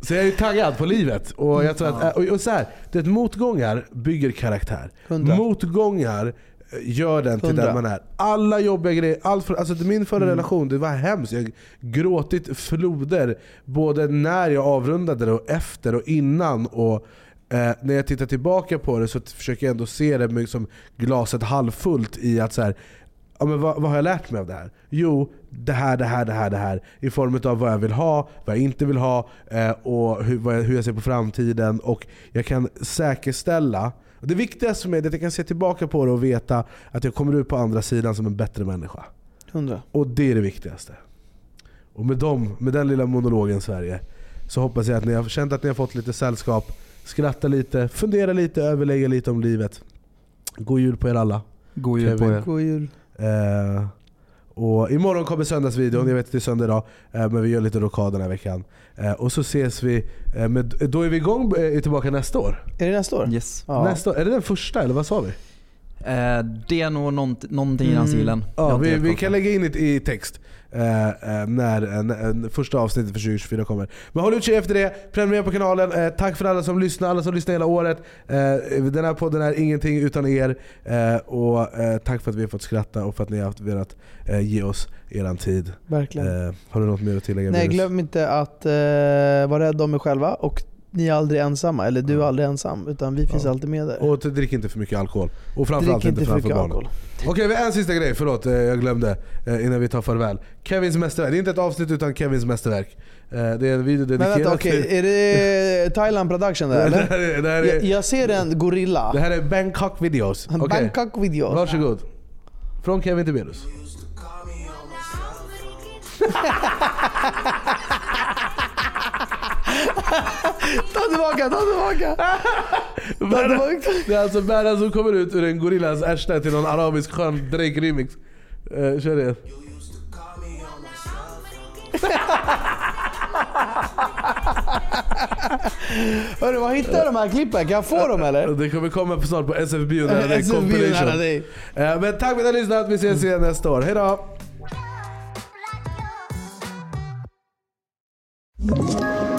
Speaker 5: så jag är taggad på livet. Och, jag tror att, och, och så här, det motgångar bygger karaktär.
Speaker 4: Hundra.
Speaker 5: Motgångar eh, gör den till
Speaker 4: Hundra.
Speaker 5: den man är. Alla jobbiga grejer, allt för, alltså min förra
Speaker 4: Mm.
Speaker 5: relation, det var hemskt. Jag gråtit floder både när jag avrundade det och efter och innan. Och eh, när jag tittar tillbaka på det så försöker jag ändå se det med som glaset halvfullt i att så här, ja, men vad, vad har jag lärt mig av det här? Jo, det här, det här, det här, det här. I form av vad jag vill ha, vad jag inte vill ha eh, och hur, jag, hur jag ser på framtiden. Och jag kan säkerställa och det viktigaste för mig är att jag kan se tillbaka på det och veta att jag kommer ut på andra sidan som en bättre människa.
Speaker 4: 100.
Speaker 5: Och det är det viktigaste. Och med, dem, med den lilla monologen Sverige så hoppas jag att ni har känt att ni har fått lite sällskap, skratta lite, fundera lite, överlägga lite om livet. God jul på er alla.
Speaker 6: God jul på er.
Speaker 4: God jul.
Speaker 5: Eh, och imorgon kommer söndagsvideon, jag vet att det är söndag idag, eh, men vi gör lite rockad den här veckan. Eh, och så ses vi, eh, med, då är vi igång, eh, är tillbaka nästa år.
Speaker 4: Är det nästa år?
Speaker 6: Yes.
Speaker 5: Nästa år, är det den första eller vad sa vi?
Speaker 6: Eh, det är nog nånt, någonting i den stilen.
Speaker 5: Ja,
Speaker 6: inte
Speaker 5: vi, vi kan lägga in det i text eh, eh, när, när första avsnittet för 2024 kommer. Men håll utkik efter det, prenumerera på kanalen. Eh, tack för alla som lyssnar, alla som lyssnar hela året. Eh, den här podden är ingenting utan er. Eh, och eh, Tack för att vi har fått skratta och för att ni har velat ge oss eran tid.
Speaker 4: Verkligen.
Speaker 5: Har du något mer att tillägga?
Speaker 4: Nej, glöm inte att vara rädda om er själva och ni är aldrig ensamma, eller du är aldrig ensam, utan vi finns alltid med där.
Speaker 5: Och drick inte för mycket alkohol. Och framförallt
Speaker 4: Drick
Speaker 5: inte,
Speaker 4: inte
Speaker 5: framför
Speaker 4: mycket
Speaker 5: barnen.
Speaker 4: alkohol.
Speaker 5: Okej, har en sista grej. Förlåt, eh, jag glömde eh, innan vi tar farväl. Kevins mästerverk. Det är inte ett avsnitt utan Kevins mästerverk. Eh, Det är en video
Speaker 4: Men
Speaker 5: dedikerad
Speaker 4: vänta, okej,
Speaker 5: till...
Speaker 4: är det Thailand production där
Speaker 5: Det
Speaker 4: eller?
Speaker 5: här är- det här är-
Speaker 4: jag, jag ser en gorilla.
Speaker 5: Det här är Bangkok videos. Okej.
Speaker 4: Bangkok videos.
Speaker 5: Varsågod. Från Kevin
Speaker 4: Ta tillbaka, ta tillbaka!
Speaker 5: Det är alltså bäraren som kommer ut ur en gorillas arsle till någon arabisk skön Drake remix. Eh, kör det.
Speaker 4: Hörru, vad hittar jag de här klippen? Kan jag få dem eller?
Speaker 5: Det kommer komma snart på SFB nära dig,
Speaker 4: SFB nära
Speaker 5: compilation. Eh, Men tack för att ni har lyssnat, vi ses igen nästa år. Hejdå!
Speaker 8: Ett